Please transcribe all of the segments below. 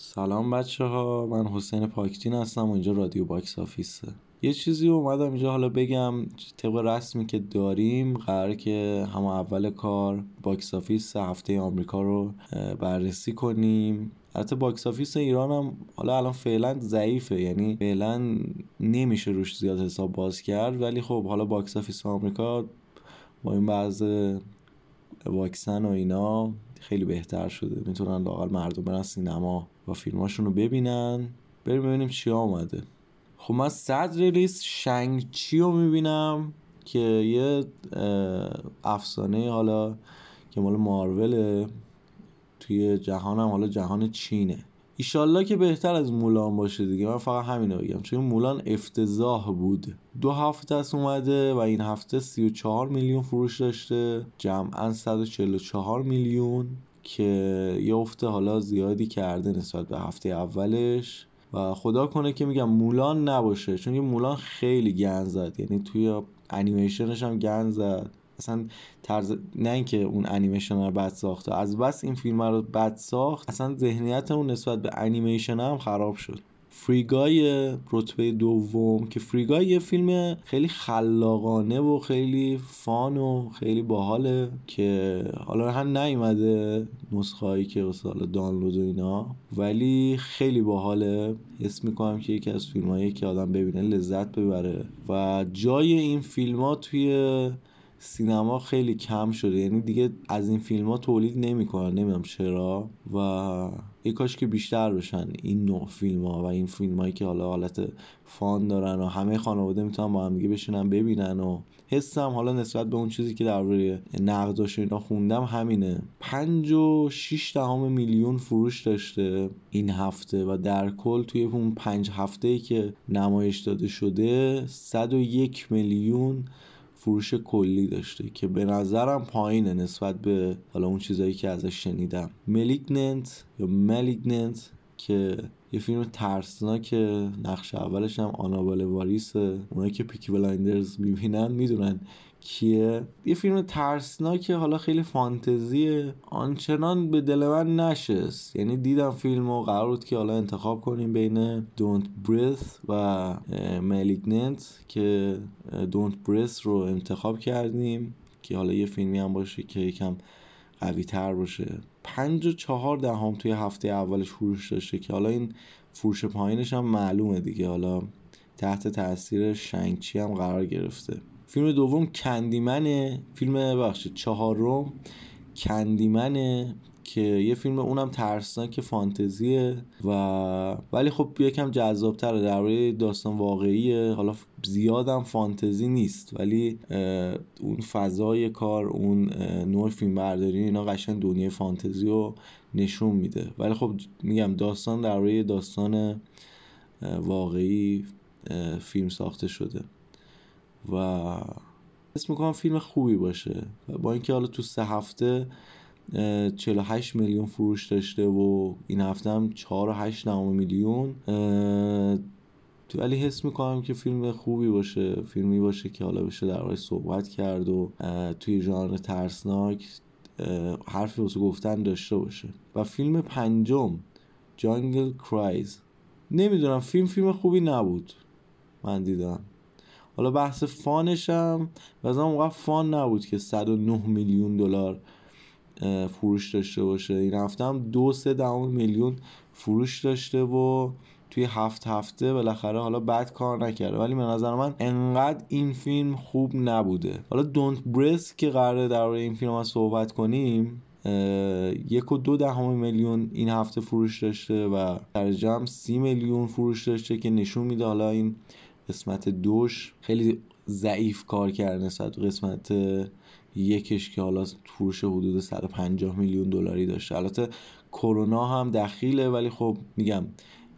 سلام بچه ها من حسین پاکتین هستم و اینجا رادیو باکس آفیسه. یه چیزی اومدم اینجا حالا بگم طبق رسمی که داریم قرار که همه اول کار box office هفته آمریکا رو بررسی کنیم. البته box office ایران هم حالا الان فعلا ضعیفه یعنی فعلا نمیشه روش زیاد حساب باز کرد. ولی خب حالا box office آمریکا با این بعض واکسن و اینا خیلی بهتر شده. می‌تونن لاقل مردم برن سینما و فیلماشون رو ببینن. بریم ببینیم چی آمده خب من صد ریلیز شنگ چی رو می‌بینم که یه افسانه حالا که مال ماروله توی جهانم حالا جهان چینه. ایشالله که بهتر از مولان باشه دیگه. من فقط همینو بگم. چون مولان افتضاح بود. دو هفته است اومده و این هفته 34 میلیون فروش داشته. جمعا 144 میلیون که یه افته حالا زیادی کرده نسبت به هفته اولش. و خدا کنه که میگم مولان نباشه. چون مولان خیلی گن زد. یعنی توی انیمیشنش هم گن زد. اصلا طرز نه اینکه اون انیمیشن رو بد ساخته از بس این فیلم رو بد ساخت اصلا ذهنیت اون نسبت به انیمیشن هم خراب شد. فریگای رتبه دوم که فریگای یه فیلم خیلی خلاقانه و خیلی فان و خیلی باحاله که حالا هم نیومده نسخه هایی که حالا دانلود و اینا ولی خیلی باحاله. حس می‌کنم که یکی از فیلم هایی که آدم ببینه لذت ببره. و جای این فیلم ها توی سینما خیلی کم شده. یعنی دیگه از این فیلم ها تولید نمی‌کنن. نمی‌دونم چرا. و ای کاش که بیشتر بشن این نوع فیلم ها و این فیلم هایی که حالا حالت فان دارن و همه خانواده می‌تونن با هم دیگه بشینن ببینن و حسم حالا نسبت به اون چیزی که در روی نقداش اینا خوندم همینه. پنج و شیش دهم میلیون فروش داشته این هفته و در کل توی اون پنج هفته که نمایش داده شده 101 میلیون فروش کلی داشته که به نظرم پایینه نسبت به حالا اون چیزایی که ازش شنیدم. Malignant یا Malignant که یه فیلم ترسناک نقش اولش هم آنابل والیسه اونایی که Peaky Blinders می‌بینن می‌دونن کیه؟ یه فیلم ترسناک حالا خیلی فانتزیه آنچنان به دل من نشست. یعنی دیدم فیلم و قرار بود که حالا انتخاب کنیم بین Don't Breathe و ملیگننت که دونت بریث رو انتخاب کردیم که حالا یه فیلمی هم باشه که یکم قوی تر باشه. پنج و چهار دهم توی هفته اولش فروش داشته که حالا این فروش پایینش هم معلومه دیگه. حالا تحت تاثیر شنگچی هم قرار گرفته. فیلم دوم کندیمنه. فیلم بخشید چهارم کندیمنه که یه فیلم اونم ترسناک فانتزیه و ولی خب یکم جذابتره درباره داستان واقعیه. حالا زیادم فانتزی نیست ولی اون فضای کار اون نوع فیلم برداری اینا قشنگ دنیای فانتزی رو نشون میده. ولی خب میگم داستان درباره داستان واقعی فیلم ساخته شده. و اسم می‌کنم فیلم خوبی باشه. با اینکه حالا تو سه هفته 48 میلیون فروش داشته و این هفته هم 4 و 8 میلیون ولی حس می‌کنم که فیلم خوبی باشه. فیلمی باشه که حالا بشه در صحبت کرد و توی ژانر ترسناک حرفی واسه گفتن داشته باشه. و فیلم پنجم جانگل کرایز نمی‌دونم فیلم فیلم خوبی نبود. من دیدم. حالا بحث فانشم و از اون فان نبود که 109 میلیون دلار فروش داشته باشه. این هفته هم دو سه دهم میلیون فروش داشته و توی هفت هفته بالاخره حالا بد کار نکرده. ولی به نظر من انقدر این فیلم خوب نبوده. حالا دونت برس که قراره در این فیلم ها صحبت کنیم یک و دو دهم میلیون این هفته فروش داشته و در جمع سی میلیون فروش داشته که نشون میده حالا این قسمت دوش خیلی ضعیف کار کرده نسبت قسمت یکش که حالا فروش حدود 150 میلیون دلاری داشته. البته کرونا هم دخیله ولی خب میگم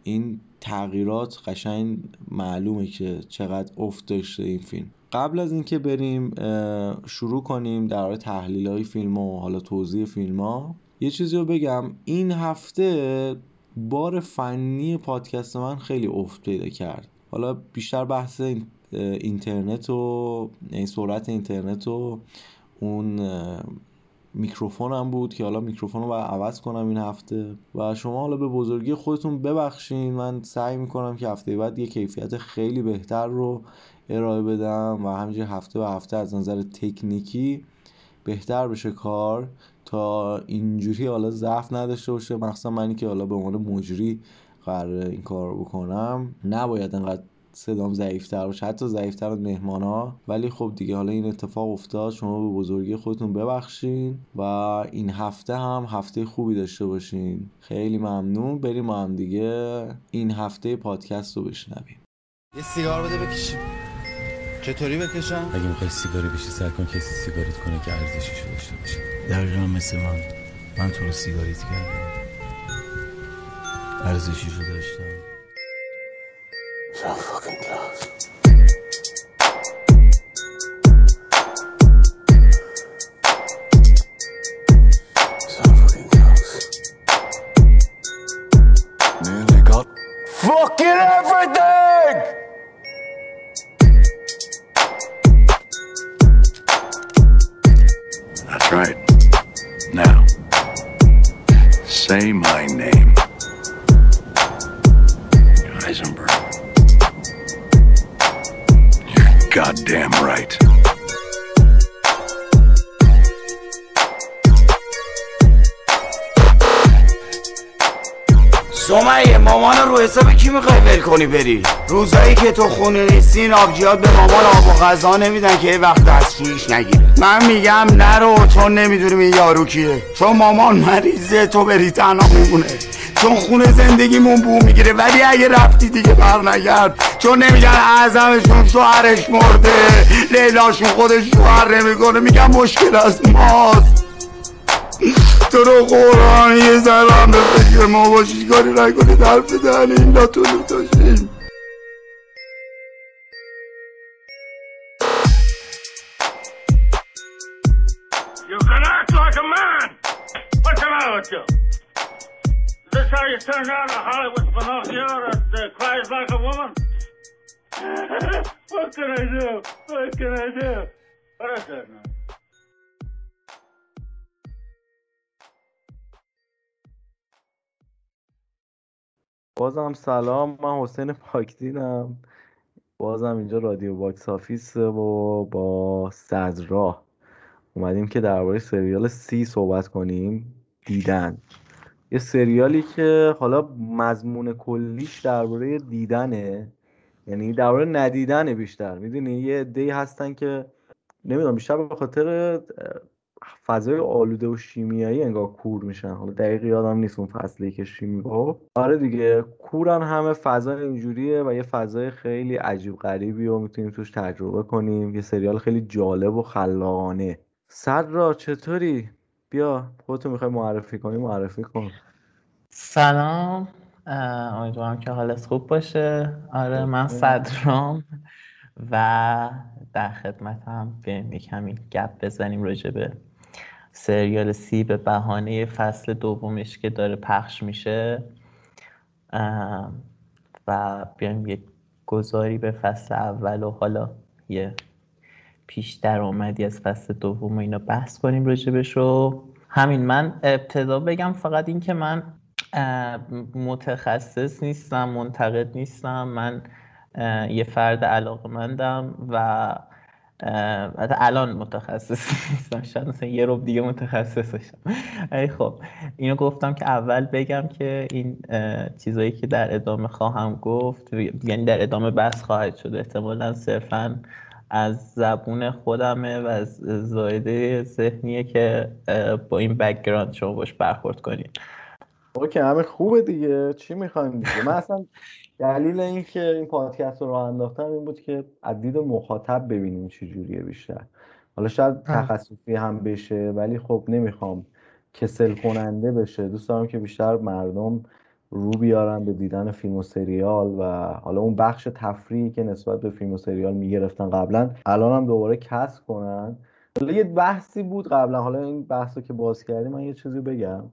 این تغییرات قشنگ معلومه که چقدر افت داشته این فیلم. قبل از اینکه بریم شروع کنیم در تحلیل های فیلم و حالا توضیح فیلم ها یه چیزی رو بگم. این هفته بار فنی پادکست من خیلی افت پیدا کرد. حالا بیشتر بحث اینترنت و این سرعت اینترنت و اون میکروفونم بود که حالا میکروفون رو عوض کنم این هفته. و شما حالا به بزرگی خودتون ببخشین. من سعی می‌کنم که هفته بعد یه کیفیت خیلی بهتر رو ارائه بدم و همینجور هفته به هفته از نظر تکنیکی بهتر بشه کار تا اینجوری حالا ضعف نداشته باشه. مخصوصا منی که حالا به عنوان مجری قرار این کار بکنم نباید انقدر صدام ضعیفتر باشه. حتی ضعیفتر از مهمان ها ولی خب دیگه حالا این اتفاق افتاد شما به بزرگی خودتون ببخشین و این هفته هم هفته خوبی داشته باشین. خیلی ممنون. بریم ما هم دیگه این هفته پادکست رو بشنویم. یه سیگار بده بکشیم. چطوری بکشم؟ اگه می‌خوای سیگاری بشی سر کن کسی سیگاریت کنه که ارزشش داشته باشه. دقیقا مثل من. من تو رو سیگاریت کردم. ارزشیشو داشتم So fucking close. So fucking close. Nearly got fucking everything! That's right. Now, say my name. Heisenberg. You're goddamn right. سمیه مامان رو حساب کی می‌خوای ول کنی بری روزایی که تو خونه نیستی آبجیات به مامان آب و غذا نمیدن که یه وقت دستشویش نگیره من میگم نرو چون نمی‌دونیم این یارو کیه چون مامان مریضه تو بری تنها میمونه چون خونه زندگیمون بو می‌گیره. ولی اگه رفتی دیگه بر نگرد چون نمیگن اعظمشون شوهرش مرده. لیلاشون خودش شوهر نمی‌کنه. میگن مشکل از ماست. تو رو قرآن یه ذرم به فکر ما باشی کاری نکنی؟ حرف دهن این لاتولو داشتیم You can act like a man! What's the matter with? Is this how you turn down a Hollywood Pinocchio that uh, cries like a woman? what can I do? What can I do? What is that now? بازم سلام من حسین پاکدینم بازم اینجا رادیو باکس آفیس و با صدراه اومدیم که درباره سریال سی صحبت کنیم دیدن یه سریالی که حالا مضمون کلیش درباره دیدنه. یعنی درباره ندیدنه بیشتر. می‌دونی؟ یه عده‌ای هستن که نمی‌دونم بیشتر به خاطر فضای آلوده و شیمیایی انگار کور میشن. حالا دقیق یادم نیست اون فصلی که شیمی گفت آره دیگه کورن همه فضا اینجوریه و یه فضای خیلی عجیب غریبی و می‌تونیم توش تجربه کنیم. یه سریال خیلی جالب و خلاقانه. صدرا چطوری؟ بیا خودتو می‌خوای معرفی کنی معرفی کن. سلام. امیدوارم که حالت خوب باشه. آره من صدرام و در خدمتم بیایم کمی گپ بزنیم راجع به سریال سی به بهانه فصل دومش که داره پخش میشه. و بیایم یک گذاری به فصل اول و حالا یه پیش درآمدی از فصل دوم و اینا بحث کنیم راجبش رو همین من ابتدا بگم فقط این که من متخصص نیستم منتقد نیستم. من یه فرد علاقمندم و اه، حتی الان متخصص نیستم. شاید مثلا یه روب دیگه متخصص بشم ای خب اینو گفتم که اول بگم که این چیزایی که در ادامه خواهم گفت یعنی در ادامه بحث خواهد شد. احتمالا صرفا از زبون خودمه و از زاییده ذهنیه که با این background شما باش برخورد کنید. okay همه خوبه دیگه. چی می‌خوایم دیگه؟ من اصلا دلیل اینکه این پادکست رو راه انداختم این بود که از دید مخاطب ببینیم چی جوریه بیشتر. حالا شاید تخصصی هم بشه ولی خب نمی‌خوام کسل کننده بشه. دوست دارم که بیشتر مردم رو بیارن به دیدن فیلم و سریال و حالا اون بخش تفریحی که نسبت به فیلم و سریال می‌گرفتن قبلا الان هم دوباره کسب کنن. حالا یه بحثی بود قبلا حالا این بحث که باز کردیم من یه چیزی بگم.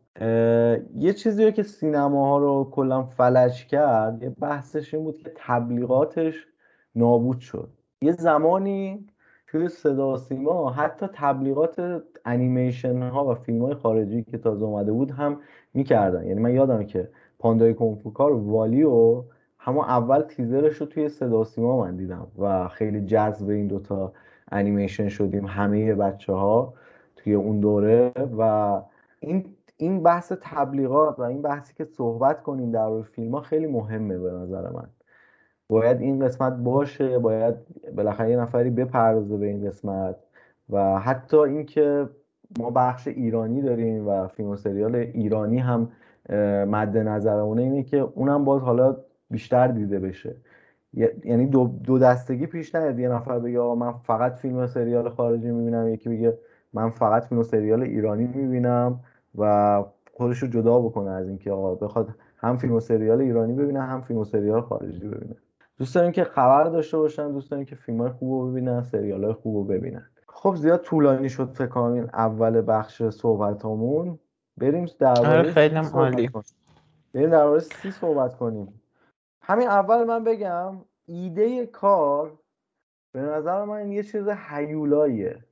یه چیزی رو که سینماها رو کلا فلج کرد یه بحثش این بود که تبلیغاتش نابود شد. یه زمانی توی صدا و سیما حتی تبلیغات انیمیشن ها و فیلم های خارجی که تازه اومده بود هم می‌کردن. یعنی من یادم که پاندای کنفوکار والیو همون اول تیزرش رو توی صدا سیما من دیدم و خیلی جذب این دوتا انیمیشن شدیم همه بچه ها توی اون دوره و این این بحث تبلیغات و این بحثی که صحبت کنیم در روی فیلم ها خیلی مهمه به نظر من. باید این قسمت باشه باید بالاخره یه نفری بپردازه به این قسمت و حتی اینکه ما بخش ایرانی داریم و فیلم و سریال ایرانی هم مد نظرمونه اینه که اونم باز حالا بیشتر دیده بشه. یعنی دو, دو دستگی پیش نیاد. یه نفر بگه آقا من فقط فیلم و سریال خارجی می‌بینم یکی بگه من فقط فیلم و سریال ایرانی می‌بینم و خودش رو جدا بکنه از اینکه آقا بخواد هم فیلم و سریال ایرانی ببینه هم فیلم و سریال خارجی ببینه. دوست داریم که خبر داشته باشن دوست داریم که فیلم های خوب رو ببینن سریال های خوب رو ببینن. خب زیاد طولانی شد فکر کنم این اول بخش صحبت همون بریم درباره آره خیلی عالی بریم درباره سی صحبت کنیم. همین اول من بگم ایده کار به نظر من یه چیز حیولاییه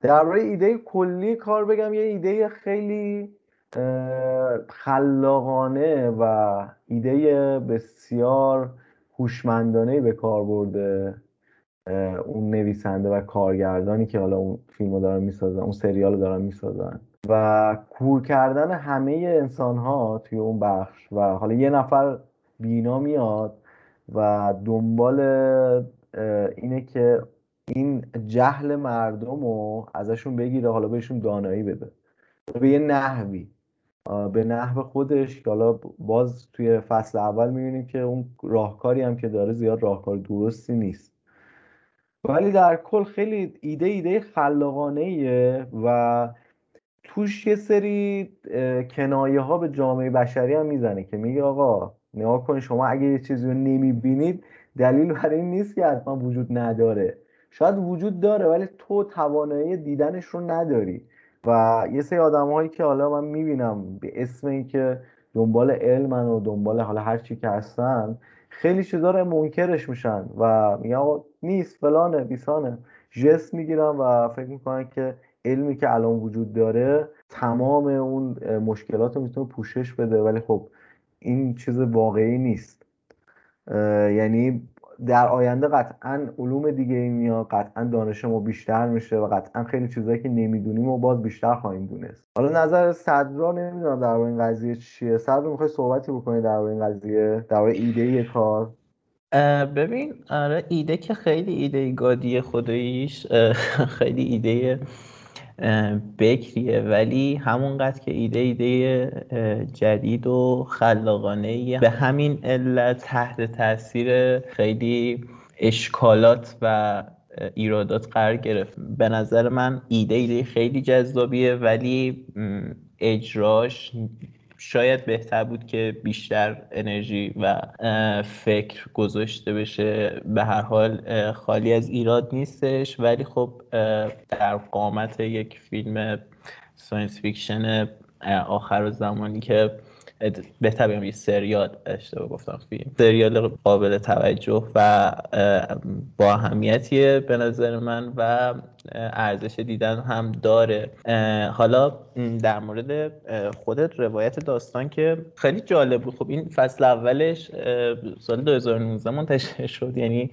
درباره ایده کلی کار بگم یه ایده خیلی خلاقانه و ایده بسیار هوشمندانه به کار برده اون نویسنده و کارگردانی که حالا اون فیلم رو دارن می‌سازن اون سریال رو دارن می‌سازن. و کور کردن همه انسان ها توی اون بخش و حالا یه نفر بینا میاد و دنبال اینه که این جهل مردم رو ازشون بگیره حالا بهشون دانایی بده. به یه نحوی. به نحو خودش که حالا باز توی فصل اول می‌بینیم که اون راهکاری هم که داره زیاد راهکار درستی نیست. ولی در کل خیلی ایده ایده خلاقانه و توش یه سری کنایه ها به جامعه بشری هم می‌زنه که میگه آقا نگاه کنید شما اگه یه چیزی رو نمی‌بینید دلیل برای این نیست که حتما وجود نداره. شاید وجود داره ولی تو توانایی دیدنش رو نداری. و یه سری آدم هایی که حالا من می‌بینم به اسم اینکه دنبال علمن و دنبال حالا هر چی که هستن خیلی چیزا رو منکرش میشن و میگن نیست فلانه بیسانه. جست می‌گیرن و فکر می‌کنن که علمی که الان وجود داره تمام اون مشکلات رو می‌تونه پوشش بده. ولی خب این چیز واقعی نیست. یعنی در آینده قطعا علوم دیگه این میاد قطعا دانش ما بیشتر میشه و قطعا خیلی چیزایی که نمی‌دونیم و باز بیشتر خواهیم دونست. حالا نظر صدرا نمی‌دونم در این قضیه چیه. صدرا می‌خوای صحبتی بکنی در این قضیه؟ در ایده کار؟ ببین آره ایده که خیلی ایده گادی خداییش. خیلی ایده بکریه ولی همونقدر که ایده ایده جدید و خلاقانه به همین علت تحت تاثیر خیلی اشکالات و ایرادات قرار گرفت. به نظر من ایده ایده خیلی جذابیه ولی اجراش شاید بهتر بود که بیشتر انرژی و فکر گذاشته بشه. به هر حال خالی از ایراد نیستش. ولی خب در قامت یک فیلم science fiction آخر زمانی که بهتر بگم یه سریال اشتباه گفتم فیلم. سریال قابل توجه و با اهمیتیه به نظر من و ارزش دیدن هم داره. حالا در مورد خودت روایت داستان که خیلی جالب بود. خب این فصل اولش سال 2019 منتشر شد. یعنی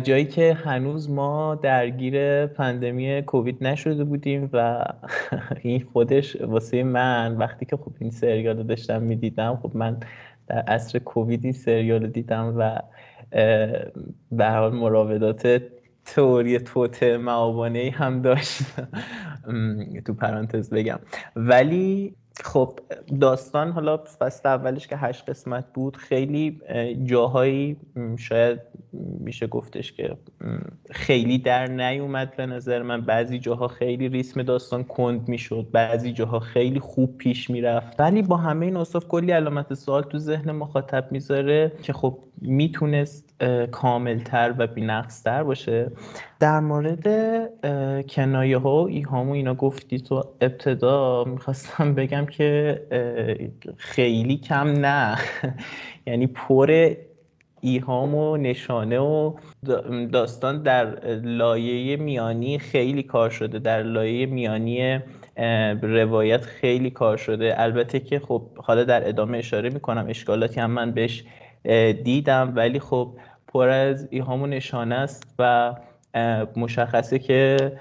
جایی که هنوز ما درگیر پندمی کووید نشده بودیم و این خودش واسه من وقتی که خب این سریال رو داشتم می‌دیدم خب من در عصر کووید این سریال رو دیدم و به حال مراودات تئوری توت معاونه هم داشت. تو پرانتز بگم. ولی خب داستان حالا فصل اولش که هشت قسمت بود خیلی جاهایی شاید میشه گفتش که خیلی در نیومد به نظر من. بعضی جاها خیلی ریسم داستان کند می‌شد بعضی جاها خیلی خوب پیش می‌رفت. ولی با همه این اصاف کلی علامت سوال تو ذهن مخاطب می‌ذاره که خب می‌تونست کاملتر و بینقصتر باشه. در مورد کنایه ها و ایهام اینا گفتی تو ابتدا می‌خواستم بگم که خیلی کم نه. یعنی پر ایهام و نشانه و داستان در لایه میانی خیلی کار شده. در لایه میانی روایت خیلی کار شده. البته که خب حالا در ادامه اشاره می‌کنم. اشکالاتی هم من بهش دیدم. ولی خب پر از ایهام و نشانه است و مشخصه که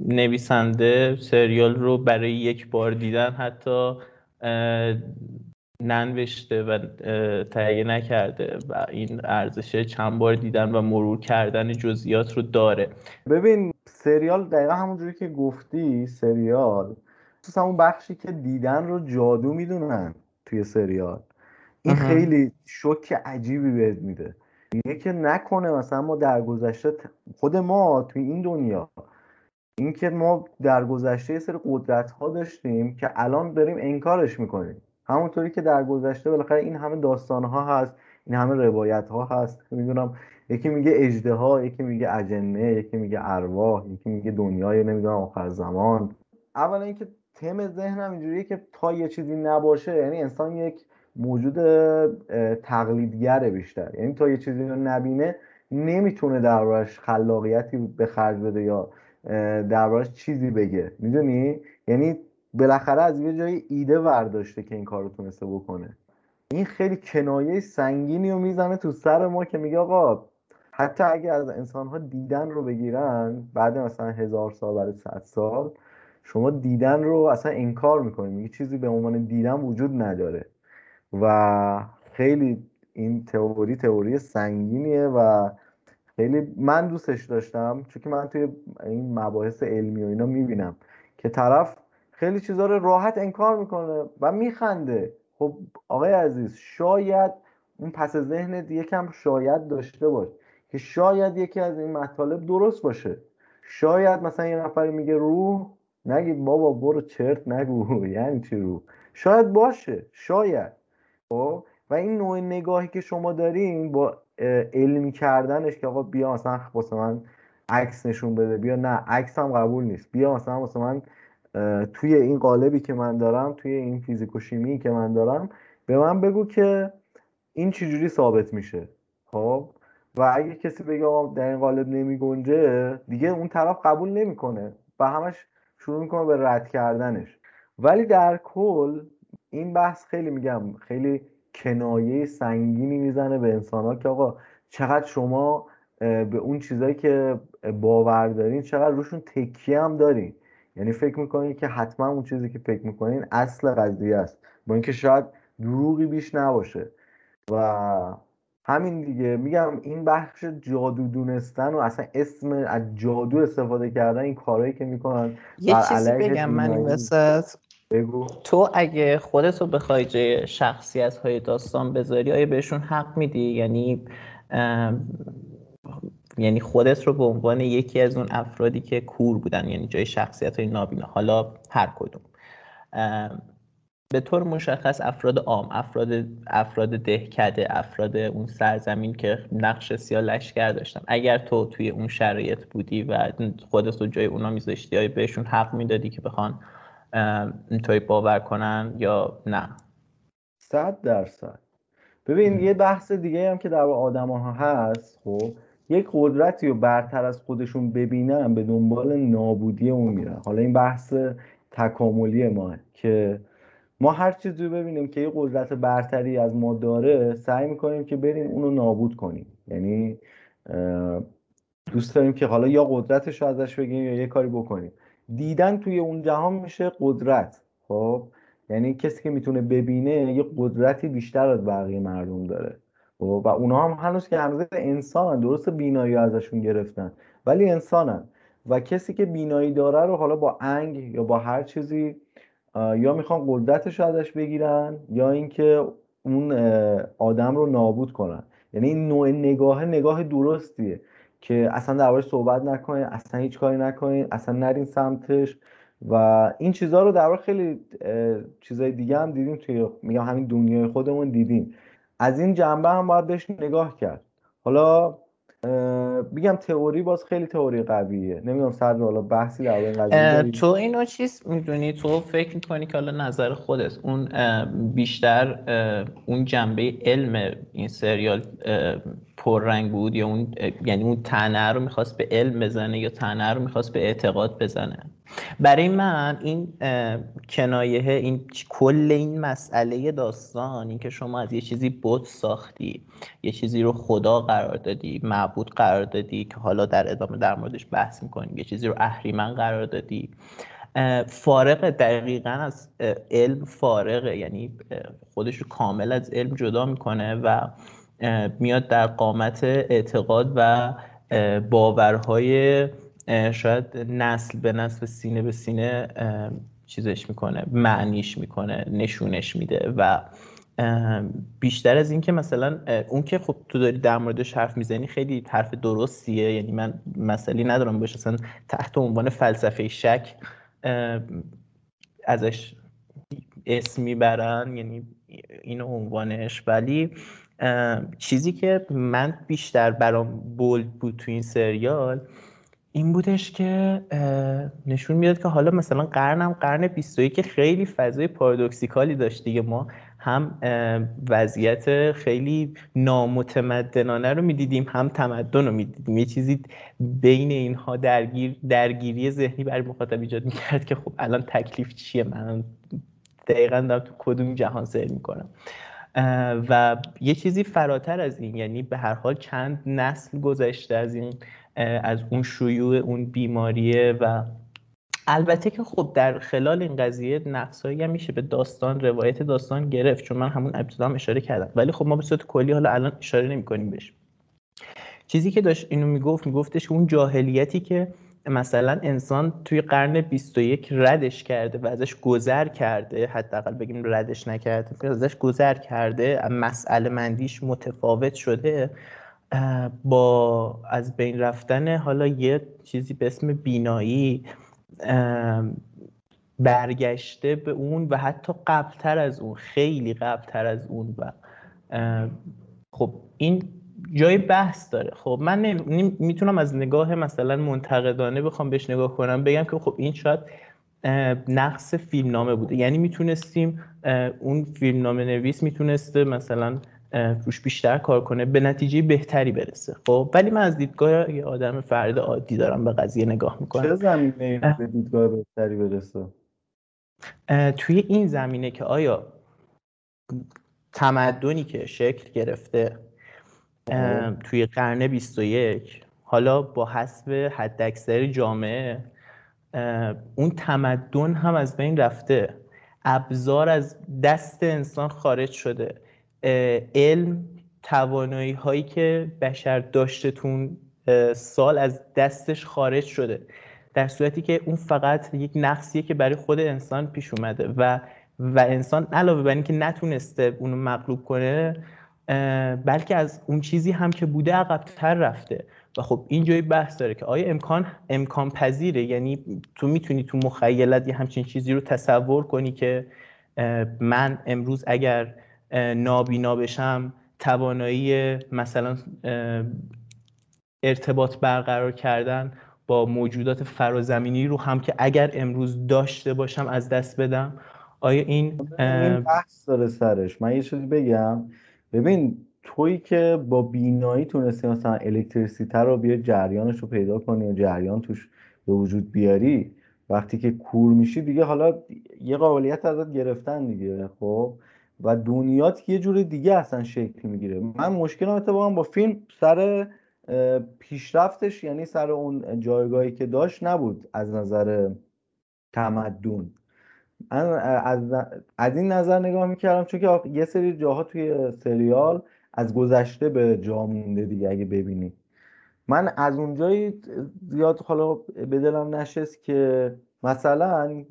نویسنده سریال رو برای یک بار دیدن حتی ننوشته و تهیه نکرده و این ارزش چند بار دیدن و مرور کردن جزئیات رو داره. ببین سریال دقیقا همونجوری که گفتی سریال خصوصا اون بخشی که دیدن رو جادو می‌دونن توی سریال. این خیلی شوک عجیبی بهت میده. میگه که نکنه مثلا ما در گذشته خود ما توی این دنیا اینکه ما در گذشته یه سری قدرت ها داشتیم که الان داریم انکارش می‌کنیم. همونطوری که در گذشته بالاخره این همه داستان ها هست این همه روایت ها هست. می‌دونم یکی میگه اجده ها یکی میگه اجنه یکی میگه ارواح یکی میگه دنیای نمی‌دونم آخر زمان. اولا اینکه تم ذهنم اینجوریه که تا یه چیزی نباشه یعنی انسان یک موجود تقلیدگره بیشتر. یعنی تا یه چیزی رو نبینه نمی‌تونه دربارش خلاقیتی به خرج بده یا دربارش چیزی بگه. می‌دونی؟ یعنی بالاخره از یه جای ایده ورداشته که این کار رو تونسته بکنه. این خیلی کنایه سنگینی رو می‌زنه تو سر ما که میگه آقا حتی اگر از انسان ها دیدن رو بگیرن بعد مثلا هزار سال بعد صد سال شما دیدن رو اصلا انکار می‌کنید میگه چیزی به عنوان دیدن وجود نداره. و خیلی این تئوری تئوری سنگینیه و خیلی من دوستش داشتم چون که من توی این مباحث علمی و اینا می‌بینم که طرف خیلی چیزها رو راحت انکار می‌کنه و میخنده. خب آقای عزیز شاید اون پس ذهنت یکم شاید داشته باش که شاید یکی از این مطالب درست باشه. شاید مثلا یه نفر میگه روح نگید بابا برو چرت نگو. یعنی چی روح؟ شاید باشه. شاید. خب؟ و این نوع نگاهی که شما دارین با علمی کردنش که آقا بیا مثلا واسه من عکس نشون بده بیا نه عکس هم قبول نیست. بیا مثلا واسه من توی این قالبی که من دارم توی این فیزیک و شیمی که من دارم به من بگو که این چجوری ثابت میشه. خب؟ و اگه کسی بگه آقا در این قالب نمی گنجه دیگه اون طرف قبول نمی‌کنه و همش شروع می‌کنه به رد کردنش. ولی در کل این بحث خیلی میگم خیلی کنایه سنگینی می‌زنه به انسان ها که آقا چقدر شما به اون چیزایی که باور دارین چقدر روشون تکیه هم دارین. یعنی فکر می‌کنین که حتما اون چیزی که فکر می‌کنین اصل قضیه است. با اینکه شاید دروغی بیش نباشه. و همین دیگه. میگم این بخش جادو دونستن و اصلا اسم از جادو استفاده کردن این کارهایی که می‌کنن یه چیزی بگم من این وسط. بگو. تو اگه خودتو بخوای جای شخصیت های داستان بذاری آیا بهشون حق میدی؟ یعنی یعنی خودت رو به عنوان یکی از اون افرادی که کور بودن یعنی جای شخصیت های نابینا. حالا هر کدوم. به طور مشخص افراد عام افراد افراد دهکده افراد اون سرزمین که نقش سیاه لشکر داشتن اگر تو توی اون شرایط بودی و خودت رو جای اونا میذاشتی یا بهشون حق می‌دادی که بخوان اینطوری باور کنن یا نه. صد درصد. ببین یه بحث دیگه هم که در آدم ها هست خب یک قدرتی رو برتر از خودشون ببینن به دنبال نابودی اون میرن. حالا این بحث تکاملی ماه که ما هر چیزی رو ببینیم که یه قدرت برتری از ما داره سعی می‌کنیم که بریم اونو نابود کنیم. یعنی دوست داریم که حالا یا قدرتش رو ازش بگیریم یا یه کاری بکنیم. دیدن توی اون جهان میشه قدرت. خب؟ یعنی کسی که می‌تونه ببینه یه قدرتی بیشتر از بقیه مردم داره. خب؟ و اونا هم هنوز که هنوز انسانن. درست بینایی ازشون گرفتن. ولی انسانن. و کسی که بینایی داره رو حالا با انگ یا با هر چیزی یا می‌خوان قدرتش ازش بگیرن یا اینکه اون آدم رو نابود کنن. یعنی این نوع نگاه نگاه درستیه. که اصلا دربارش صحبت نکنین اصلا هیچ کاری نکنین اصلا نرین سمتش. و این چیزها رو در خیلی چیزای دیگه هم دیدیم توی میگم همین دنیای خودمون دیدیم. از این جنبه هم باید بهش نگاه کرد. حالا میگم تئوری باز خیلی تئوری قویه. نمی‌دونم سر حالا بحثی در این قضیه تو اینو چیز می‌دونی؟ تو فکر می‌کنی که حالا نظر خودت اون بیشتر اون جنبه علم این سریال پررنگ بود یا اون یعنی اون تنه رو می‌خواست به علم بزنه یا تنه رو می‌خواست به اعتقاد بزنه. برای من این کنایه این کل این مسئله داستان این که شما از یه چیزی بت ساختی یه چیزی رو خدا قرار دادی معبود قرار دادی که حالا در ادامه در موردش بحث می‌کنیم یه چیزی رو اهریمن قرار دادی. فارغ دقیقا از علم فارغه یعنی خودش رو کامل از علم جدا می‌کنه و میاد در قامت اعتقاد و باورهای شاید نسل به نسل سینه به سینه چیزش می‌کنه معنیش می‌کنه نشونش میده و بیشتر از این که مثلا اون که خب تو داری در موردش حرف می‌زنی خیلی حرف درستیه یعنی من مسئله ندارم باشه اصلا تحت عنوان فلسفه شک ازش اسم می‌برن یعنی اینو عنوانش ولی چیزی که من بیشتر برام بولد بود تو این سریال این بودش که نشون می‌داد که حالا مثلا قرنم قرن 21 خیلی فضای پارادوکسیکالی داشت دیگه. ما هم وضعیت خیلی نامتمدنانه رو می‌دیدیم هم تمدن رو می‌دیدیم. یه چیزی بین اینها درگیر درگیری ذهنی برای مخاطب ایجاد می‌کرد که خب الان تکلیف چیه؟ من دقیقا دارم تو کدوم جهان سیر می‌کنم. و یه چیزی فراتر از این یعنی به هر حال چند نسل گذشته از این از اون شیوع اون بیماریه و البته که خب در خلال این قضیه نقصایی هم میشه به داستان روایت داستان گرفت چون من همون ابتدا هم اشاره کردم. ولی خب ما به صورت کلی حالا الان اشاره نمی‌کنیم بهش. چیزی که داشت اینو می‌گفت میگفتش که اون جاهلیتی که مثلا انسان توی قرن 21 ردش کرده و ازش گذر کرده حداقل بگیم ردش نکرده ازش گذر کرده مسئله مندیش متفاوت شده با از بین رفتن حالا یه چیزی به اسم بینایی برگشته به اون و حتی قبلتر از اون خیلی قبلتر از اون و خب این جای بحث داره. خب من نمی- می‌تونم از نگاه مثلا منتقدانه بخوام بهش نگاه کنم بگم که خب این شاید نقص فیلمنامه بوده. یعنی می‌تونستیم اون فیلمنامه نویس می‌تونسته مثلا روش بیشتر کار کنه به نتیجه بهتری برسه. خب ولی من از دیدگاه یه آدم فرد عادی دارم به قضیه نگاه چه می‌کنم زمینه به دیدگاه بهتری برسه؟ توی این زمینه که آیا تمدنی که شکل گرفته توی قرن 21 حالا با حسب حداکثر جامعه اون تمدن هم از بین رفته. ابزار از دست انسان خارج شده. علم توانایی هایی که بشر داشته تو اون، اه، سال از دستش خارج شده. در صورتی که اون فقط یک نقصیه که برای خود انسان پیش اومده و و انسان علاوه بر اینکه نتونسته اونو مغلوب کنه بلکه از اون چیزی هم که بوده عقبتر رفته. و خب این جای بحث داره که آیا امکان امکان پذیره؟ یعنی تو می‌تونی تو مخیلت یه همچین چیزی رو تصور کنی که من امروز اگر نابینا بشم توانایی مثلا ارتباط برقرار کردن با موجودات فرازمینی رو هم که اگر امروز داشته باشم از دست بدم؟ آیا این این بحث داره سرش. من یه چیزی بگم. ببین تویی که با بینایی تونستی مثلا الکتریسیته رو بیا جریانش رو پیدا کنی و جریان توش به وجود بیاری وقتی که کور میشی دیگه حالا یه قابلیت ازت گرفتن دیگه خب؟ و دنیات یه جور دیگه اصلا شکل می‌گیره. من مشکلم اتفاقا با فیلم سر پیشرفتش یعنی سر اون جایگاهی که داشت نبود از نظر تمدن. من از, از این نظر نگاه می‌کردم چون که یه سری جاها توی سریال از گذشته به جا مونده دیگه اگه ببینی. من از اونجایی زیاد حالا به دلم نشست که مثلا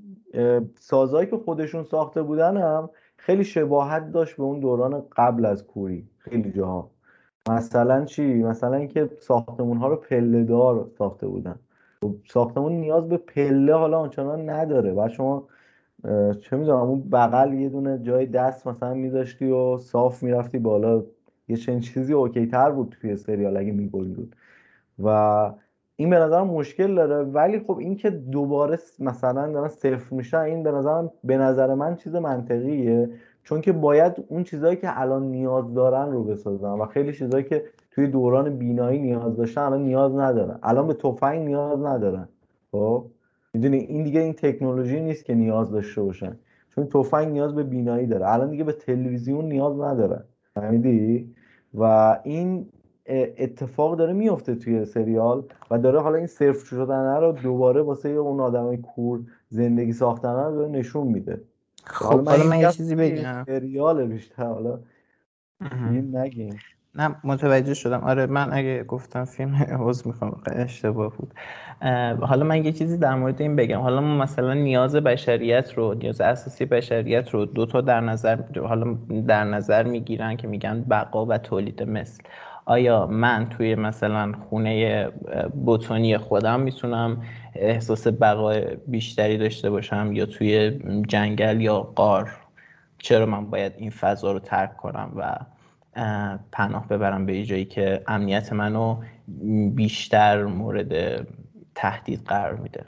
سازهایی که خودشون ساخته بودن هم خیلی شباهت داشت به اون دوران قبل از کوری. خیلی جاها. مثلا چی؟ مثلا اینکه ساختمون ها رو پله دار ساخته بودن. خب ساختمون نیاز به پله حالا آنچنان نداره. و شما چه می‌دونم اون بغل یه دونه جای دست مثلا میذاشتی و صاف می‌رفتی بالا. یه چنین چیزی اوکی تر بود توی سریال اگه میگلدون و این به نظر مشکل داره. ولی خب این که دوباره مثلا دارن صفر میشن این به نظر به نظر من چیز منطقیه. چون که باید اون چیزهایی که الان نیاز دارن رو بسازن و خیلی چیزهایی که توی دوران بینایی نیاز داشتن الان نیاز ندارن. الان به تفنگ نیاز ندارن. خب؟ می‌دونی این دیگه این تکنولوژی نیست که نیاز داشته باشن. چون تفنگ نیاز به بینایی داره. الان دیگه به تلویزیون نیاز نداره. فهمیدی؟ و این اتفاق داره میفته توی سریال و داره حالا این صرف شدن رو دوباره واسه اون آدمای کور زندگی ساختن رو داره نشون میده. خب حالا من یه چیزی بگم. سریال بیشتر حالا فیلم نگیم. نه متوجه شدم. آره من اگه گفتم فیلم عوض می‌خوام اشتباه بود. حالا من یه چیزی در مورد این بگم. حالا ما مثلا نیاز بشریت رو نیاز اساسی بشریت رو دو تا در نظر حالا در نظر می‌گیرن که میگن بقا و تولید مثل. آیا من توی مثلا خونه بوتونی خودم می‌تونم احساس بقای بیشتری داشته باشم یا توی جنگل یا قار چرا من باید این فضا رو ترک کنم و پناه ببرم به جایی که امنیت منو بیشتر مورد تهدید قرار میده.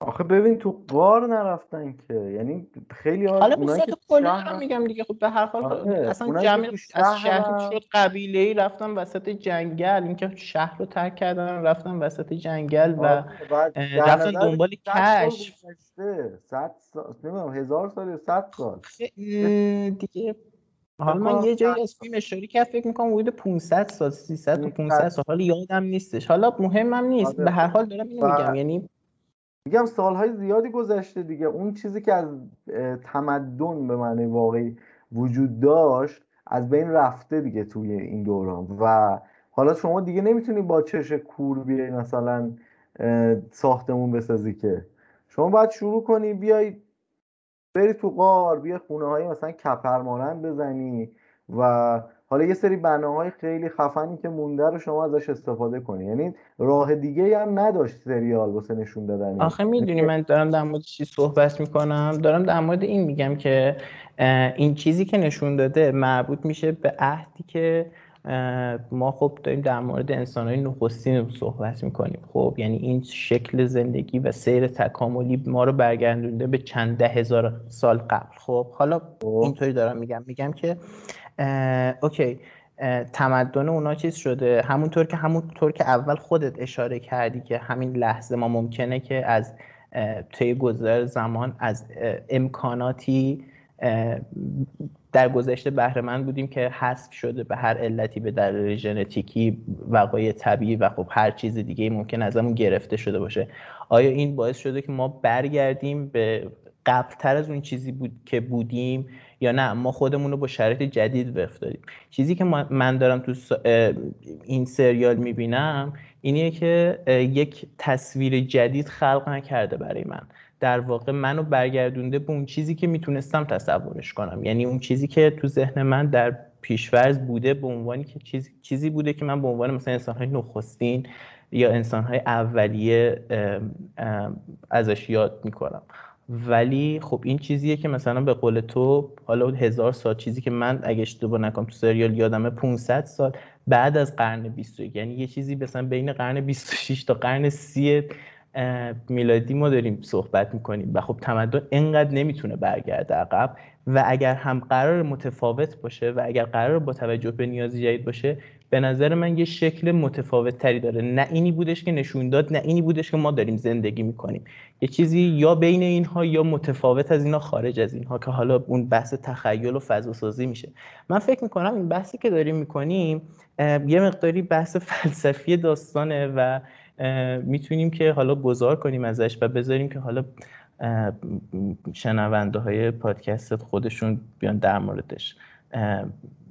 آخه ببین تو قار نرفتن که. یعنی خیلی حالا به صورت کلی دارم میگم دیگه. خب به هر حال آره. اصلا جمع از شهر شد قبیله ای رفتن وسط جنگل. اینکه شهر رو ترک کردن رفتن وسط جنگل و آره. رفتن دنبال کشف. صد سال نمی‌دونم هزار سال یا صد سال. دیگه حالا من یه جایی از فیلم اشاره کرد فکر می‌کنم حدود 500 سال 300 تا 500 سال حالا یادم نیستش. حالا مهمم نیست. آره. به هر حال دارم اینو میگم. یعنی میگم سالهای زیادی گذشته دیگه. اون چیزی که از تمدن به معنی واقعی وجود داشت از بین رفته دیگه توی این دوران. و حالا شما دیگه نمی‌تونی با چش کور بیای مثلا ساختمون بسازی که. شما باید شروع کنی بیای بری تو قار بیا خونه های مثلا کپرمانند بزنی. و حالا یه سری بناهای خیلی خفنی که مونده رو شما ازش استفاده کنی. یعنی راه دیگه هم نداشت سریال واسه نشون دادن آخه می‌دونی من دارم در مورد چی صحبت می‌کنم؟ دارم در مورد این میگم که این چیزی که نشون داده مربوط میشه به عهدی که ما خب داریم در مورد انسان های نخستین صحبت می‌کنیم. خب یعنی این شکل زندگی و سیر تکاملی ما رو برگردونده به چند ده هزار سال قبل. خب حالا اینطوری دارم میگم. میگم که اوکی تمدن اونا چیز شده؟ همونطور که همونطور که اول خودت اشاره کردی که همین لحظه ما ممکنه که از طی گذر زمان از امکاناتی در گذشته بهره بودیم که حذف شده به هر علتی به دلیل ژنتیکی وقایع طبیعی و خب هر چیز دیگه ممکن ازمون گرفته شده باشه. آیا این باعث شده که ما برگردیم به قبلتر از اون چیزی بود که بودیم یا نه؟ ما خودمون رو با شرایط جدید افتادیم چیزی که من دارم تو این سریال می‌بینم اینیه که یک تصویر جدید خلق نکرده برای من. در واقع منو برگردونده به اون چیزی که می‌تونستم تصورش کنم. یعنی اون چیزی که تو ذهن من در پیشورز بوده به عنوانی که چیزی, چیزی بوده که من به عنوان مثلا انسانهای نخستین یا انسانهای اولیه ازش یاد می‌کنم. ولی خب این چیزیه که مثلا به قول تو حالا هزار سال چیزی که من اگه اشتباه نکنم تو سریال یادمه 500 سال بعد از قرن 21 یعنی یه چیزی مثلا بین قرن 26 تا قرن 30 میلادی ما داریم صحبت می‌کنیم و خب تمدن اینقدر نمی‌تونه برگرده عقب و اگر هم قرار متفاوت باشه و اگر قرار با توجه به نیاز جدید باشه به نظر من یه شکل متفاوت تری داره. نه اینی بودش که نشون داد نه اینی بودش که ما داریم زندگی می‌کنیم. یه چیزی یا بین اینها یا متفاوت از اینها خارج از اینها که حالا اون بحث تخیل و فضا سازی میشه. من فکر می‌کنم این بحثی که داریم می‌کنیم یه مقداری بحث فلسفی داستانه و می‌تونیم که حالا گذار کنیم ازش و بذاریم که حالا شنونده های پادکست خودشون بیان در موردش.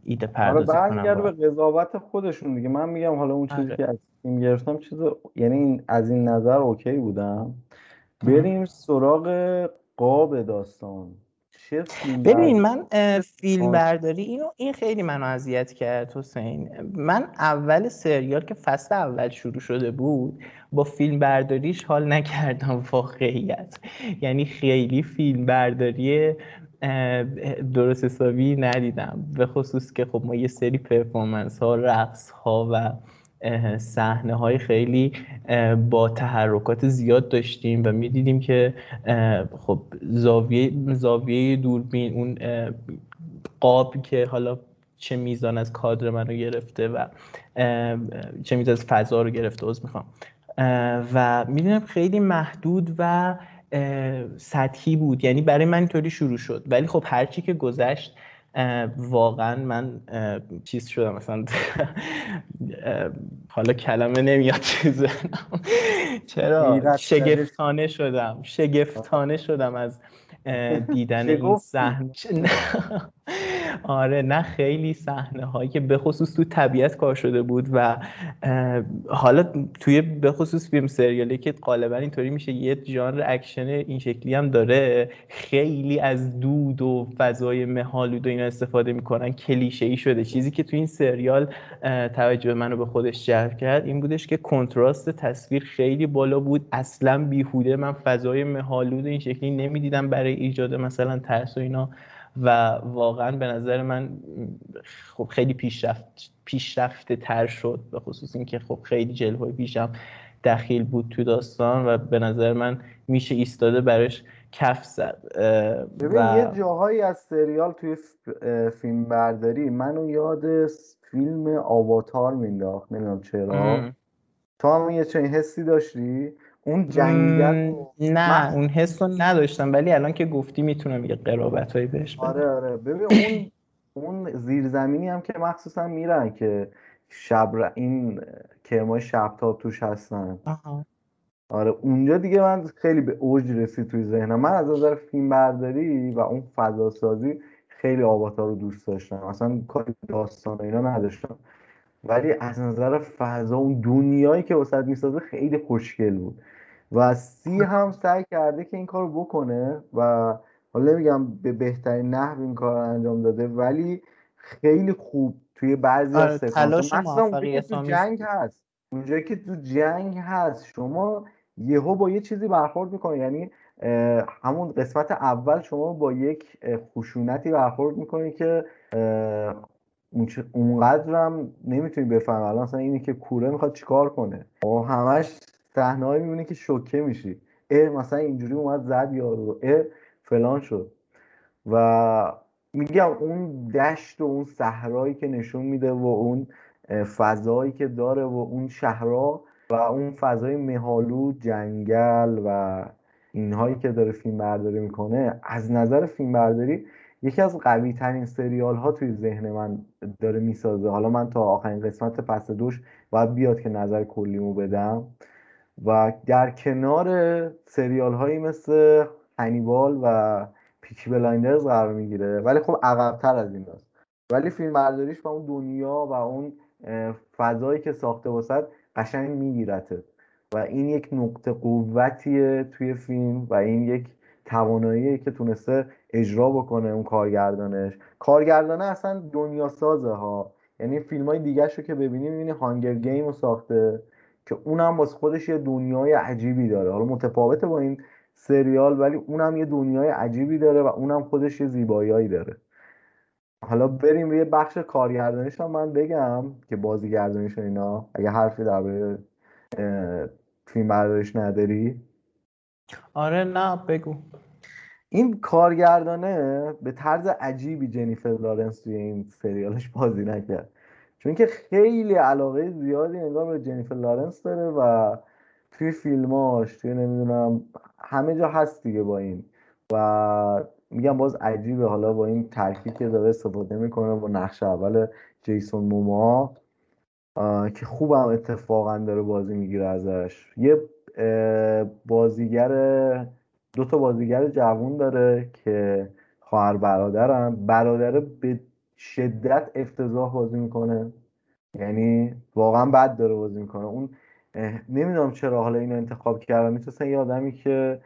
ایده پردازی کنم به قضاوت خودشون دیگه. من میگم حالا اون چیزی آره. که از این گرفتم چیز یعنی از این نظر اوکی بودم. بریم سراغ قاب داستان. ببین من فیلم برداری اینو این خیلی منو اذیت کرد حسین. من اول سریال که فصل اول شروع شده بود با فیلم برداریش حال نکردم واقعیت. یعنی خیلی فیلم برداری درست حسابی ندیدم. به خصوص که خب ما یه سری پرفورمنس ها رقص ها و صحنه های خیلی با تحرکات زیاد داشتیم و می‌دیدیم که خب زاویه زاویه دوربین اون قاب که حالا چه میزان از کادر منو گرفته و چه میزان از فضا رو گرفته از می‌خوام. و می‌دونم خیلی محدود و سطحی بود. یعنی برای من اینطوری شروع شد. ولی خب هرچی که گذشت واقعا من چیز شدم مثلا حالا کلمه نمیاد چیزه چرا؟ شگفتانه شدم. شگفتانه شدم از دیدن این صحنه آره نه خیلی صحنه هایی که به خصوص تو طبیعت کار شده بود و حالا توی به خصوص فیلم سریالی که غالبا اینطوری میشه یه ژانر اکشن این شکلی هم داره. خیلی از دود و فضای مهالود و اینا استفاده می‌کنن کلیشه ای شده. چیزی که تو این سریال توجه منو به خودش جلب کرد این بودش که کنتراست تصویر خیلی بالا بود. اصلا بیهوده. من فضای مهالود این شکلی نمی‌دیدم برای ایجاد مثلا ترس و اینا. و واقعا به نظر من خب خیلی پیشرفت پیشرفته تر شد به خصوص اینکه خب خیلی جلوه پیشم دخیل بود تو داستان و به نظر من میشه ایستاده براش کف زد. ببین و... یه جاهایی از سریال توی فیلم برداری. منو یاد فیلم آواتار مینداخت. نمی‌دونم چرا. تو هم یه چنین حسی داشتی؟ اون جنگل نه اون حس رو نداشتم ولی الان که گفتی می‌تونم یه قرابت هایی بهش بدم آره آره. ببین اون اون زیرزمینی هم که مخصوصا میرن که شب این کرمای شبتاب توش هستن. آره اونجا دیگه من خیلی به اوج رسید توی ذهنم. من از نظر فیلم برداری و اون فضا سازی خیلی آباتا رو دوست داشتم. اصلا کاری داستان اینا نداشتم. ولی از نظر فضا اون دنیایی که وسط می‌سازه خیلی خوشگل بود. و سی هم سعی کرده که این کار بکنه و حالا نمیگم به بهترین نحو این کار انجام داده ولی خیلی خوب توی بعضی آره، از تلاش تو جنگ هست اونجایی که تو جنگ هست شما یهو با یه چیزی برخورد می‌کنه یعنی همون قسمت اول شما با یک خشونتی برخورد می‌کنی که اونقدر هم نمی‌تونی بفهم الان مثلا اینی که کوره می‌خواد چیکار کنه؟ و همش صحنه‌ای می‌بینی که شوکه میشی. اه مثلا اینجوری اومد زد یارو. اه فلان شد. و میگم اون دشت و اون صحرایی که نشون میده و اون فضایی که داره و اون شهرها و اون فضای مهالود جنگل و اینهایی که داره فیلم برداری می‌کنه از نظر فیلم برداری یکی از قوی ترین سریال ها توی ذهن من داره می‌سازه. حالا من تا آخرین قسمت پس دوش باید بیاد که نظر کلیمو بدم. و در کنار سریال هایی مثل Hannibal و Peaky Blinders قرار می‌گیره. ولی خب عقبتر از این داست ولی فیلم برداریش و اون دنیا و اون فضایی که ساخته واسد قشنگ میگیرته. و این یک نقطه قوتیه توی فیلم و این یک توانایی که تونسته اجرا بکنه اون کارگردانش. کارگردانه اصلا دنیا سازه ها. یعنی فیلم های دیگه رو که ببینی می‌بینی هانگر گیم رو ساخته. که اونم باز خودش یه دنیای عجیبی داره. حالا متفاوته با این سریال ولی اونم یه دنیای عجیبی داره و اونم خودش یه زیباییایی داره. حالا بریم روی بخش کارگردانیش هم من بگم که بازیگردانیش اینا. اگه حرفی درباره فیلم برداریش نداری؟ آره نه بگو. این کارگردانه به طرز عجیبی جنیفر لارنس توی این سریالش بازی نکرد. چون که خیلی علاقه زیادی انگار به جنیفر لارنس داره و توی فیلماش توی نمی‌دونم همه جا هست دیگه با این. و میگم باز عجیبه. حالا با این ترکیب که داره استفاده می‌کنه با نقش اول جیسون موما که خوبم اتفاقا داره بازی می‌گیره ازش. یه بازیگر دو تا بازیگر جوون داره که خواهر برادرم برادره به شدت افتضاح بازی می‌کنه. یعنی واقعا بد داره بازی می‌کنه. اون نمی‌دونم چرا حالا اینو انتخاب کردم. می‌تونستن یه آدمی که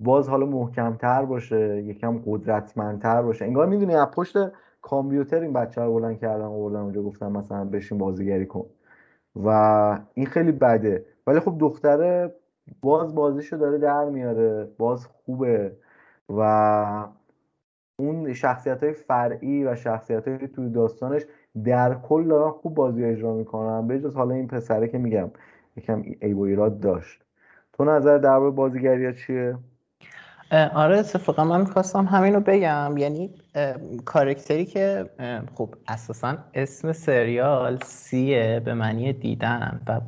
باز حالا محکمتر باشه یکم قدرتمندتر باشه. انگار می‌دونی از پشت کامپیوتر این بچه رو بلند کردن و اونجا گفتم مثلا بشین بازیگری کن. و این خیلی بده. ولی خب دختره باز بازیشو داره در میاره. باز خوبه. و اون شخصیت های فرعی و شخصیت های توی داستانش در کل دارن خوب بازی اجرا می‌کنن. به جز حالا این پسره که میگم یکم ای و ایراد داشت. تو نظر درباره بازیگری چیه؟ آره اتفاقا من می‌خواستم همین رو بگم. یعنی کارکتری که خب اساسا اسم سریال سیه به معنی دیدن و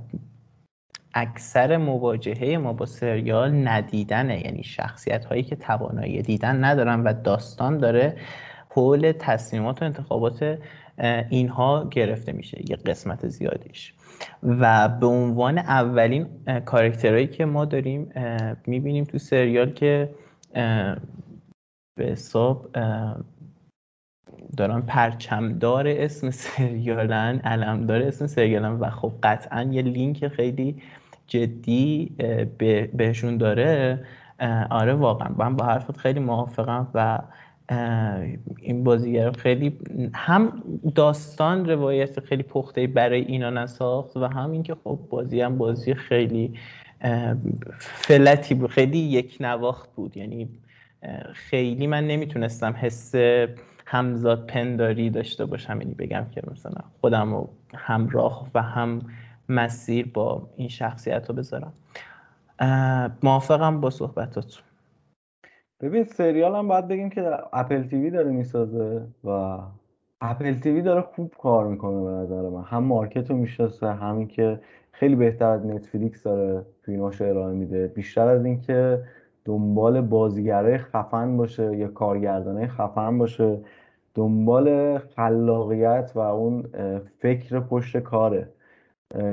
اکثر مواجهه ما با سریال ندیدنه. یعنی شخصیت هایی که توانایی دیدن ندارن و داستان داره حول تصمیمات و انتخابات اینها گرفته میشه یه قسمت زیادیش. و به عنوان اولین کارکترهایی که ما داریم می‌بینیم تو سریال که به حساب دارن پرچمدار اسم سریالن علمدار اسم سریالن و خب قطعا یه لینک خیلی جدی بهشون داره آره واقعا. من با حرفت خیلی موافقم و این بازیگر خیلی هم داستان روایت خیلی پخته برای اینا نساخت و هم اینکه خب بازی هم بازی خیلی فلتی بود. خیلی یک نواخت بود. یعنی خیلی من نمی‌تونستم حس همزاد پنداری داشته باشم. یعنی بگم که مثلا خودم رو همراه و هم مسیر با این شخصیت رو بذارم. موافقم با صحبتاتون. ببین سریال هم باید بگیم که Apple TV داره می‌سازه و Apple TV داره خوب کار می‌کنه به نظر من. هم market رو می‌شناسه همین که خیلی بهتر از Netflix داره فیلماش ارائه میده. بیشتر از اینکه دنبال بازیگرای خفن باشه یا کارگردانه خفن باشه دنبال خلاقیت و اون فکر پشت کاره.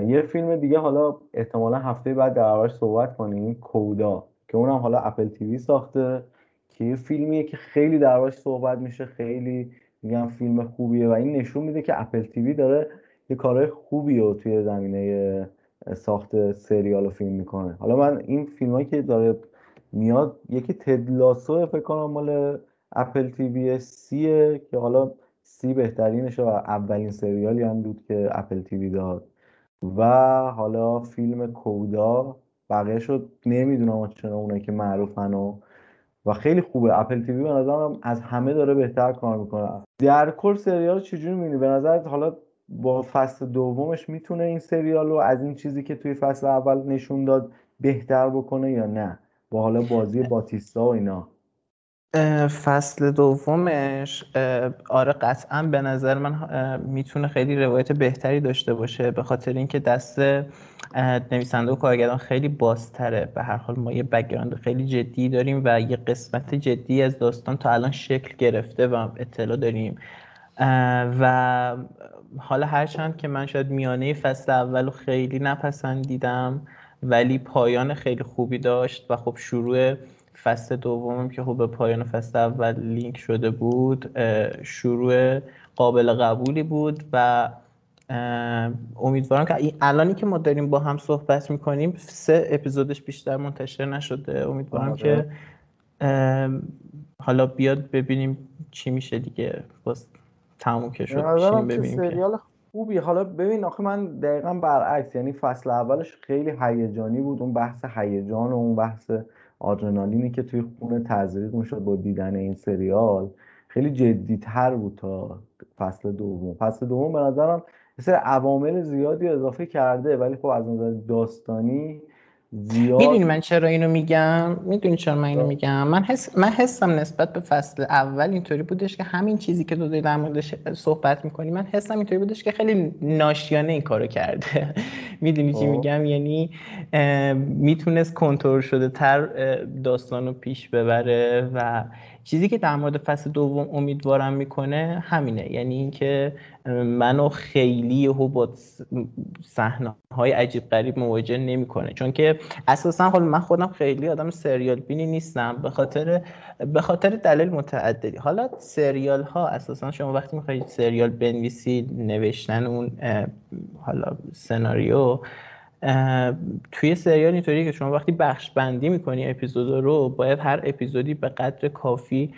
یه فیلم دیگه حالا احتمالا هفته بعد در صحبت کنیم CODA که اونم حالا Apple TV ساخته که یه فیلمیه که خیلی دربارش صحبت میشه خیلی میگم فیلم خوبیه و این نشون میده که اپل تیوی داره یه کارهای خوبی رو توی زمینه ساخت سریال و فیلم می‌کنه. حالا من این فیلم که داره میاد یکی تدلاسو فکر کنم مال اپل تیوی سیه که حالا سی بهترینشه و اولین سریالی هم بود که اپل تیوی داد. و حالا فیلم کودا. بقیه شد نمی‌دونم چرا اونایی که معروفن و و خیلی خوبه. اپل تیوی به نظرم از همه داره بهتر کار می‌کنه. در کل سریال چجوری می‌بینی؟ به نظرت حالا با فصل دومش می‌تونه این سریال رو از این چیزی که توی فصل اول نشون داد بهتر بکنه یا نه؟ با حالا بازی باتیستا و اینا. فصل دومش آره قطعا به نظر من می‌تونه خیلی روایت بهتری داشته باشه به خاطر اینکه دست نویسنده و کارگردان خیلی بازتره. به هر حال ما یه background خیلی جدی داریم و یه قسمت جدی از داستان تا الان شکل گرفته و اطلاع داریم. و حالا هرچند که من شاید میانه فصل اول خیلی نپسندیدم ولی پایان خیلی خوبی داشت و خب شروع فصل دومم که خب به پایان فصل اول لینک شده بود شروع قابل قبولی بود و امیدوارم که الانی که ما داریم با هم صحبت می‌کنیم سه اپیزودش بیشتر منتشر نشده. امیدوارم که آره. حالا بیاد ببینیم چی میشه دیگه. باز تموم که شد. ببینیم سریال خوبی. حالا ببین آخه من دقیقا برعکس یعنی فصل اولش خیلی هیجانی بود. اون بحث هیجان و اون بحث آدرنالینی که توی خونه تزریق می‌شد با دیدن این سریال خیلی جدیتر بود تا فصل دوم. فصل دوم به نظرم سر عوامل زیادی اضافه کرده ولی خب از نظر داستانی زیاد می‌دونی من چرا اینو میگم؟ می‌دونی چرا من اینو میگم؟ من حس من حسم نسبت به فصل اول اینطوری بودش که همین چیزی که تو داری در موردش صحبت می‌کنی من حسم اینطوری بودش که خیلی ناشیانه این کارو کرده. می‌دونی چی. میگم؟ یعنی می‌تونست کنترل شده تر داستان رو پیش ببره و چیزی که در مورد فصل دوم امیدوارم می‌کنه همینه. یعنی اینکه منو خیلی و با صحنه های عجیب غریب مواجه نمی‌کنه. چون که اساسا حالا من خودم خیلی آدم سریال بینی نیستم. به خاطر به خاطر دلیل متعددی. حالا سریال ها اساسا شما وقتی می‌خواید سریال بنویسی نوشتن اون حالا سناریو توی سریال اینطوریه که شما وقتی بخش بندی می‌کنی اپیزود رو باید هر اپیزودی به قدر کافی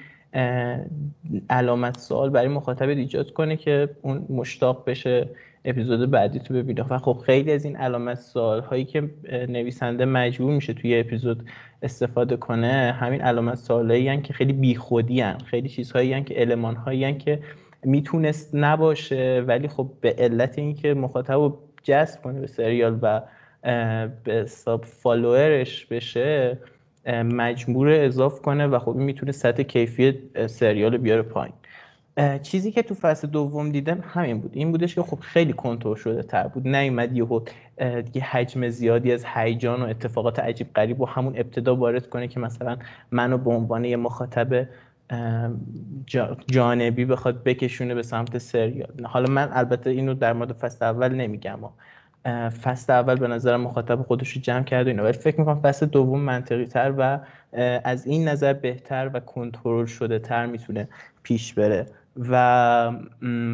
علامت سوال برای مخاطب ایجاد کنه که اون مشتاق بشه اپیزود بعدی تو ببینه و خب خیلی از این علامت سوال هایی که نویسنده مجبور میشه توی اپیزود استفاده کنه همین علامت سوال هایی که خیلی بیخودی هن. خیلی چیزهایی هن که علمان هایی که می‌تونست نباشه ولی خب به علت اینکه مخاطب جذب کنه به سریال و به حساب فالوورش بشه مجبور اضاف کنه و خب این می‌تونه سطح کیفی سریال بیاره پایین. چیزی که تو فصل دوم دیدم همین بود. این بودش که خب خیلی کنترل شده تر بود. نیومد یهو یه حجم زیادی از هیجان و اتفاقات عجیب غریب و همون ابتدا وارد کنه که مثلا منو به عنوان یه مخاطب جانبی بخواد بکشونه به سمت سریال حالا من البته اینو در مورد فصل اول نمیگم فصل اول به نظر مخاطب خودش رو جمع کرد و اینا ولی فکر می‌کنم فصل دوم منطقی تر و از این نظر بهتر و کنترل شده تر می‌تونه پیش بره و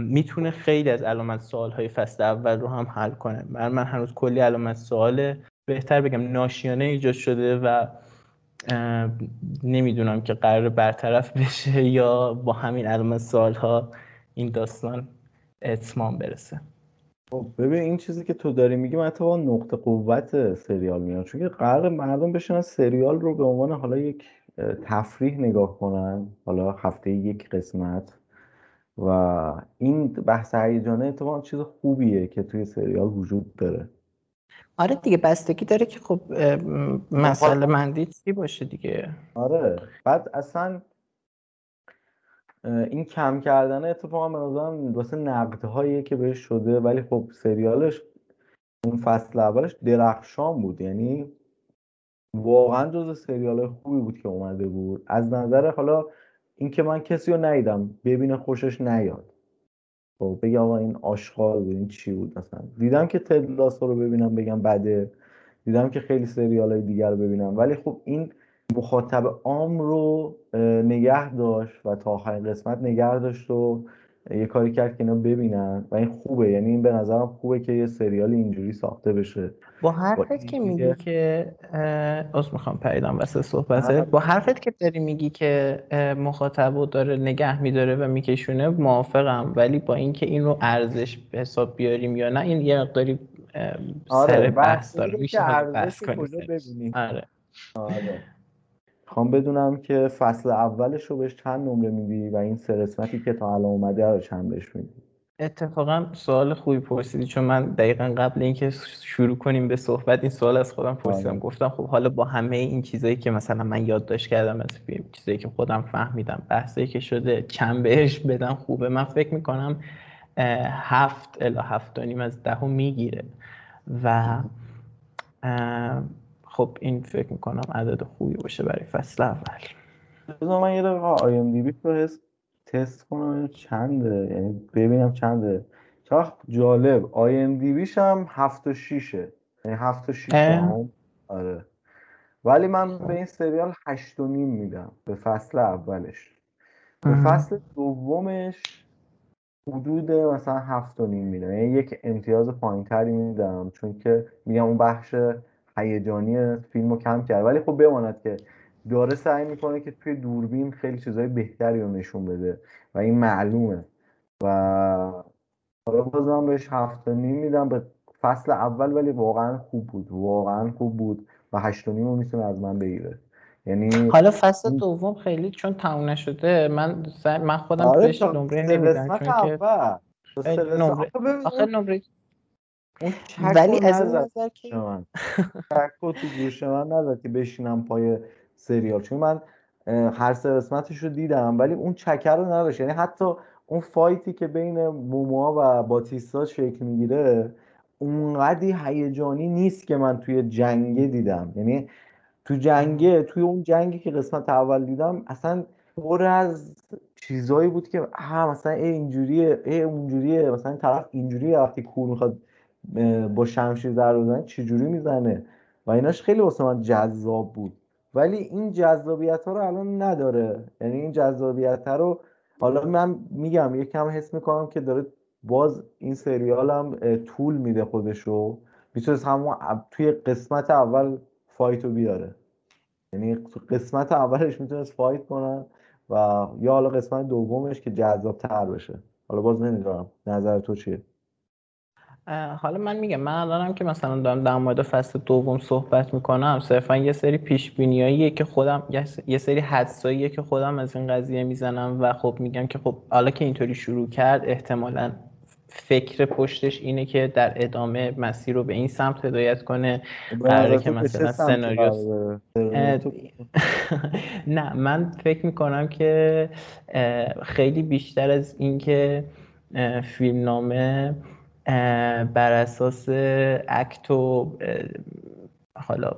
می‌تونه خیلی از علامت سوال های فصل اول رو هم حل کنه. من من هنوز کلی علامت سوال بهتر بگم. ناشیانه ایجاد شده و نمی‌دونم که قرار برطرف بشه یا با همین علامت سوال ها این داستان اتمام برسه. خب ببین این چیزی که تو داری میگی من اتفاقا نقطه قوت سریال میاد چون که قرار مردم بشنن سریال رو به عنوان حالا یک تفریح نگاه کنن حالا هفته یک قسمت. و این بحث هیجانه اتفاقا چیز خوبیه که توی سریال وجود داره. آره دیگه بستگی داره که خب مسئله مندی چی باشه دیگه؟ آره. بعد اصلا این کم کردن اتفاقا به نظرم واسه نقدهاییه که بهش شده. ولی خب سریالش اون فصل اولش درخشان بود. یعنی واقعا جز سریال خوبی بود که اومده بود. از نظر حالا اینکه من کسی رو ندیدم ببینه خوشش نیاد. خب بگم آقا این آشغال بود این چی بود مثلا؟ دیدم که تد لاسو رو ببینم بگم بده. دیدم که خیلی سریال های دیگر رو ببینم. ولی خب این مخاطب عام رو نگه داشت و تا آخرین قسمت نگه داشت و یه کاری کرد که اینا ببینن و این خوبه. یعنی این به نظرم خوبه که یه سریال اینجوری ساخته بشه. با با حرفت که اینکه میگی که عذر می‌خوام پریدم وسط نه صحبتت با حرفت که داری میگی که مخاطب داره نگه میداره و میکشونه موافقم. ولی با اینکه این رو ارزش به حساب بیاریم یا نه این یه مقداری آره سر بحث بحث داره. که میشه بحث کنیم آره. آره. خوام بدونم که فصل اولش رو بهش چند نمره میدی و این سه قسمتی که تا الان اومده رو چند بهش میدی؟ اتفاقا سوال خوبی پرسیدی چون من دقیقا قبل اینکه شروع کنیم به صحبت این سوال از خودم پرسیدم. آره. گفتم خب حالا با همه این چیزایی که مثلا من یادداشت کردم از فیلم چیزایی که خودم فهمیدم بحثایی که شده چند بهش بدم خوبه. من فکر می‌کنم هفت الا هفت و نیم از ده می‌گیره. و خب این فکر می‌کنم عدد خوبی باشه برای فصل اول. بذار من یه دقیقه آی ام دی بی رو تست کنم چنده. یعنی ببینم چنده. چقدر جالب. آی ام دی بیش هم هفت و شیشه. یعنی هفت و شیش اه، دهم آره. ولی من به این سریال هشت و نیم میدم. به فصل اولش. به. فصل دومش حدود مثلا هفت و نیم میدم. یعنی یک امتیاز پایینتری میدم. چون که میگم اون بخش هیجانی فیلم رو کم کرد. ولی خب بماند که داره سعی می‌کنه که توی دوربین خیلی چیزای بهتری رو نشون بده و این معلومه. و حالا باز من بهش هفت نیم میدم. به فصل اول ولی واقعا خوب بود. واقعا خوب بود و هشت نیم رو می‌تونه از من بگیره. یعنی حالا فصل دوم خیلی چون تموم نشده من من خودم آره بهش نمره نمیدم چون که نمره آخه نمره اون ولی از نزد نظر که تو گوش من نزد که بشینم پای سریال. چون من هر سه قسمتش رو دیدم ولی اون چکر رو نداشت. یعنی حتی اون فایتی که بین موموا و باتیستا شکل می‌گیره اونقدی هیجانی نیست که من توی جنگه دیدم. یعنی تو جنگه توی اون جنگی که قسمت اول دیدم اصلا پر از چیزایی بود که اه مثلا ای اینجوریه ای اونجوریه مثلا این طرف اینجوریه وقتی کور می‌خواد با شمشیر ضربه بزنه چجوری می‌زنه؟ و ایناش خیلی واسه من جذاب بود. ولی این جذابیت ها رو الان نداره. یعنی این جذابیت ها رو حالا من میگم یکم حس می‌کنم که داره باز این سریال هم طول میده خودشو. می‌تونست همون توی قسمت اول fight و بیاره. یعنی قسمت اولش می‌تونست fight کنن و یا حالا قسمت دومش که جذاب تر بشه. حالا باز نمی‌دونم نظر تو چیه. حالا من میگم من الانم که مثلا دارم در مورد فصل دوم صحبت می‌کنم صرفا یه سری پیش بینیاییه که خودم یه سری حدساییه که خودم از این قضیه می‌زنم و خب میگم که خب حالا که اینطوری شروع کرد احتمالا فکر پشتش اینه که در ادامه مسیر رو به این سمت هدایت کنه. قراره که مثلا سناریو نه من فکر می‌کنم که خیلی بیشتر از اینکه فیلمنامه بر اساس اکت و حالا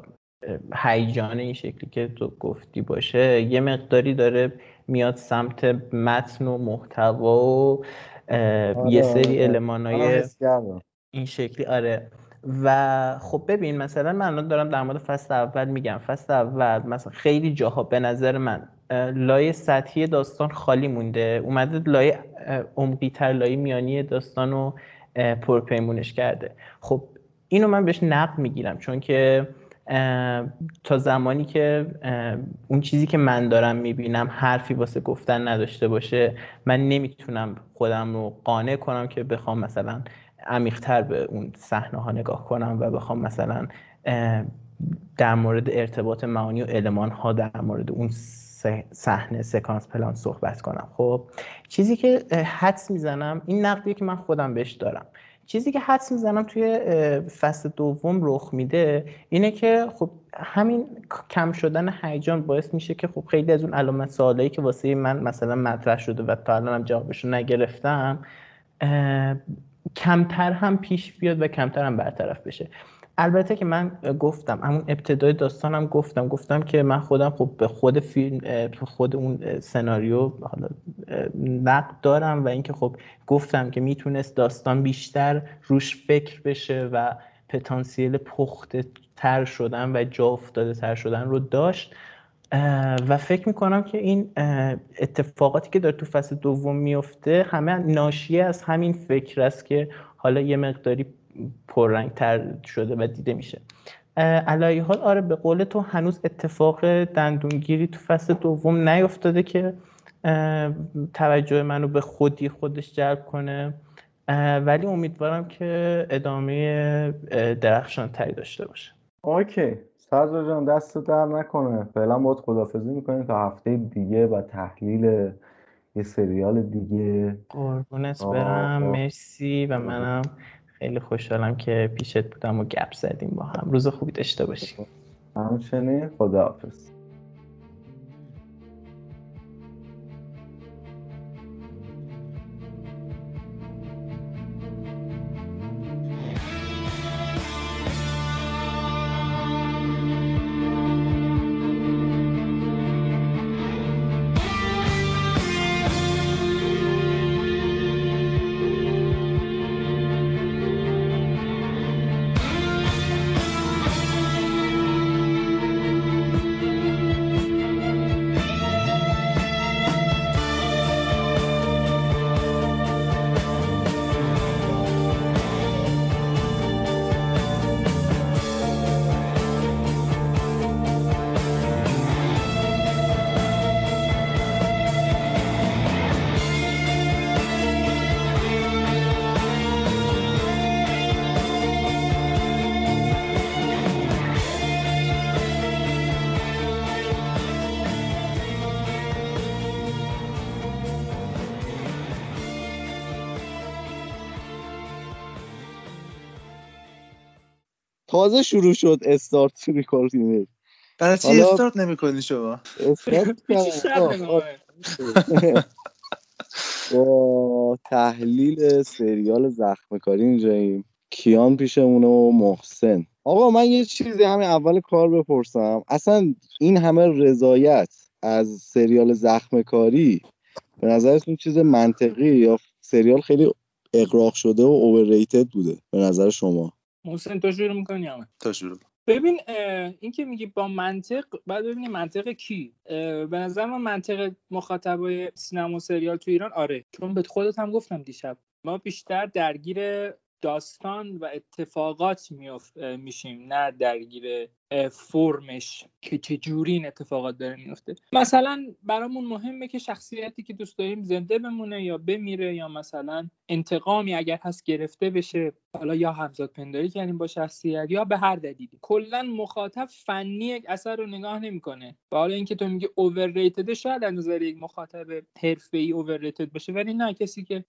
هیجان این شکلی که تو گفتی باشه یه مقداری داره میاد سمت متن و محتوا و آره، یه سری آره. المانای این شکلی آره. و خب ببین مثلا من الان دارم در مورد فصل اول میگم. فصل اول مثلا خیلی جاها به نظر من لایه سطحی داستان خالی مونده. اومده لایه عمقی تر لایه میانی داستان رو پرپیمونش کرده. خب اینو من بهش نقد می‌گیرم چون که تا زمانی که اون چیزی که من دارم می‌بینم حرفی واسه گفتن نداشته باشه من نمی‌تونم خودم رو قانع کنم که بخوام مثلا عمیقتر به اون صحنه ها نگاه کنم و بخوام مثلا در مورد ارتباط معانی و علمان ها در مورد اون صحنه سکانس پلان صحبت کنم. خب چیزی که حدس می‌زنم این نقدیه که من خودم بهش دارم. چیزی که حدس می‌زنم توی فصل دوم رخ میده اینه که خب همین کم شدن هیجان باعث میشه که خب خیلی از اون علامت سوالایی که واسه من مثلا مطرح شده و تا الانم جوابش رو نگرفتم کمتر هم پیش بیاد و کمتر هم برطرف بشه. البته که من گفتم همون ابتدای داستانم گفتم گفتم که من خودم خب به خود فیلم خود اون سناریو حالا نقد دارم و اینکه خب گفتم که می‌تونست داستان بیشتر روش فکر بشه و پتانسیل پخته تر شدن و جا افتاده تر شدن رو داشت. و فکر می‌کنم که این اتفاقاتی که داره تو فصل دوم میفته همه ناشیه از همین فکر است که حالا یه مقداری پررنگ تر شده و دیده میشه. علایه حال آره به قول تو هنوز اتفاق دندونگیری تو فصل دوم نیفتاده که توجه منو به خودی خودش جلب کنه. ولی امیدوارم که ادامه درخشان تری داشته باشه. اوکی. سازا جان دست در نکنه. فعلا باید خدافزی می‌کنیم تا هفته دیگه و تحلیل یه سریال دیگه. قربونت برم. مرسی و منم. خیلی خوشحالم که پیشت بودم و گپ زدیم با هم. روز خوبی داشته باشیم. همچنین خداحافظ. تازه شروع شد start recording. برای چی استارت نمی‌کنی شما؟ با تحلیل سریال زخم کاری اینجاییم. کیان پیشمونه و محسن. آقا من یه چیزی همین اول کار بپرسم. اصلا این همه رضایت از سریال زخم کاری به نظرتون چیز منطقی یا سریال خیلی اقراق شده و اوورریتد بوده به نظر شما؟ محسن تو شروع می‌کنی همه تا شروع ببین این که میگی با منطق بعد ببینی منطق کی. به نظر من منطق مخاطبای سینما و سریال تو ایران آره. چون به خودت هم گفتم دیشب. ما بیشتر درگیر داستان و اتفاقات میشیم نه درگیر فرمش که چجوری این اتفاقات داره میفته. مثلا برامون مهمه که شخصیتی که دوست داریم زنده بمونه یا بمیره یا مثلا انتقامی اگر هست گرفته بشه حالا یا همزاد پنداری کردیم با شخصیت یا به هر دلیلی. کلا مخاطب فنی یک اثر رو نگاه نمی‌کنه. و حالا اینکه تو میگی اوورریتد شاید از نظر یک مخاطب حرفه‌ای اوورریتد باشه ولی نه کسی که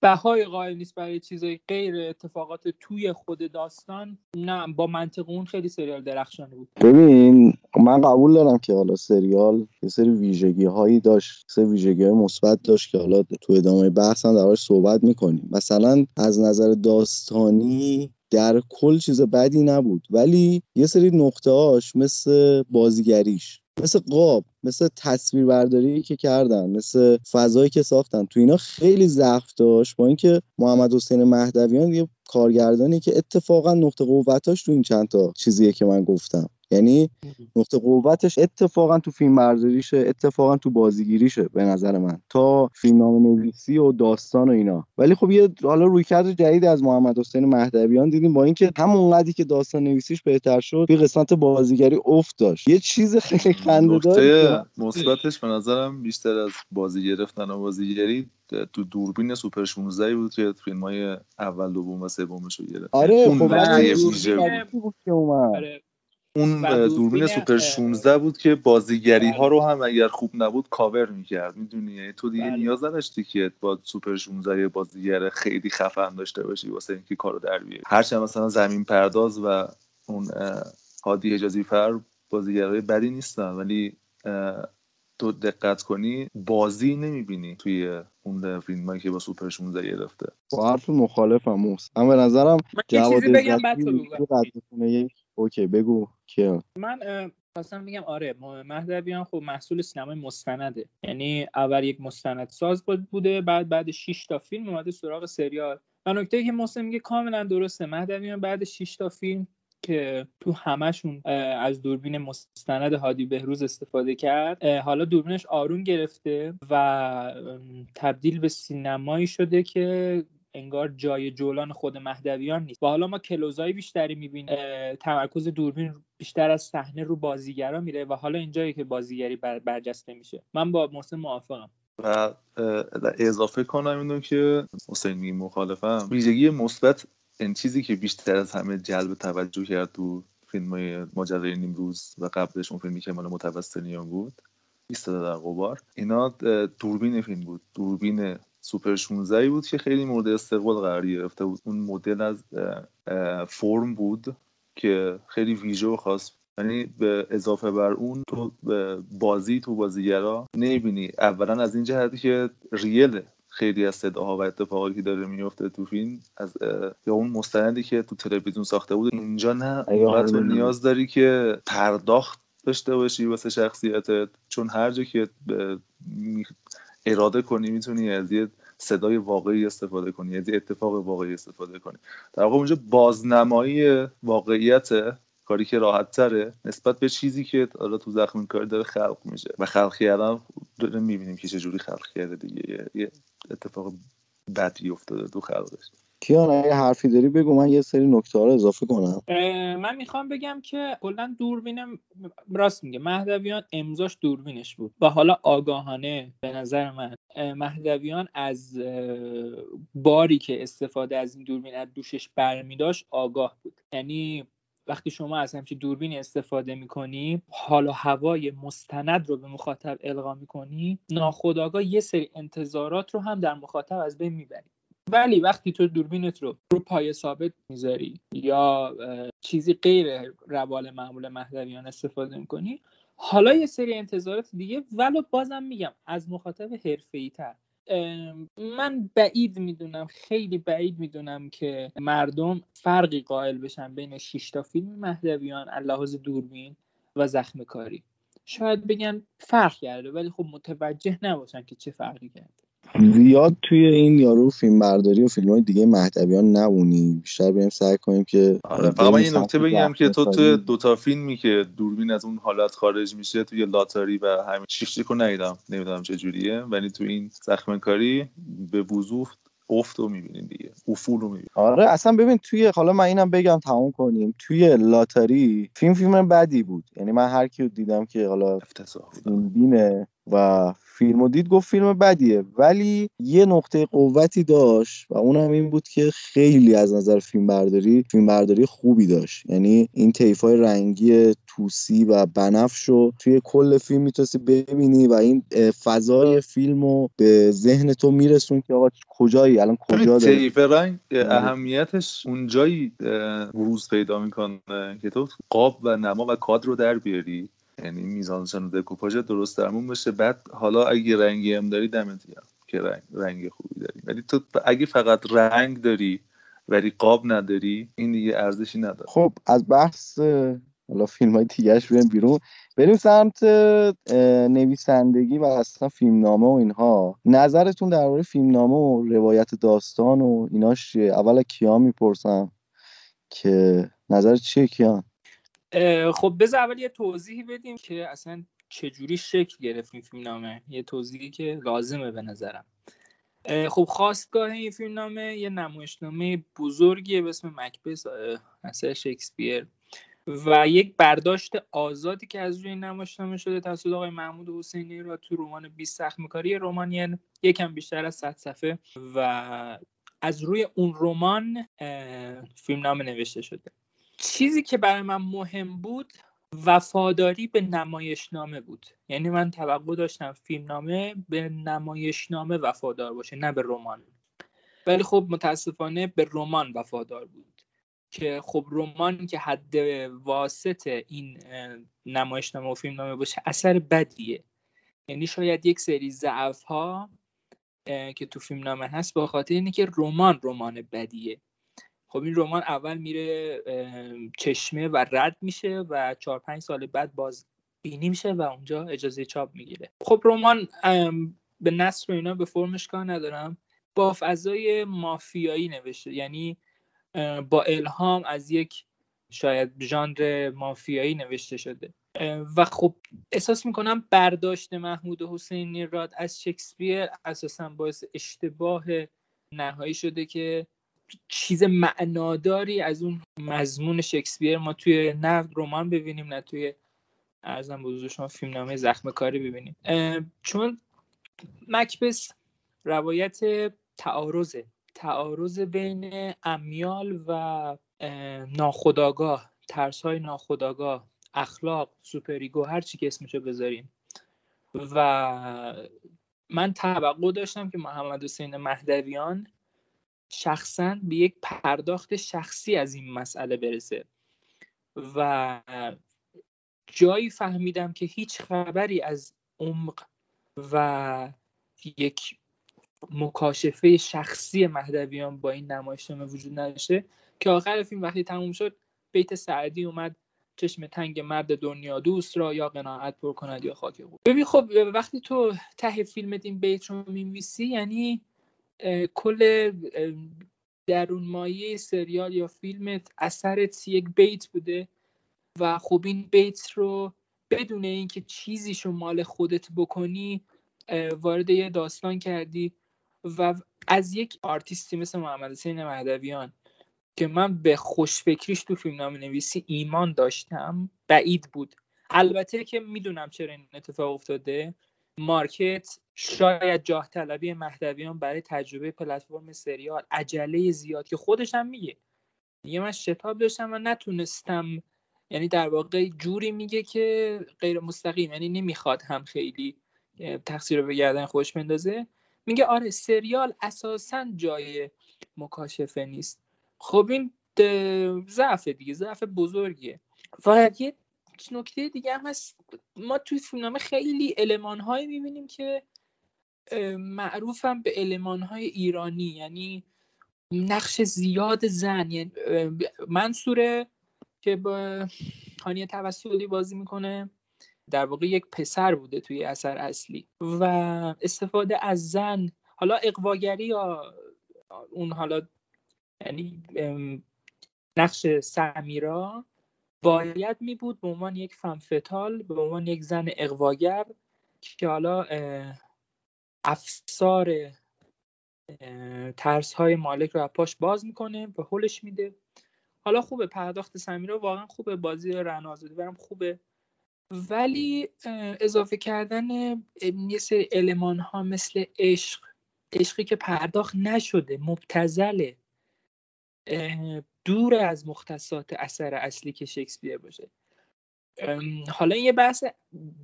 بهای قائل نیست برای چیزای غیر اتفاقات توی خود داستان نه با منطق اون خیلی سریال درخشانه بود. ببین من قبول دارم که حالا سریال یه سری ویژگی هایی داشت سری ویژگی های مثبت داشت که حالا تو ادامه بحث هم دربارش صحبت می‌کنیم. مثلا از نظر داستانی در کل چیز بدی نبود ولی یه سری نقطه هاش مثل بازیگریش مثل قاب مثل تصویربرداری که کردن مثل فضایی که ساختن تو اینا خیلی ضعف داشت. با اینکه محمد حسین مهدویان یه کارگردانی که اتفاقا نقطه قوتاش تو این چند تا چیزیه که من گفتم. یعنی نقطه قوتش اتفاقا تو فیلم برداریشه اتفاقا تو بازیگیریشه به نظر من. تا فیلم نام نویسی و داستان و اینا. ولی خب یه حالا رویکرد جدید از محمد حسین مهدویان دیدیم با اینکه همون قدری که داستان نویسیش بهتر شد توی قسمت بازیگری افت داشت. یه چیز خیلی خنده نقطه مثبتش به نظرم بیشتر از بازی گرفتن و بازیگری تو دوربین سوپر 16 بود که فیلم های اول دوم و سومش رو گرفت. آره اون خب. آره. اون دوربین سوپر 16 بود که بازیگری ها رو هم اگر خوب نبود کاور می‌کرد می‌دونی؟ یعنی تو دیگه نیاز نداشتی که با سوپر 16 یه بازیگر خیلی خفن داشته باشی واسه اینکه کارو در بیاری. هرچند مثلا زمین پرداز و اون هادی حجازی فر بازیگرای بدی نیستن ولی تو دقت کنی بازی نمی‌بینی توی اون فیلم که با سوپر 16 گرفته. با حرف مخالفم موس. اما به نظرم جواد اوکی بگو کیا من خواستم بگم آره مهدویان خب محصول سینمای مستنده. یعنی اول یک مستند ساز بوده بعد بعد 6 تا فیلم اومده سراغ سریال. و نکته که محسن میگه کاملا درسته. مهدویان بعد 6 تا فیلم که تو همشون از دوربین مستند هادی بهروز استفاده کرد. حالا دوربینش آروم گرفته و تبدیل به سینمایی شده که انگار جای جولان خود مهدویان نیست. و حالا ما کلوزایی بیشتری می‌بینیم. تمرکز دوربین بیشتر از صحنه رو بازیگرا میره و حالا اینجایی که بازیگری بر برجسته میشه. من با محسن موافقم. و اضافه کنم اینو که حسین مخالفم ویژگی مثبت این چیزی که بیشتر از همه جلب توجه کرد تو فیلم های ماجرای نیمروز و قبلش اون فیلمی که مال متوسطنیان بود ایستاده در قبار اینا دوربین فیلم بود. دوربین سوپر 16 بود که خیلی مورد استقبال قرار گرفته بود. اون مدل از فرم بود که خیلی ویژه و خاص. یعنی به اضافه بر اون تو بازی تو بازیگرا نمی‌بینی. اولا از این جهتی که ریله خیلی از صداها و اتفاقاتی که داره میفته تو فیلم از یا اون مستندی که تو تلویزیون ساخته بود اینجا نه. تو نیاز داری که پرداخت داشته باشی واسه شخصیتت چون هر جا که اراده کنی می‌تونی از یه صدای واقعی استفاده کنی از یه اتفاق واقعی استفاده کنی. در واقع اونجا بازنمایی واقعیت کاری که راحت تره نسبت به چیزی که حالا تو زخم کار داره خلق میشه. و خلق کردن داره می‌بینیم که چجوری خلق کرده دیگه. یه اتفاق بدی افتاده تو خلقش. کیان اگه حرفی داری بگو من یه سری نکته رو اضافه کنم. من می‌خوام بگم که کلا دوربینم راست میگه مهدویان امضاش دوربینش بود. و حالا آگاهانه به نظر من مهدویان از باری که استفاده از این دوربین از دوشش برمیداشت آگاه بود. یعنی وقتی شما از همچین دوربینی استفاده می‌کنی حال و هوای مستند رو به مخاطب القا می‌کنی ناخودآگاه یه سری انتظارات رو هم در مخاطب از بین می‌بری. ولی وقتی تو دوربینت رو رو پای ثابت می‌ذاری یا چیزی غیر روال معمول مهدویان استفاده می‌کنی حالا یه سری انتظارات دیگه ولو بازم میگم از مخاطب حرفه‌ای تر. من بعید می‌دونم خیلی بعید می‌دونم که مردم فرقی قائل بشن بین 6 تا فیلم مهدویان اللحاظ دوربین و زخم کاری. شاید بگن فرق کرده ولی خب متوجه نباشن که چه فرقی کرده. زیاد توی این یارو فیلم برداری و فیلم های دیگه مهدویان نبونی. بیشتر بریم سعی کنیم که آره فقط من یه نکته بگم که تو توی دوتا فیلمی که دوربین از اون حالت خارج میشه توی لاتاری و همین شیشتیک رو ندیدم. نمی‌دونم چه جوریه. ولی تو این زخم کاری به وضوح افت رو می‌بینین دیگه. افول رو می‌بینین آره اصلا ببین توی حالا من اینم بگم تموم کنیم. توی لاتاری فیلم فیلم بدی بود. یعنی من هر کیو دیدم که حالا فیلم بینه و فیلمو دید گفت فیلم بدیه. ولی یه نقطه قوتی داشت و اونم این بود که خیلی از نظر فیلم برداری فیلم برداری خوبی داشت. یعنی این های رنگی توسی و بنفش رو توی کل فیلم می‌تونستی ببینی و این فضای فیلمو به ذهن تو میرسون که آقا کجایی الان کجا داری طیف رنگ اهمیتش اونجایی بروز پیدا می‌کنه که تو قاب و نما و کادر رو در بیاری. یعنی میزانشن و دکوپاژ درست درمون بشه بعد حالا اگه رنگی هم داری دمت که رنگ, رنگ خوبی داری. ولی تو اگه فقط رنگ داری ولی قاب نداری این دیگه ارزشی نداره. خب از بحث حالا فیلم های دیگهش بریم بیرون. بریم سمت نویسندگی و اصلا فیلمنامه و اینها. نظرتون درباره فیلمنامه و روایت داستان و ایناش چیه؟ اول کیان می‌پرسم که نظر چیه کیان؟ خب بذار اول یه توضیحی بدیم که اصلا چجوری شکل گرفت این فیلم نامه. یه توضیحی که لازمه به نظرم. خب خواستگاه این فیلم نامه یه نمایشنامه بزرگیه به اسم مکبس اثر شکسپیر. و یک برداشت آزادی که از روی نمایشنامه شده توسط آقای محمود حسینی را تو رمان 20 سخمکاری رمان یعنی یکم بیشتر از 100 صفحه. و از روی اون رمان فیلم نامه نوشته شده. چیزی که برای من مهم بود وفاداری به نمایشنامه بود. یعنی من توقع داشتم فیلمنامه به نمایشنامه وفادار باشه نه به رمان. ولی خب متاسفانه به رمان وفادار بود. که خب رمان که حد واسط این نمایشنامه و فیلمنامه باشه اثر بدیه. یعنی شاید یک سری ضعف ها که تو فیلمنامه هست به خاطر اینه که رمان رمان بدیه. خب این رمان اول میره چشمه و رد میشه و چهار پنج سال بعد باز بینی میشه و اونجا اجازه چاپ می‌گیره. خب رمان به نصر و اینا به فرمش کار ندارم. با فضای مافیایی نوشته. یعنی با الهام از یک شاید ژانر مافیایی نوشته شده. و خب احساس می‌کنم برداشت محمود حسینی راد از شکسپیر اساسا باعث اشتباه نهایی شده که چیز معناداری از اون مضمون شکسپیر ما توی نه رمان ببینیم نه توی ارزم بزرگ شما فیلم نامه زخم کاری ببینیم. چون مکبس روایت تعارضه. تعارض بین امیال و ناخداگاه ترس های ناخداگاه اخلاق سوپریگو هر چی که اسمشو بذاریم. و من توقع داشتم که محمد حسین مهدویان شخصا به یک پرداخت شخصی از این مسئله برسه. و جایی فهمیدم که هیچ خبری از عمق و یک مکاشفه شخصی مهدویان با این نمایشنامه وجود نداشته که آخر فیلم وقتی تموم شد بیت سعدی اومد چشم تنگ مرد دنیا دوست را یا قناعت پر کند یا خاک بود ببین خب وقتی تو ته فیلمت این بیت رو میمیسی یعنی کل درون مایه سریال یا فیلمت اثرت یک بیت بوده و خب این بیت رو بدون اینکه چیزی شو مال خودت بکنی وارد یه داستان کردی و از یک آرتیستی مثل محمد حسین مهدویان که من به خوشفکریش تو فیلم نام نویسی ایمان داشتم بعید بود. البته که می‌دونم چرا این اتفاق افتاده. مارکت شاید جاه طلبی مهدویان برای تجربه پلتفرم سریال عجله زیاد که خودش هم میگه. میگه من شتاب داشتم و نتونستم. یعنی در واقع جوری میگه که غیر مستقیم یعنی نمی‌خواد هم خیلی تقصیر رو به گردن خوش بندازه. میگه آره سریال اساسا جای مکاشفه نیست. خب این ضعف دیگه ضعف بزرگیه. و یه نکته دیگه هم هست. ما توی فیلمنامه خیلی علمان هایی می‌بینیم که معروفم به علمان های ایرانی. یعنی نقش زیاد زن. یعنی منصوره که با هانیه توسلی بازی می‌کنه. در واقع یک پسر بوده توی اثر اصلی. و استفاده از زن. حالا اقواگری یا اون حالا یعنی نقش سمیرا باید می بود به عنوان یک فنفتال به عنوان یک زن اقواگر که حالا افسار ترس های مالک رو پاش باز می‌کنه و هولش میده. حالا خوبه پرداخت سمیرا واقعا خوبه بازی رنازادی برم خوبه. ولی اضافه کردن یه سری علمان ها مثل عشق عشقی که پرداخت نشده مبتزله دور از مختصات اثر اصلی که شکسپیر باشه. حالا یه بحث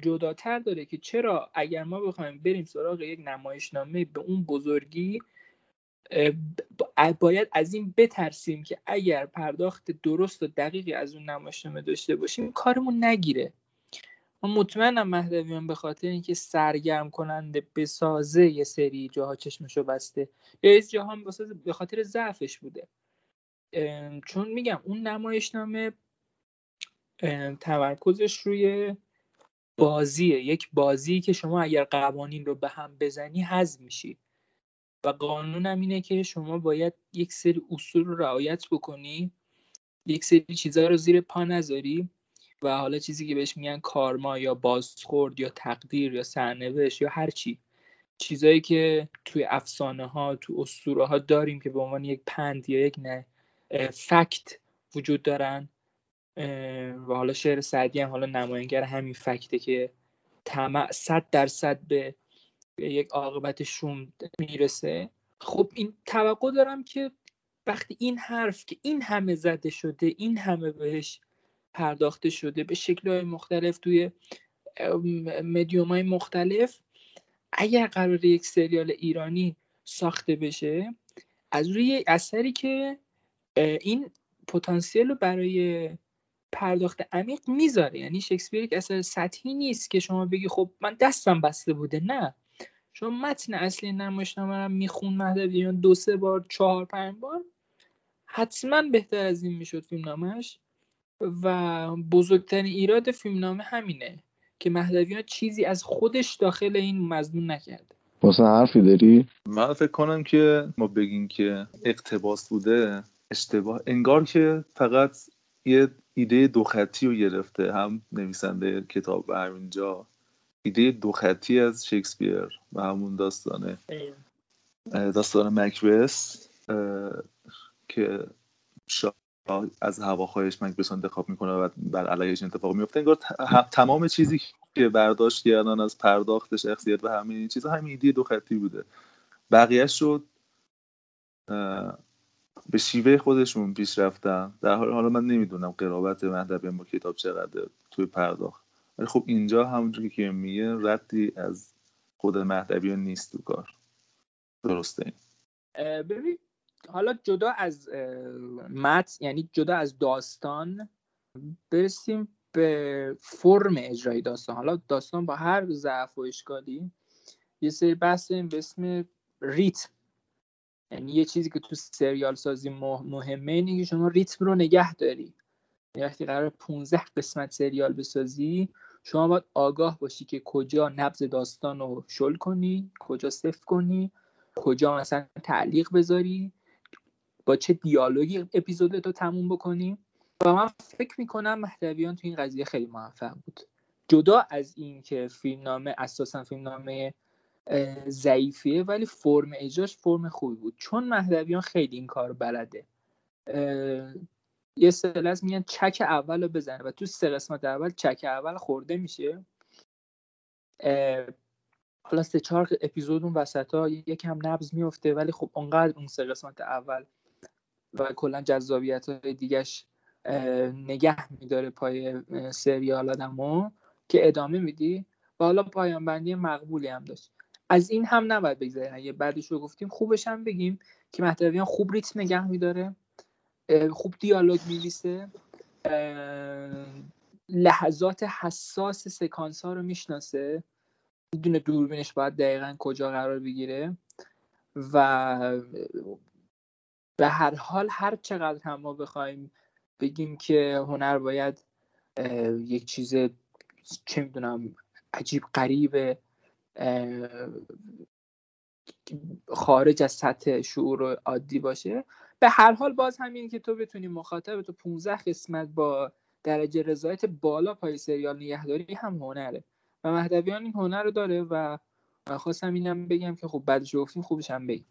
جداتر داره که چرا اگر ما بخوایم بریم سراغ یک نمایشنامه به اون بزرگی باید از این بترسیم که اگر پرداخت درست و دقیقی از اون نمایشنامه داشته باشیم کارمون نگیره. من مطمئنم مهدویان به خاطر اینکه سرگرم کننده بسازه یه سری جاها چشمشو بسته. یا از جاها به خاطر ضعفش بوده. چون میگم اون نمایشنامه تمرکزش روی بازیه. یک بازی که شما اگر قوانین رو به هم بزنی هضم میشی. و قانونم اینه که شما باید یک سری اصول رو رعایت بکنی. یک سری چیزها رو زیر پا نذاری و حالا چیزی که بهش میگن کارما یا بازخورد یا تقدیر یا سرنوشت یا هر چی. چیزایی که توی افسانه ها تو اسطوره ها داریم که به عنوان یک پند یا یک نه فکت وجود دارن. و حالا شعر سعدی هم حالا نماینگر همین فکته که طمع صد درصد به یک عاقبت شوم می‌رسه. خب این توقع دارم که وقتی این حرف که این همه زده شده این همه بهش پرداخته شده به شکل مختلف توی مدیوم های مختلف اگر قرار یک سریال ایرانی ساخته بشه از روی اثری که این پتانسیل رو برای پرداخت عمیق می‌ذاره. یعنی شکسپیر یک اثر سطحی نیست که شما بگی خب من دستم بسته بوده. نه. شما متن اصلی نمایشنامه رو میخون مهدویان دو سه بار چهار پنج بار. حتما بهتر از این می‌شد فیلم نامش و بزرگترین ایراد فیلم نامه همینه که مهدویان چیزی از خودش داخل این مضمون نکرده واسه حرفی داری؟ من فکر کنم که ما بگیم که اقتباس بوده اشتباه. انگار که فقط یه ایده دو خطی رو گرفته هم نویسنده کتاب به همینجا ایده دو خطی از شکسپیر و همون داستانه. داستان مکبس که شاه از هواخواهش مکبس انتخاب می‌کنه و بر علیهش اتفاق میفته انگار تمام چیزی که برداشت کردن از پرداخت شخصیت و همه این چیزها همین ایده دو خطی بوده. بقیه شد به شیوه خودشون پیش رفتن. در حال حالا من نمی‌دونم قرابت مهدبی با کتاب چقدر توی پرداخت. ولی خب اینجا همونجوری که میگه ردی از خود مهدوی نیست تو کار. درسته این. ببین حالا جدا از مت یعنی جدا از داستان برسیم به فرم اجرای داستان. حالا داستان با هر ضعف و اشکالی یه سری بحث به اسم ریتم. یعنی یه چیزی که تو سریال سازی مهمه اینه که شما ریتم رو نگه داری. یعنی وقتی قرار 15 قسمت سریال بسازی شما باید آگاه باشی که کجا نبز داستان رو شل کنی کجا صفر کنی کجا مثلا تعلیق بذاری با چه دیالوگی اپیزودتو تموم بکنی. و من فکر می‌کنم مهدویان تو این قضیه خیلی موفق بود. جدا از این که فیلمنامه اساسا فیلمنامه ضعیفیه ولی فرم اجراش فرم خوبی بود. چون مهدویان خیلی این کار بلده. یه سلس میگن چک اول رو بزنه و تو سه قسمت اول چک اول خورده میشه. حالا سه چهار اپیزود اون وسط ها یکم نبز میفته ولی خب اونقدر اون سه قسمت اول و کلا جذابیت های دیگهش نگه میداره پای سریال آدمو که ادامه میدی. و حالا پایان بندی مقبولی هم داشت. از این هم نباید بگذاریم اگه بعدش رو گفتیم خوبش هم بگیم که مهدویان خوب ریتم نگه میداره خوب دیالوگ میلیسه لحظات حساس سکانس ها رو می‌شناسه. می‌دونه دوربینش باید دقیقا کجا قرار بگیره و به هر حال هر چقدر هم ما بخوایم بگیم که هنر باید یک چیز چه می‌دونم عجیب غریب خارج از سطح شعور عادی باشه. به هر حال باز همین که تو بتونی مخاطب تو 15 قسمت با درجه رضایت بالا پای سریال نگهداری هم هنره. و مهدویان این هنر رو داره و خواستم اینم بگم که خب بعدش گفتیم خوبش هم بگیم.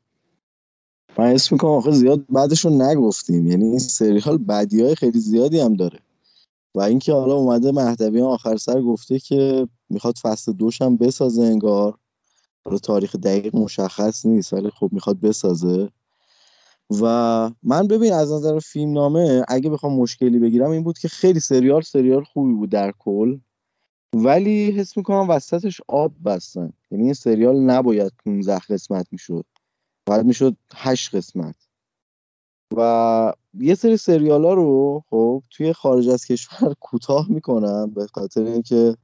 من اسم می‌کنم آخه زیاد بعدش رو نگفتیم. یعنی این سریال بدی های خیلی زیادی هم داره. و اینکه حالا اومده مهدویان آخر سر گفته که می‌خواد فصل دوش هم بسازه انگار. حالا تاریخ دقیق مشخص نیست ولی خب می‌خواد بسازه. و من ببین از نظر فیلم نامه اگه بخوام مشکلی بگیرم این بود که خیلی سریال سریال خوبی بود در کل. ولی حس می‌کنم وسطش آب بستن. یعنی این سریال نباید 15 قسمت می‌شد. باید می‌شد 8 قسمت. و یه سری سریال ها رو خب توی خارج از کشور کوتاه می‌کنن به خاطر اینکه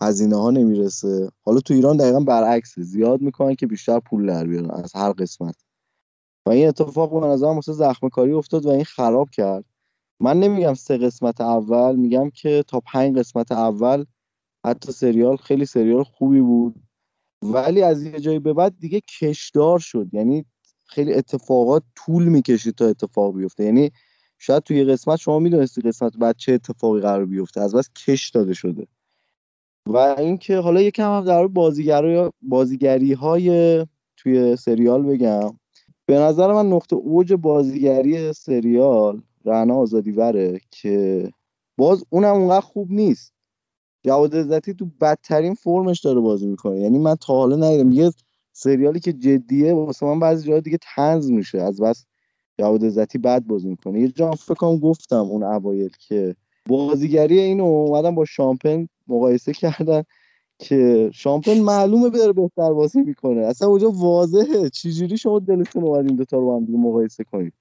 هزینه ها نمی‌رسه. حالا تو ایران دقیقا برعکسه زیاد می‌کنن که بیشتر پول در بیارن از هر قسمت. و این اتفاق به نظرم واسه زخم کاری افتاد و این خراب کرد. من نمیگم سه قسمت اول میگم که تا پنج قسمت اول حتی سریال خیلی سریال خوبی بود. ولی از یه جایی به بعد دیگه کشدار شد. یعنی خیلی اتفاقات طول می‌کشید تا اتفاق بیفته. یعنی شاید توی قسمت شما می‌دونستی قسمت بعد چه اتفاقی قرار بیفته از بس کش داده شده. و اینکه حالا یکم هم در بازیگری بازیگری های توی سریال بگم. به نظر من نقطه اوج بازیگری سریال رعنا آزادیوره که باز اونم اونقدر خوب نیست. جواد عزتی تو بدترین فرمش داره بازی می‌کنه. یعنی من تا حالا ندیدم. یه سریالی که جدیه واسه من بعضی جاها دیگه تنز میشه. از بس جواد عزتی بد بازی می‌کنه. یه جا فکر گفتم اون اوایل که بازیگری اینو اومدن با شامپن مقایسه کردن که شامپن معلومه داره بهتر بازی می‌کنه. اصلا اونجا واضحه. چجوری شما دلتون اومد این دوتا رو هم دیگه مقایسه کنید؟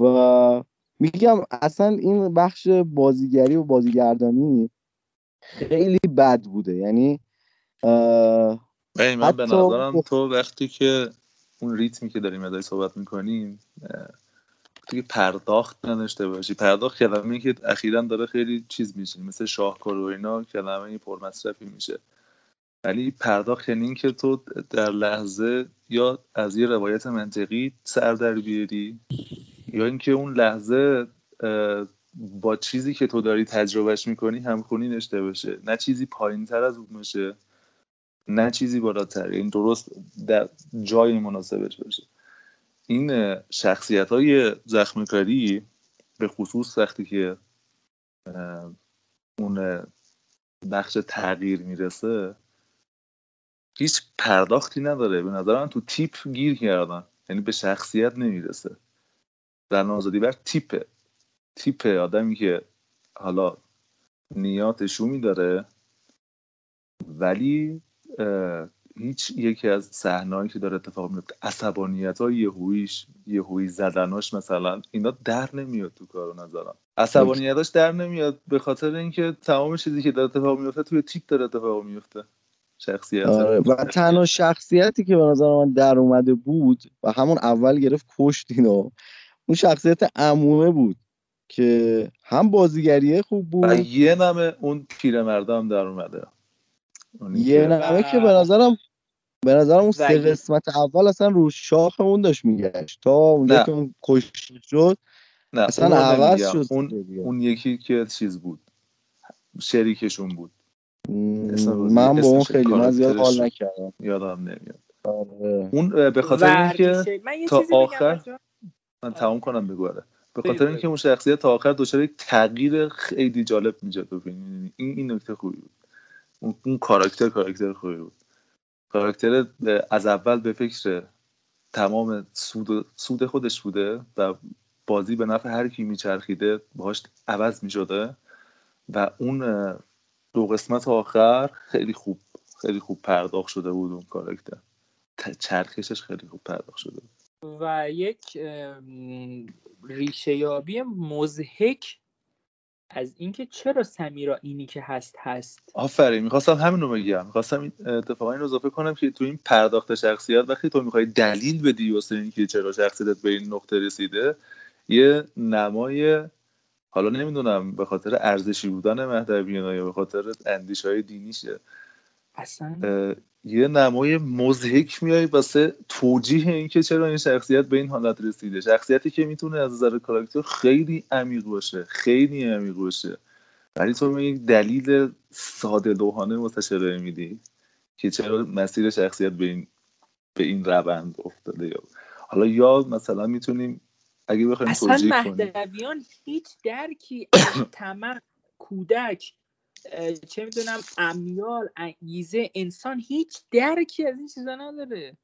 و میگم اصلا این بخش بازیگری و بازیگردانی خیلی بد بوده. یعنی من به نظرم تو وقتی که اون ریتمی که داریم ادای صحبت می‌کنیم توی پرداخت نداشته باشی. پرداخت کلمه که اخیرا داره خیلی چیز میشه مثل شاهکار و اینا کلمه پرمصرفی میشه. ولی پرداخت یعنی اینکه تو در لحظه یا از یه روایت منطقی سر در بیاری یا اینکه اون لحظه با چیزی که تو داری تجربهش می‌کنی همخونی داشته باشه. نه چیزی پایین تر از اون باشه. نه چیزی بالاتر. این درست در جای مناسبش باشه. این شخصیت های زخم کاری به خصوص وقتی که اون بخش تغییر می‌رسه هیچ پرداختی نداره. به نظر من تو تیپ گیر کردن. یعنی به شخصیت نمی‌رسه. در نازادی بر تیپه. تیپ آدمی که حالا نیات شومی داره ولی هیچ یکی از صحنه‌ای که داره اتفاق میفته عصبانیت های یهویش یهویی زدناش مثلا اینا در نمیاد تو کارو نظرم. عصبانیتاش در نمیاد به خاطر اینکه تمام چیزی که داره اتفاق میفته توی تیپ داره اتفاق میفته شخصیت. آره و تنها شخصیتی که به نظر من در اومده بود و همون اول گرفت کشت اینو اون شخصیت عمومه بود که هم بازیگریه خوب بود. و یه نمه اون پیرمرده در اومده. یه نمه که به نظرم به نظرم اون سه قسمت اول اصلا رو شاخ اون داشت میگشت. تا اونجا که اون کشت شد نه اصلا عوض شد اون, اون یکی که چیز بود. شریکشون بود. من با اون خیلی من زیاد حال نکردم. یادم نمیاد. آره. اون به خاطر اینکه تا آخر من تمام کنم بگو به خاطر اینکه اون شخصیت تا آخر دچار یک تغییر خیلی جالب میشه تو فیلم. این این نکته خوبی بود. اون, کاراکتر کاراکتر خوبی بود. کاراکتر از اول به فکر تمام سود, سود خودش بوده و بازی به نفع هر کی میچرخیده باهاش عوض می‌شده و اون دو قسمت آخر خیلی خوب خیلی خوب پرداخت شده بود اون کاراکتر. چرخشش خیلی خوب پرداخت شده بود. و یک ریشه یابی مزهک از اینکه چرا سمیرا اینی که هست هست؟ آفرین می‌خواستم همین رو بگم. می‌خواستم اتفاقا این اضافه کنم که تو این پرداخت شخصیت وقتی تو می‌خوای دلیل بدی واسه اینکه چرا شخصیتت به این نقطه رسیده یه نمای حالا نمی‌دونم به خاطر ارزشی بودن مهدویان یا به خاطر اندیش های دینیشه. اصلا. یه نمای مزهک میای واسه توجیه اینکه چرا این شخصیت به این حالت رسیده. شخصیتی که می‌تونه از نظر کاراکتر خیلی عمیق باشه خیلی عمیق باشه. ولی تو یک دلیل ساده لوحانه واسه میدی که چرا مسیر شخصیت به این به این روند افتاده یا حالا یا مثلا می‌تونیم اگه بخوایم اصلا توجیه کنیم. مهدویان هیچ درکی از کودک چه می‌دونم امیال انگیزه انسان هیچ درکی از این چیزا نداره.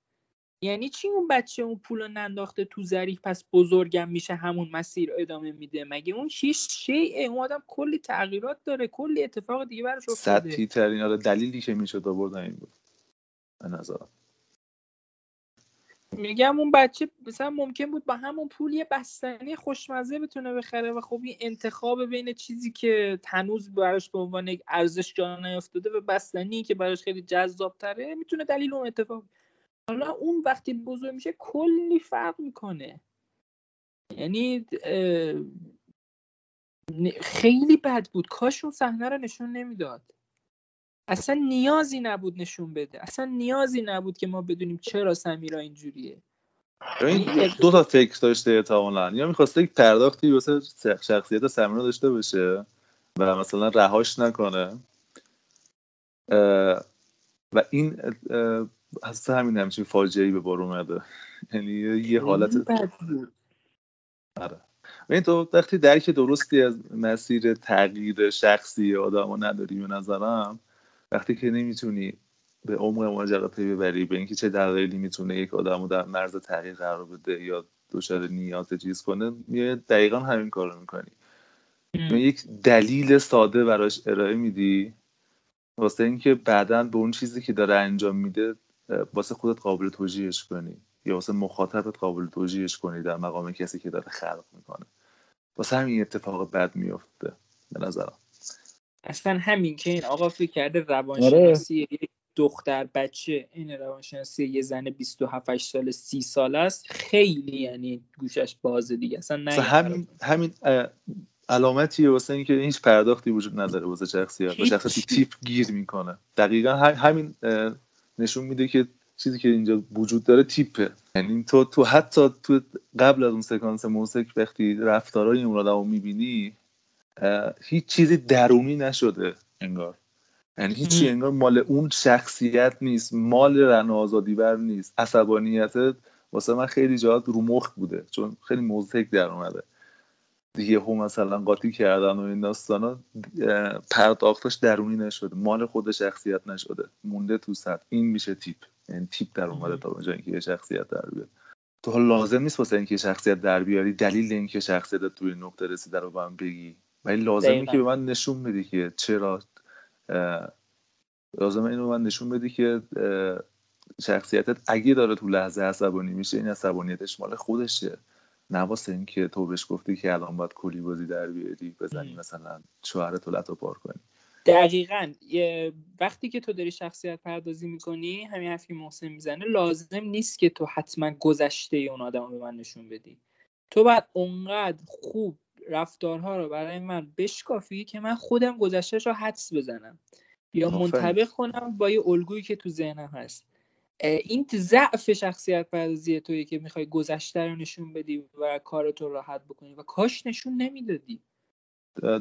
یعنی چی اون بچه اون پول ننداخته تو ظریف پس بزرگم میشه همون مسیر ادامه میده؟ مگه اون هیچ شیء؟ اون آدم کلی تغییرات داره کلی اتفاق دیگه براش افتاده. سطحی ترین آره دلیلی که می‌شد آوردن این بود به نظرم. میگم اون بچه مثلا ممکن بود با همون پول یه بستنی خوشمزه بتونه بخره و خب این انتخاب بین چیزی که هنوز براش به عنوان یک ارزش جا نیافتاده و بستنی که براش خیلی جذاب تره می‌تونه دلیل اون اتفاق حالا اون وقتی بزرگ میشه کلی فرق می‌کنه. یعنی خیلی بد بود. کاش اون صحنه رو نشون نمی‌داد. اصلا نیازی نبود نشون بده. اصلا نیازی نبود که ما بدونیم چرا سمیرا اینجوریه. ببین دو تا فکر داشته احتمالاً. یا می‌خواسته یک پرداختی واسه شخصیت سمیرا داشته باشه و مثلا رهاش نکنه. و این از همین همچین فاجعه به بار اومده. یعنی یه حالت. آره. ببین تو وقتی درک درستی از مسیر تغییر شخصی آدمو نداری به نظرم وقتی که نمی‌تونی به عمق ماجرا پی ببری به اینکه چه دلایلی می‌تونه یک آدمو در مرز تغییر قرار بده یا دچار نیاز چیز کنه میای دقیقا همین کارو می‌کنی. میای یک دلیل ساده براش ارائه میدی. واسه اینکه بعدا به اون چیزی که داره انجام میده واسه خودت قابل توجیهش کنی یا واسه مخاطبت قابل توجیهش کنی در مقام کسی که داره خلق می‌کنه. واسه همین اتفاق بد میفته به نظرم. اصلا همین که این آقا فکر کرده روانشناسی یک دختر بچه این روانشناسی یه زن 27 سال 30 سال است خیلی یعنی گوشش بازه دیگه. اصلا نه همین همین اه، علامتیه واسه اینکه هیچ پرداختی وجود نداره واسه شخصیت. و هیچ. شخصیت تیپ گیر می‌کنه. دقیقا هم- همین نشون میده که چیزی که اینجا وجود داره تیپه. یعنی تو تو حتی تو قبل از اون سکانس موسیقی وقتی رفتارهای اون آدمو می‌بینی هیچ چیزی درونی نشده انگار. یعنی هیچی انگار مال اون شخصیت نیست مال رنا آزادی بر نیست. عصبانیت واسه من خیلی جاها رو مخ بوده چون خیلی موزیک در اومده. دیگه هم مثلا قاطی کردن و این داستانا اه، پرداختاش درونی نشده مال خود شخصیت نشده. مونده تو سطح. این میشه تیپ. یعنی تیپ در اومده تا جای اینکه یه شخصیت در بیاد تو لازم نیست واسه اینکه شخصیت در بیاری. دلیل اینکه شخصیت توی نقطه رسیده رو به بگی. ولی لازمه دقیقاً. که به من نشون بدی که چرا لازمه اینو به من نشون بدی که شخصیتت اگه داره تو لحظه عصبانی میشه این عصبانیتش مال خودشه. نه واسه اینکه تو بهش گفتی که الان باید کلی بازی در بیاری بزنی مثلا شوهرت رو لطو پار کنی. دقیقا. وقتی که تو داری شخصیت پردازی می‌کنی همین حرفی که محسن می‌زنه لازم نیست که تو حتما گذشته اون آدم رو به من نشون بدی. تو باید اونقدر خوب رفتارها رو برای من بشکافی که من خودم گذشتهش رو حدس بزنم. یا. منطبق کنم با یه الگویی که تو ذهنم هست. این ضعف شخصیت پردازی تویی که می‌خوای گذشته رو نشون بدی و کارتو راحت بکنی و کاش نشون نمی‌دادی.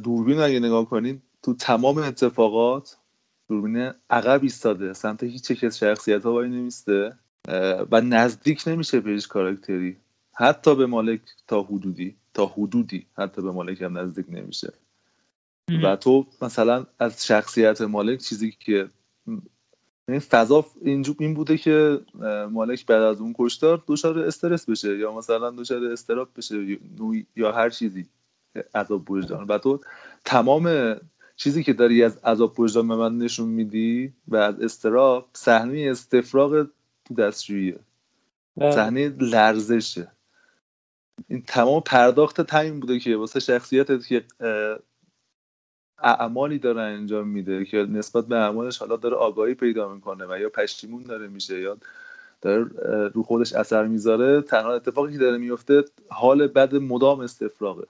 دوربین اگه نگاه کنید تو تمام اتفاقات دوربین عقب ایستاده سمت هیچ یک از شخصیت ها وای نمیسته و نزدیک نمیشه به هیچ کاراکتری. حتی به مالک تا حدودی. تا حدودی حتی به مالک هم نزدیک نمیشه. و تو مثلا از شخصیت مالک چیزی که این فضا اینجور این بوده که مالک بعد از اون کشتار دچار استرس بشه یا مثلا دچار استراب بشه یا- یا هر چیزی عذاب وجدان. و تو تمام چیزی که داری از عذاب وجدان به من نشون میدی و از استراب صحنه استفراغ تو دستشوییه صحنه لرزشه. این تمام پرداخت همین بوده که واسه شخصیتت که اعمالی داره انجام میده که نسبت به اعمالش حالا داره آگاهی پیدا می‌کنه و یا پشیمون داره میشه یا داره رو خودش اثر می‌ذاره تنها اتفاقی که داره میفته حال بد مدام استفراغه.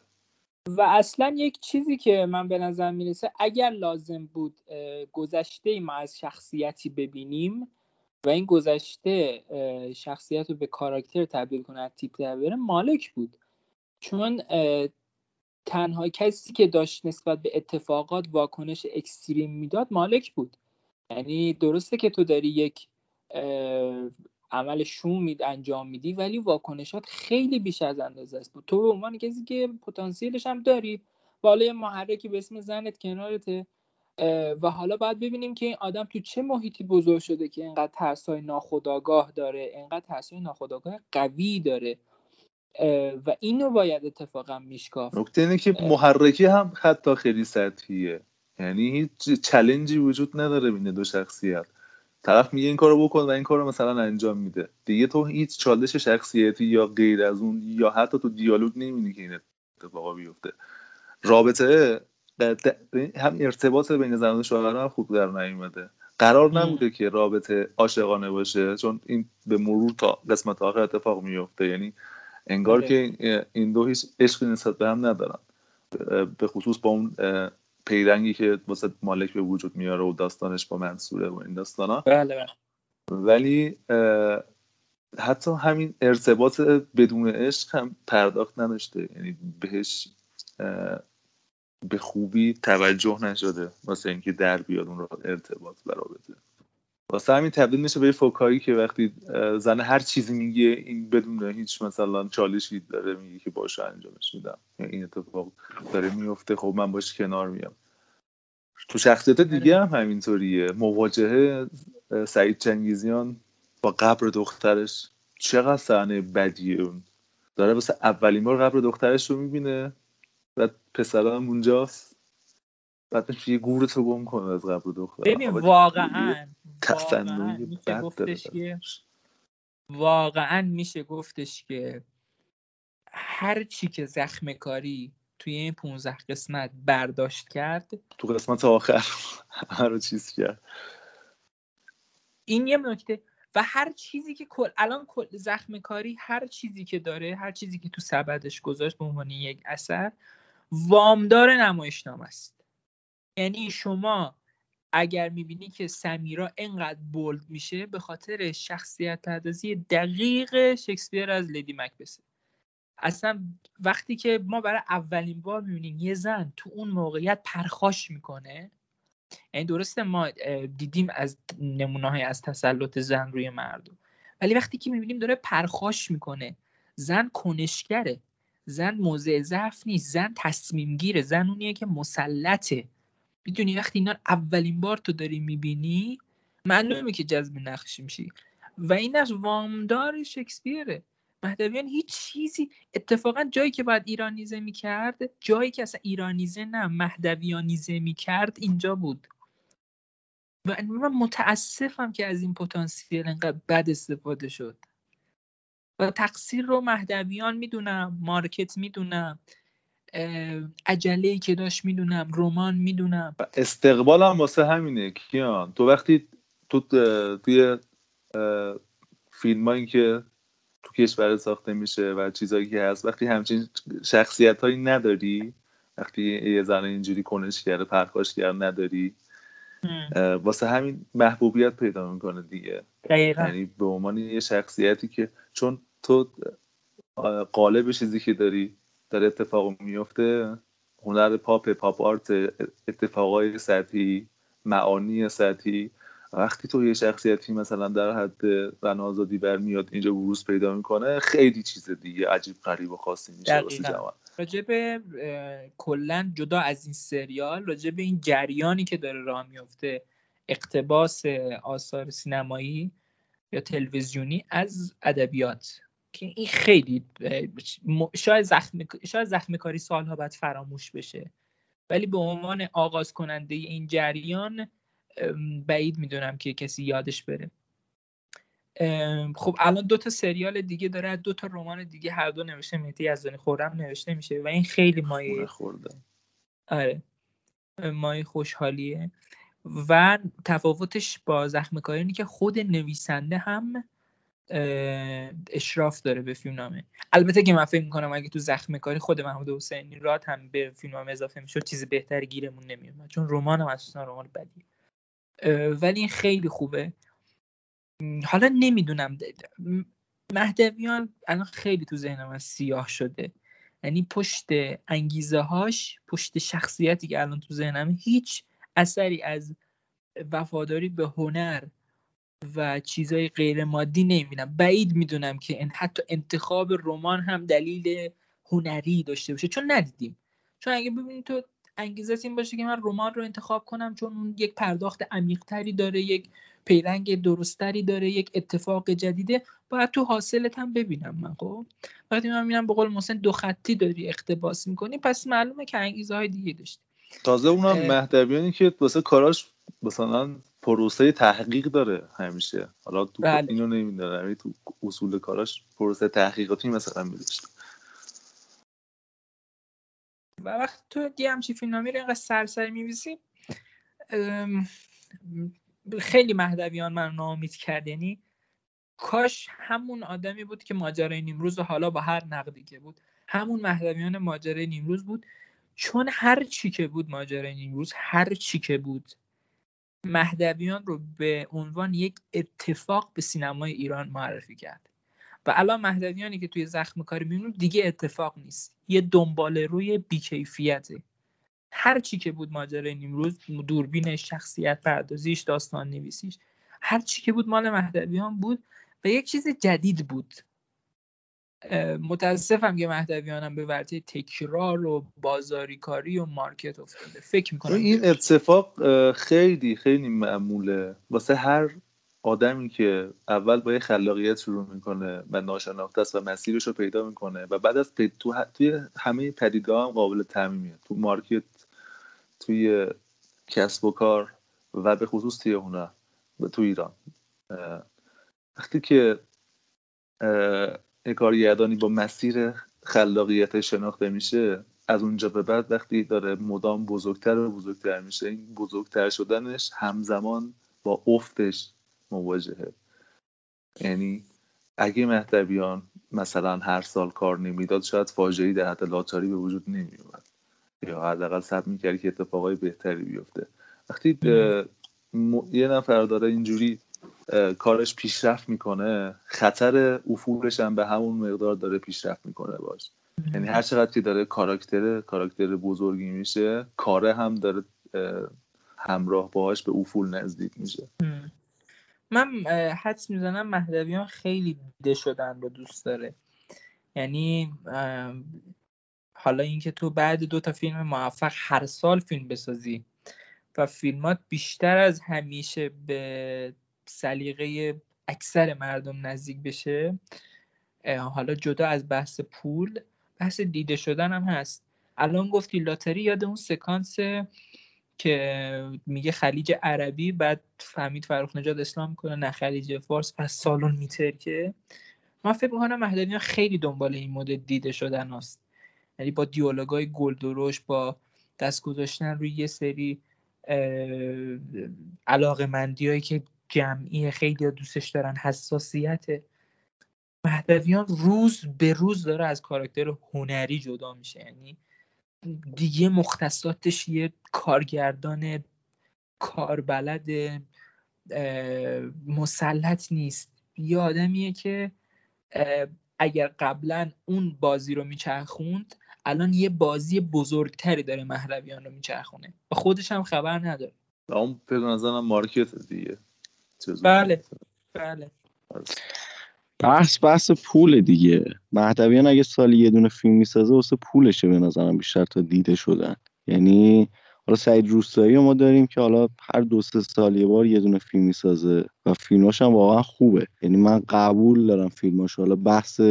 و اصلا یک چیزی که من به نظر می‌رسه اگر لازم بود گذشته ما از شخصیتی ببینیم و این گذشته شخصیت رو به کاراکتر تبدیل کنه از تیپ در بیاره مالک بود. چون تنها کسی که داشت نسبت به اتفاقات واکنش اکستریم می‌داد مالک بود. یعنی درسته که تو داری یک عمل شوم انجام میدی ولی واکنشات خیلی بیش از اندازه است. تو به عنوان کسی که پتانسیلش هم داری یه محرکی به اسم زنت کنارته. و حالا باید ببینیم که این آدم تو چه محیطی بزرگ شده که اینقدر ترسای ناخداگاه داره اینقدر ترسای ناخداگاه قوی داره. و اینو باید اتفاقا میشکافت. نکته اینه که محرکی هم حتی خیلی سطحیه. یعنی هیچ چلنجی وجود نداره بین دو شخصیت. طرف میگه این کارو بکن و این کارو مثلا انجام میده. دیگه تو هیچ چالش شخصیتی یا غیر از اون یا حتی تو دیالوگ نمی‌بینی که این اتفاقا بیفته. رابطه هم ارتباط بین زن و شوهر هم خوب در نیومده. قرار نبوده که رابطه عاشقانه باشه چون این به مرور تا قسمت آخر اتفاق میفته یعنی انگار که این دو هیچ عشقی نسبت به هم ندارن. به خصوص با اون پیرنگی که واسه مالک به وجود میاره و داستانش با منصوره و این داستانا. بله بله. ولی حتی همین ارتباط بدون عشق هم پرداخت نداشته. یعنی بهش به خوبی توجه نشده واسه اینکه در بیاد اون ارتباط و رابطه. واسه همین تبدیل میشه به یه فوکایی که وقتی زن هر چیزی میگه این بدون هیچ مثلا چالشی داره میگه که باشه انجامش میدم. این اتفاق داره میفته خب من باش کنار میام. تو شخصیت دیگه هم همینطوریه. مواجهه سعید چنگیزیان با قبر دخترش چقدر صحنه بدیه اون. داره واسه اولین بار قبر دخترش رو می‌بینه. و پسرم اونجاست بعد یه گور تو گم کنه از قبر دختر. ببین واقعا واقعا میشه گفتش که واقعا میشه گفتش که هر چی که زخم کاری توی این 15 قسمت برداشت کرد تو قسمت آخر هر چیز کرد. این یه نکته. و هر چیزی که کل الان زخم کاری هر چیزی که داره هر چیزی که تو سبدش گذاشت به عنوان یک اثر وامدار نمایشنامه است. یعنی شما اگر می‌بینی که سمیرا انقدر بولد میشه به خاطر شخصیت پردازی دقیق شکسپیر از لیدی مکبسه اصلا وقتی که ما برای اولین بار می‌بینیم یه زن تو اون موقعیت پرخاش می‌کنه یعنی درسته ما دیدیم از نمونه از تسلط زن روی مردم. ولی وقتی که می‌بینیم داره پرخاش می‌کنه زن کنشگره. زن موضع ضعف نیست. زن تصمیم گیره زن اونیه که مسلطه. می‌دونی وقتی اینا اولین بار تو داری می‌بینی معلومه که جذب نقش میشی. و این از وامدار شکسپیره. مهدویان هیچ چیزی اتفاقا جایی که باید ایرانیزه می‌کرد جایی که اصلا ایرانیزه نه مهدویانیزه می‌کرد اینجا بود. و من متاسفم که از این پتانسیل انقدر بد استفاده شد. و تقصیر رو مهدویان می‌دونم مارکت می‌دونم عجله که داشت می‌دونم رمان می‌دونم. استقبالم واسه همینه کیان. تو وقتی تو توی فیلم که تو کشور ساخته میشه و چیزایی که هست وقتی همچین شخصیت هایی نداری وقتی یه زن اینجوری کنش کرده پرخاش کرده نداری واسه همین محبوبیت پیدا می‌کنه دیگه. یعنی به عنوان یه شخصیتی که چون تو قالب چیزی که داری داره اتفاق میفته هنر پاپ پاپ آرت اتفاقای سطحی معانی سطحی. وقتی تو یه شخصیتی مثلا در حد رن آزادی برمیاد اینجا بروز پیدا می‌کنه خیلی چیز دیگه عجیب غریب و خاصی میشه واسه جوان. راجب کلا جدا از این سریال راجب این جریانی که داره راه میفته اقتباس آثار سینمایی یا تلویزیونی از ادبیات که این خیلی شاید زخم شاید زخم کاری سالها بعد فراموش بشه. ولی به عنوان آغاز کننده این جریان بعید می‌دونم که کسی یادش بره. خب الان دو تا سریال دیگه داره دو تا رمان دیگه هر دو نوشته مهدی یزدانی خورم نوشته میشه و این خیلی مایه خورده. آره مایه خوشحالیه. و تفاوتش با زخم کاری که خود نویسنده هم اشراف داره به فیلم نامه البته که من فکر می‌کنم اگه تو زخم کاری خود محمود حسینی رات هم به فیلم نامه اضافه می‌شد چیز بهتری گیرمون نمیومد چون رمان هم اصلا رمان بدی ولی این خیلی خوبه. حالا نمی‌دونم. مهدویان الان خیلی تو ذهنم از سیاه شده. یعنی پشت انگیزه هاش پشت شخصیتی که الان تو ذهنم هیچ اثری از وفاداری به هنر و چیزای غیر مادی نمی‌بینم. بعید می‌دونم که این حتی انتخاب رمان هم دلیل هنری داشته باشه. چون ندیدیم. چون اگه ببینید تو انگیزه این باشه که من رمان رو انتخاب کنم چون اون یک پرداخت عمیقتری داره یک پیرنگ درستری داره یک اتفاق جدیده. باید تو حاصلت هم ببینم من خب؟ وقتی من می‌بینم به قول محسن دو خطی داری اقتباس می‌کنی پس معلومه که انگیزه های دیگه داشتی. تازه اونم مهدویانی که واسه کاراش مثلا پروسه تحقیق داره همیشه. حالا تو بله. اینو نمی‌دونم یعنی تو اصول کاراش پروسه تحقیقاتی مثلا میداشت و وقتی تو یه همچین فیلمنامه رو اینقدر سرسری میبیسی خیلی مهدویان من ناامید کرد. یعنی کاش همون آدمی بود که ماجرای نیمروز و حالا با هر نقدی که بود. همون مهدویان ماجرای نیمروز بود. چون هر چی که بود ماجرای نیمروز هر چی که بود مهدویان رو به عنوان یک اتفاق به سینمای ایران معرفی کرد. و الان مهدویانی که توی زخم کاری می‌بینیم دیگه اتفاق نیست. یه دنبال روی بیکیفیته. هر چی که بود ماجرای نیمروز دوربینش شخصیت پردازیش داستان نویسیش هر چی که بود مال مهدویان بود و یک چیز جدید بود. متاسفم که مهدویانم به ورطه تکرار و بازاری کاری و مارکت افتاده. فکر می‌کنم این اتفاق خیلی خیلی معموله. واسه هر آدمی که اول با یه خلاقیت شروع می‌کنه و ناشناخته است و مسیرش رو پیدا می‌کنه و بعد از پید... تو توی همه پدیده هم قابل تعمیمیه تو مارکت توی کسب و کار و به خصوص توی هنر و تو ایران. وقتی که کارگردانی با مسیر خلاقیت شناخته میشه از اونجا به بعد وقتی داره مدام بزرگتر و بزرگتر میشه این بزرگتر شدنش همزمان با افتش مواجهه. یعنی اگه مهدویان مثلا هر سال کار نمی‌داد شاید فاجعه در حد لاتاری به وجود نمیومد یا حداقل سب می‌کرد که اتفاقای بهتری بیفته. وقتی یه نفر داره اینجوری کارش پیشرفت می‌کنه خطر افولش هم به همون مقدار داره پیشرفت می‌کنه باش. یعنی هر چقدر که داره کاراکتر کاراکتر بزرگی میشه کاره هم داره همراه باهاش به افول نزدیک میشه. من حدس می‌زنم مهدویان خیلی دیده شدن رو دوست داره. یعنی حالا اینکه تو بعد دو تا فیلم موفق هر سال فیلم بسازی و فیلمات بیشتر از همیشه به سلیقه اکثر مردم نزدیک بشه حالا جدا از بحث پول بحث دیده شدن هم هست. الان گفتی لاتری یاد اون سکانس که میگه خلیج عربی بعد فهمید فرخ نجات اسلام کنه نه خلیج فارس پس سالن میتر که. من فکر می‌کنم مهدویان خیلی دنبال این مدل دیده شدن هست یعنی با دیالوگای گل درشت با دست گذاشتن روی یه سری علاقه مندی که جمعی خیلی دوستش دارن حساسیت مهدویان روز به روز داره از کاراکتر هنری جدا میشه. یعنی دیگه مختصاتش یه کارگردان کاربلد مسلط نیست. یه آدمیه که اگر قبلا اون بازی رو میچرخوند الان یه بازی بزرگتری داره مهدویان رو میچرخونه. و خودش هم خبر نداره. و اون به نظرم مارکت دیگه. بله. بله. بحث بحث پول دیگه. مهدویان اگه سالی یه دونه فیلم می‌سازه واسه پولشه به نظرم بیشتر تا دیده شدن. یعنی حالا سعید روستایی ما داریم که حالا هر دو سه سال یه بار یه دونه فیلم می‌سازه و فیلماش هم واقعا خوبه. یعنی من قبول دارم فیلماش. حالا بحث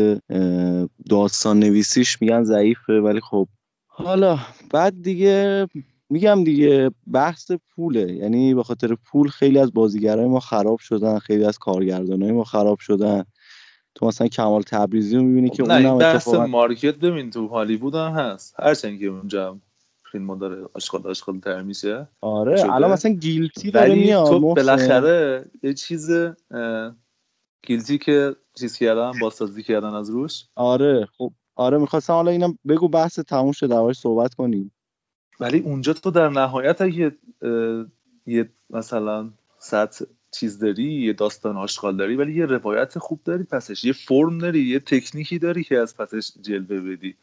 داستان نویسیش میگن ضعیفه ولی خب. حالا بعد دیگه میگم دیگه بحث پوله. یعنی به خاطر پول خیلی از بازیگرای ما خراب شدن خیلی از کارگردانای ما خراب شدن. تو مثلا کمال تبریزی رو می‌بینی که اونم بحث اتفاقا... مارکت ببین تو هالیوود هم هست. هرچند که اونجا فیلم داره آشغال آشغال تر میشه. آره الان مثلا گیلتی داره میاد تو بالاخره یه چیز گیلتی که چیز کردن بازسازی کردن از روش. آره خب آره می‌خواستم حالا اینم بگو بحث تموم شد دربارش صحبت کنیم. ولی اونجا تو در نهایت اگه یه مثلا سطح چیز داری یه داستان آشغال داری ولی یه روایت خوب داری پسش یه فرم داری یه تکنیکی داری که از پسش جلوه بدی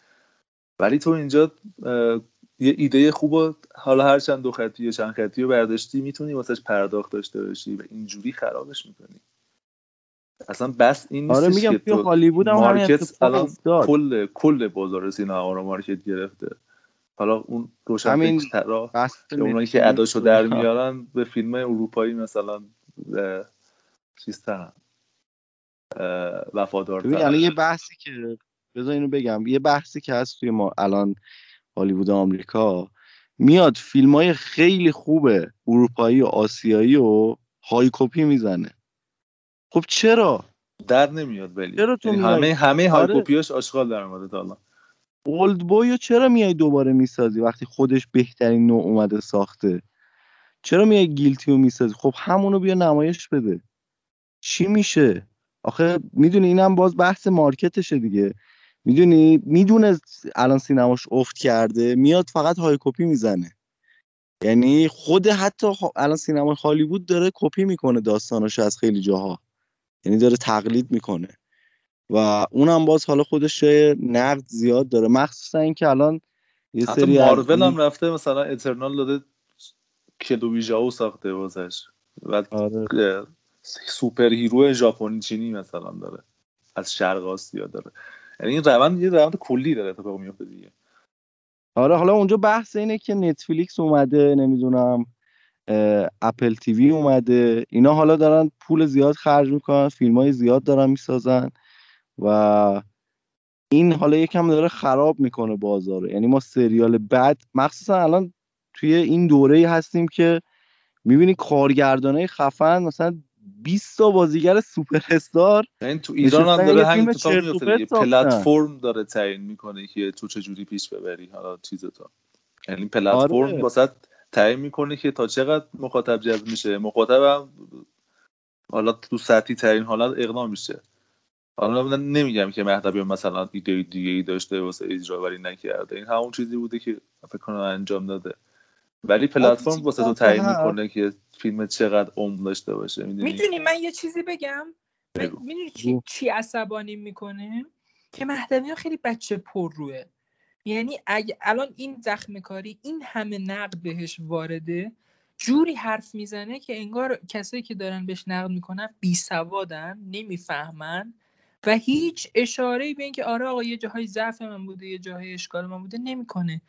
ولی تو اینجا یه ایده خوب حالا هر چند دو خطی یا چند خطی رو برداشتی می‌تونی واسش پرداخت داشته باشی و اینجوری خرابش می‌کنی اصلا بس این آره نیستش میگم که تو هالیوود هم مارکت الان. کل کل بازار سینما رو مارکت گرفته حالا اون روشن همین که اونایی که اداشو در. میارن به فیلم اروپایی مثلا ببین وفادارترن الان یه بحثی که بذار اینو بگم. یه بحثی که هست توی ما الان هالیوود آمریکا میاد فیلم های خیلی خوبه اروپایی و آسیایی و های کپی می‌زنه. خب چرا؟ در نمیاد ولی چرا تو یعنی؟ همه همه های آره. کپیاش آشغال در اومده تا الان اولد بوی رو چرا میای دوباره می‌سازی وقتی خودش بهترین نوع اومده ساخته؟ چرا میای گیلتی رو می‌سازی؟ خب همونو بیا نمایش بده. چی میشه؟ آخه می‌دونی اینم باز بحث مارکتشه دیگه. می‌دونی؟ می‌دونه الان سینماش افت کرده میاد فقط های کپی می‌زنه. یعنی خود حتی الان سینما هالیوود داره کپی می‌کنه داستاناشو از خیلی جاها. یعنی داره تقلید می‌کنه. و اونم باز حالا خودش جای نقد زیاد داره. مخصوصا اینکه الان یه حتی سری مارول هم رفته مثلا اترنال داده کلویی ژائو ساخته واسش. و آره. superhero ژاپنی چینی مثلا داره. از شرق آسیا داره. یعنی این روند یه روند کلی داره اتفاق میفته دیگه. آره حالا اونجا بحث اینه که Netflix اومده نمی‌دونم Apple TV اومده. اینا حالا دارن پول زیاد خرج می‌کنن فیلم های زیاد دارن می‌سازن و این حالا یکم داره خراب می‌کنه بازار. رو. یعنی ما سریال بد مخصوصا الان توی این دوره هستیم که می‌بینی کارگردانای خفن مثلا 20 تا بازیگر سوپر استار این تو ایران هم داره همین فیلم اتفاق چرت و میفته پرت دیگه ساختن. پلتفرم داره تعیین می‌کنه که تو چه جوری پیش ببری حالا چیز تو یعنی پلتفرم آره. تعیین می‌کنه که تا چقدر مخاطب جذب میشه. مخاطب هم حالا تو سطحی ترین حالت اقدام میشه. حالا من نمیگم که مهدویان مثلا ایده دیگه ای داشته واسه اجرا ولی نکرده. این همون چیزی بوده که فکر کنم انجام داده. ولی پلتفرم واسه تو تعیین. می‌کنه که فیلم چقدر عمر داشته باشه می‌دونی؟ می‌دونی من یه چیزی بگم. می‌دونی چی, چی عصبانی می‌کنه؟ که مهدویان خیلی بچه پر روه. یعنی اگه الان این زخم کاری این همه نقد بهش وارده جوری حرف می‌زنه که انگار کسایی که دارن بهش نقد می‌کنن بی سوادن نمی‌فهمن و هیچ اشاره به اینکه آره آقا یه جاهای ضعف من بوده یه جاهای اشکال من بوده نمی‌کنه.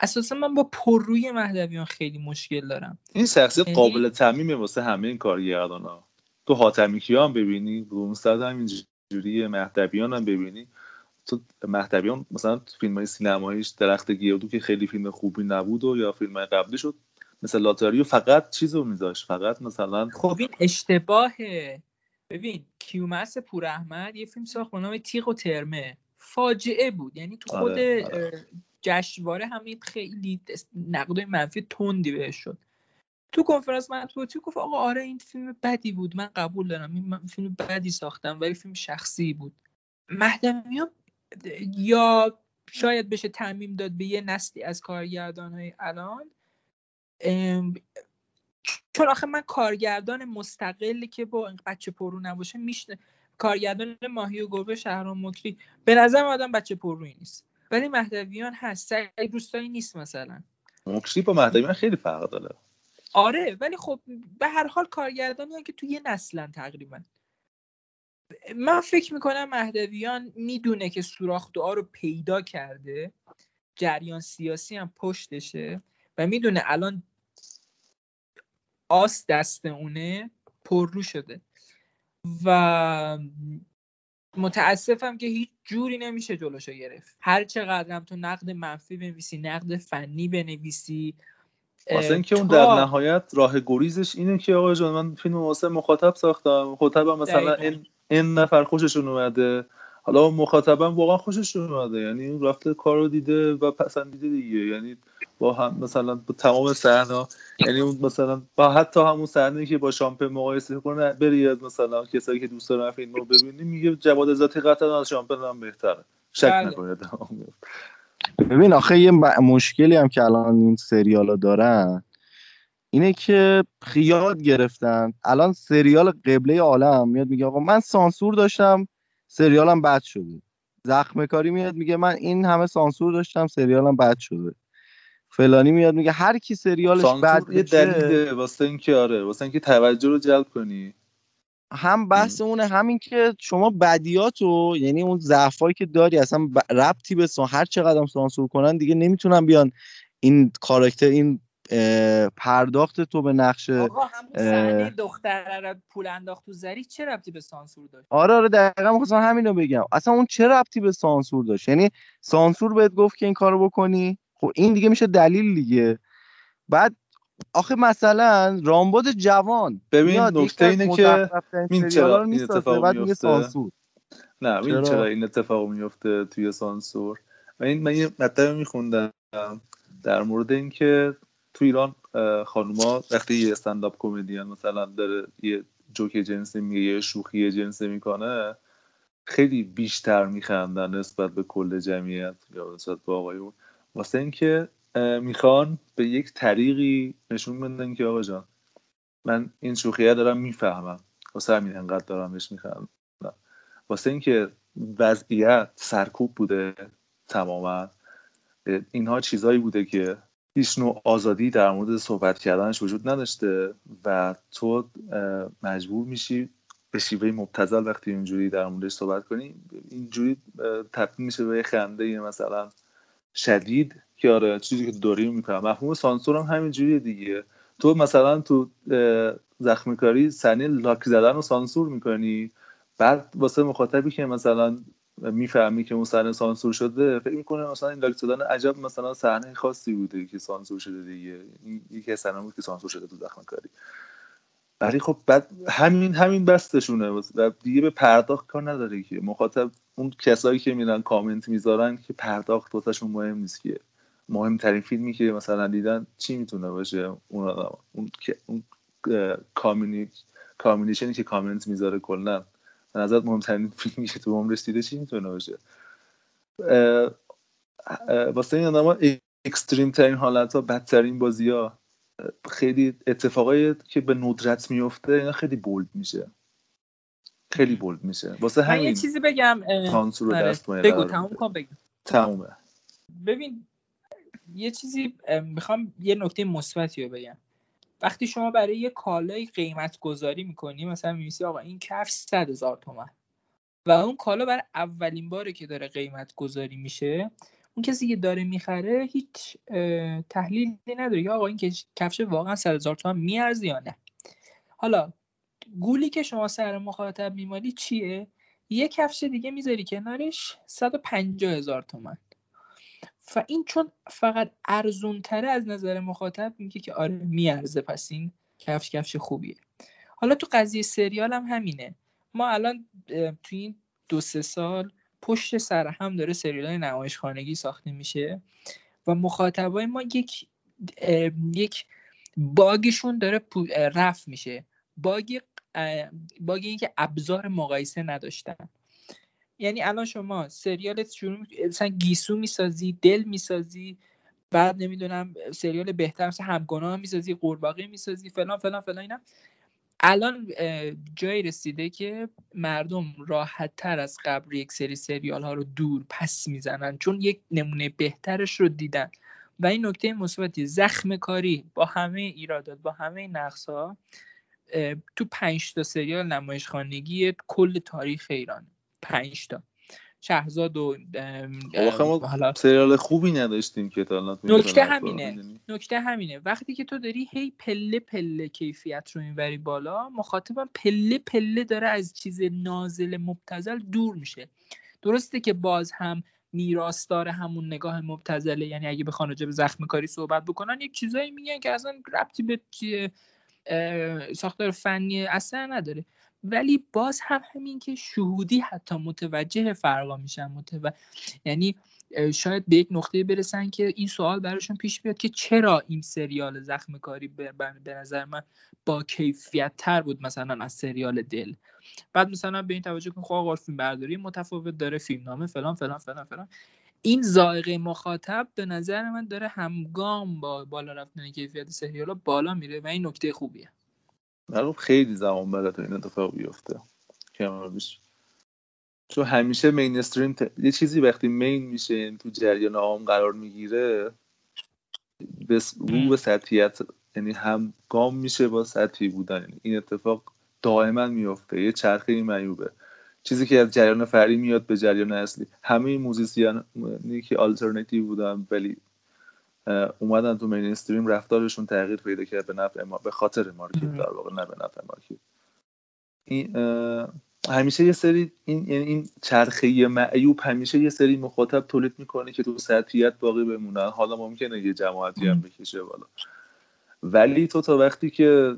اساسا من با پرروی مهدویان خیلی مشکل دارم. این شخصیت یعنی- قابل تعمیمه واسه همه این کارگردان ها. تو حاتمی کیا هم ببینی رومستد هم اینجوریه مهدویان هم ببینی. تو مهدویان مثلا فیلم های سینماییش درخت گیردو که خیلی فیلم خوبی نبود و یا فیلم های قبلی شد مثل لاتاریو فقط چیز رو میذاشت فقط مثلا خب این اشتباهه. ببین کیومرس پور احمد یه فیلم ساخت به نام تیغ و ترمه. فاجعه بود. یعنی تو خود آره، جشنواره همین خیلی نقدای منفی تندی بهش شد. تو کنفرانس مطبوعاتی گفت؟ آقا آره این فیلم بدی بود. من قبول دارم. این فیلم بدی ساختم ولی فیلم شخصی بود. مهدویان یا شاید بشه تعمیم داد به یه نسلی از کارگردان های الان چون آخه من کارگردان مستقلی که با بچه پرو نباشه میشنه کارگردان ماهی و گربه شهرام مکری به نظر آدم بچه پرویی نیست. ولی مهدویان هست. سعید روستایی نیست مثلا. مکشی با مهدویان خیلی فرق داره. آره ولی خب به هر حال کارگردانی که تو یه نسلن تقریبا. من فکر می‌کنم مهدویان می‌دونه که سوراخ دعا رو پیدا کرده. جریان سیاسی هم پشتشه و می‌دونه الان آس دست اونه پررو شده. و متاسفم که هیچ جوری نمیشه جلوشو گرفت. هر چقدرم تو نقد منفی بنویسی نقد فنی بنویسی واسه اینکه اون در نهایت راه گریزش اینه که آقا جان من فیلم واسه مخاطب ساختم. مخاطبم مثلا. این این نفر خوششون اومده. حالا مخاطبم واقعا خوششون اومده یعنی رفته کار رو دیده و پسندیده دیگه یعنی با هم مثلا با تمام صحنه یعنی اون مثلا با حتی همون صحنه که با شامپه مقایسه کنه بری از مثلا کسایی که دوست دارن فیلم رو ببینی میگه جواد ذاتی قطعا از شامپه هم بهتره شک بله. نکنید. ببین آخه یه ب- مشکلی هم که الان این سریال ها دارن اینه که خیاد گرفتن الان سریال قبله عالم میاد میگه آقا من سانسور داشتم سریالم بد شده. زخم کاری میاد میگه من این همه سانسور داشتم سریالم بد شده. فلانی میاد میگه هر کی سریالش بد یه دلیله واسه اینکه آره واسه اینکه توجه رو جلب کنی. هم بحث اونه همین که شما بدیاتو یعنی اون ضعفایی که داری اصلا ربطی به سان هر چقدر هم سانسور کنن دیگه نمی‌تونن بیان این کاراکتر این پرداخت تو به نقش آقا همون اه، صحنه دختر رو پول انداخت تو زری چه ربطی به سانسور داشت؟ آره آره دقیقا می‌خواستم همین رو بگم. اصلا اون چه ربطی به سانسور داشت؟ یعنی سانسور بهت گفت که این کارو بکنی؟ خب این دیگه میشه دلیل دیگه. بعد آخه مثلا رامبد جوان ببین نکته اینه که این چرا رو این اتفاق میفته سانسور. نه این چرا؟ چرا این اتفاق میفته توی سانسور؟ و این من یه مطلب میخوندم در مورد اینکه تو ایران خانوما وقتی یه استنداپ کمدین مثلا داره یه جوک جنسی میگه یه شوخی جنسی می‌کنه خیلی بیشتر میخندن نسبت به کل جمعیت یا نسبت به آقایون. واسه اینکه می‌خوان به یک طریقی نشون بدن که آقا جان من این شوخیه دارم می‌فهمم. واسه همین انقدر دارم بهش میخندم. واسه اینکه وضعیت سرکوب بوده تماما. اینها چیزایی بوده که هیچ نوع آزادی در مورد صحبت کردنش وجود نداشته و تو مجبور میشی به شیوه مبتذل وقتی اینجوری در موردش صحبت کنی. اینجوری تبدیل میشه به یه خنده مثلا شدید که آره چیزی که داریم می‌کنم مفهوم سانسور هم همینجوریه دیگه. تو مثلا تو زخمی کاری صحنه لاک زدن رو سانسور می‌کنی. بعد واسه مخاطبی که مثلا می‌فهمی که اون صحنه سانسور شده فکر می‌کنه مثلا این لاک زدن عجب مثلا صحنه خاصی بوده که سانسور شده دیگه. این یکی از بود که سانسور شده تو زخمی کاری ولی خب بعد همین همین بستشونه. و دیگه به پرداخت کار نداره که. مخاطب اون کسایی که میرن کامنت می‌ذارن که پرداخت واسهشون مهم نیست که. مهمترین فیلمی که مثلا دیدن چی می‌تونه باشه؟ اون آدم اون اون community ای که کامنت می‌ذاره کلا. به نظر مهمترین فیلمی که تو عمرش دیده چی می‌تونه باشه؟ واسه این آدم ها extreme ترین حالت ها بدترین بازی ها خیلی اتفاقایی که به ندرت میفته اینا خیلی بولد میشه. خیلی بولد میشه. واسه من یه همین چیزی بگم اه، سانسور رو آره. دست بگو تموم. کن بگو. تمومه. ببین یه چیزی می‌خوام یه نکته مثبتی رو بگم. وقتی شما برای یه کالای قیمت گذاری می‌کنی مثلا میمیسی آقا این کفش 100 هزار تومن. و اون کالا برای اولین باره که داره قیمت گذاری میشه اون کسی که داره می‌خره هیچ تحلیلی نداره یا آقا این کفش واقعا 100 هزار تومن میارزه یا نه. حالا گولی که شما سر مخاطب میمالی چیه؟ یه کفش دیگه می‌ذاری کنارش 150 هزار تومن. و این چون فقط ارزون تره از نظر مخاطب میگه که آره میارزه. پس این کفش کفش خوبیه. حالا تو قضیه سریال هم همینه. ما الان تو این دو سه سال پشت سر هم داره سریال های نمایش خانگی ساخته میشه و مخاطبای ما یک یک باگشون داره رفع میشه. باگ باگ این که ابزار مقایسه نداشتن. یعنی الان شما سریالت شروع مثلا گیسو می‌سازی دل می‌سازی بعد نمی‌دونم سریال بهتر مثل همگناه می‌سازی قورباغه می‌سازی فلان فلان فلان اینا. الان جایی رسیده که مردم راحت تر از قبل یک سری سریال ها رو دور پس می‌زنن چون یک نمونه بهترش رو دیدن. و این نکته مثبتی زخم کاری با همه ایرادات با همه نقص ها تو پنج تا سریال نمایش خانگی کل تاریخ ایران پنج تا. شهرزاد و خب حالا سریال خوبی نداشتیم که تا نکته همینه؟ نکته همینه. وقتی که تو داری هی پله پله کیفیت رو می‌بری بالا مخاطبم پله پله داره از چیز نازل مبتزل دور میشه. درسته که باز هم میراثدار همون نگاه مبتزله یعنی اگه بخوان راجع به زخم کاری صحبت بکنن یک چیزایی میگن که اصلا ربطی به ساختار فنی اصلا نداره. ولی باز هم همین که شهودی حتی متوجه فرقا میشن متو... یعنی شاید به یک نقطه برسن که این سوال براشون پیش بیاد که چرا این سریال زخم کاری به نظر من با کیفیت تر بود مثلا از سریال دل. بعد مثلا به این توجه کن خب آقا فیلم برداری متفاوت داره فیلمنامه فلان فلان فلان فلان. این ذائقه مخاطب به نظر من داره همگام با بالا رفتن کیفیت سریال بالا میره و این نکته خوبیه. معلوم خیلی زمان بره تا این اتفاق بیفته. کم و بیش چون همیشه mainstream ت... یه چیزی وقتی main میشه یعنی تو جریان عام قرار می‌گیره به رو به سطحیت یعنی هم گام میشه با سطحی بودن. یعنی این اتفاق دائما میفته. یه چرخه معیوبه. چیزی که از جریان فرعی میاد به جریان اصلی. همه این موزیسیانی که آلترناتیو بودن ولی اومدن تو mainstream رفتارشون تغییر پیدا کرد به نفع ما به خاطر market در واقع نه به نفع market این همیشه یه سری این یعنی این چرخه معیوب همیشه یه سری مخاطب تولید می‌کنه که تو سطحیت باقی بمونن. حالا ممکنه یه جماعتی هم بکشه بالا. ولی تو تا وقتی که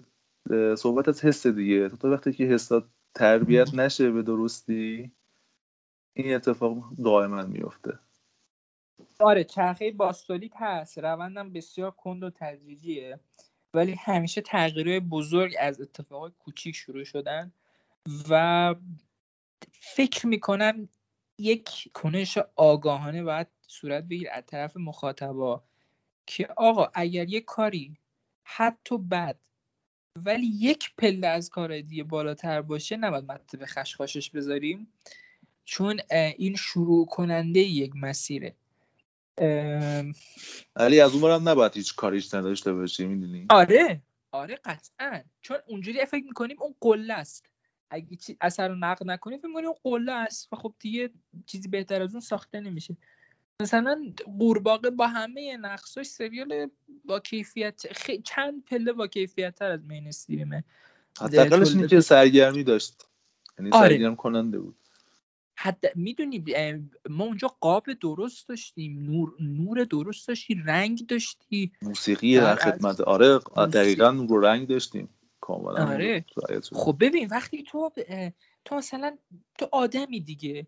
صحبت از حس دیگه تو تا وقتی که حسات تربیت نشه به درستی این اتفاق دائما میفته آره چرخه باستولیک هست روندم بسیار کند و تدریجیه. ولی همیشه تغییرهای بزرگ از اتفاقای کوچیک شروع شدن و فکر می‌کنم یک کنش آگاهانه باید صورت بگیر از طرف مخاطبا که آقا اگر یک کاری حتی بد ولی یک پله از کار دیگه بالاتر باشه نباید مطلب به خشخاشش بذاریم. چون این شروع کننده یک مسیره. ولی از اون هم نباید هیچ کاریش نداشته باشی می‌دونی؟ آره. آره قطعا. چون اونجوری فکر می‌کنیم اون قله است. اگه چی اثر رو نقد نکنیم فکر می‌کنیم اون قله است. و خب دیگه چیزی بهتر از اون ساخته نمیشه. مثلا قورباغه با همه نقصاش سریال با کیفیت خی... چند پله با کیفیت تر از مین استریمه. حداقلش اینه که سرگرمی داشت. یعنی آره. سرگرم کننده بود. حد می‌دونی ما اونجا قاب درست داشتیم نور نور درست داشتی رنگ داشتی. موسیقی در خدمت آره دقیقا رو رنگ داشتیم. کاملا آره. خب ببین وقتی تو تو مثلا تو آدمی دیگه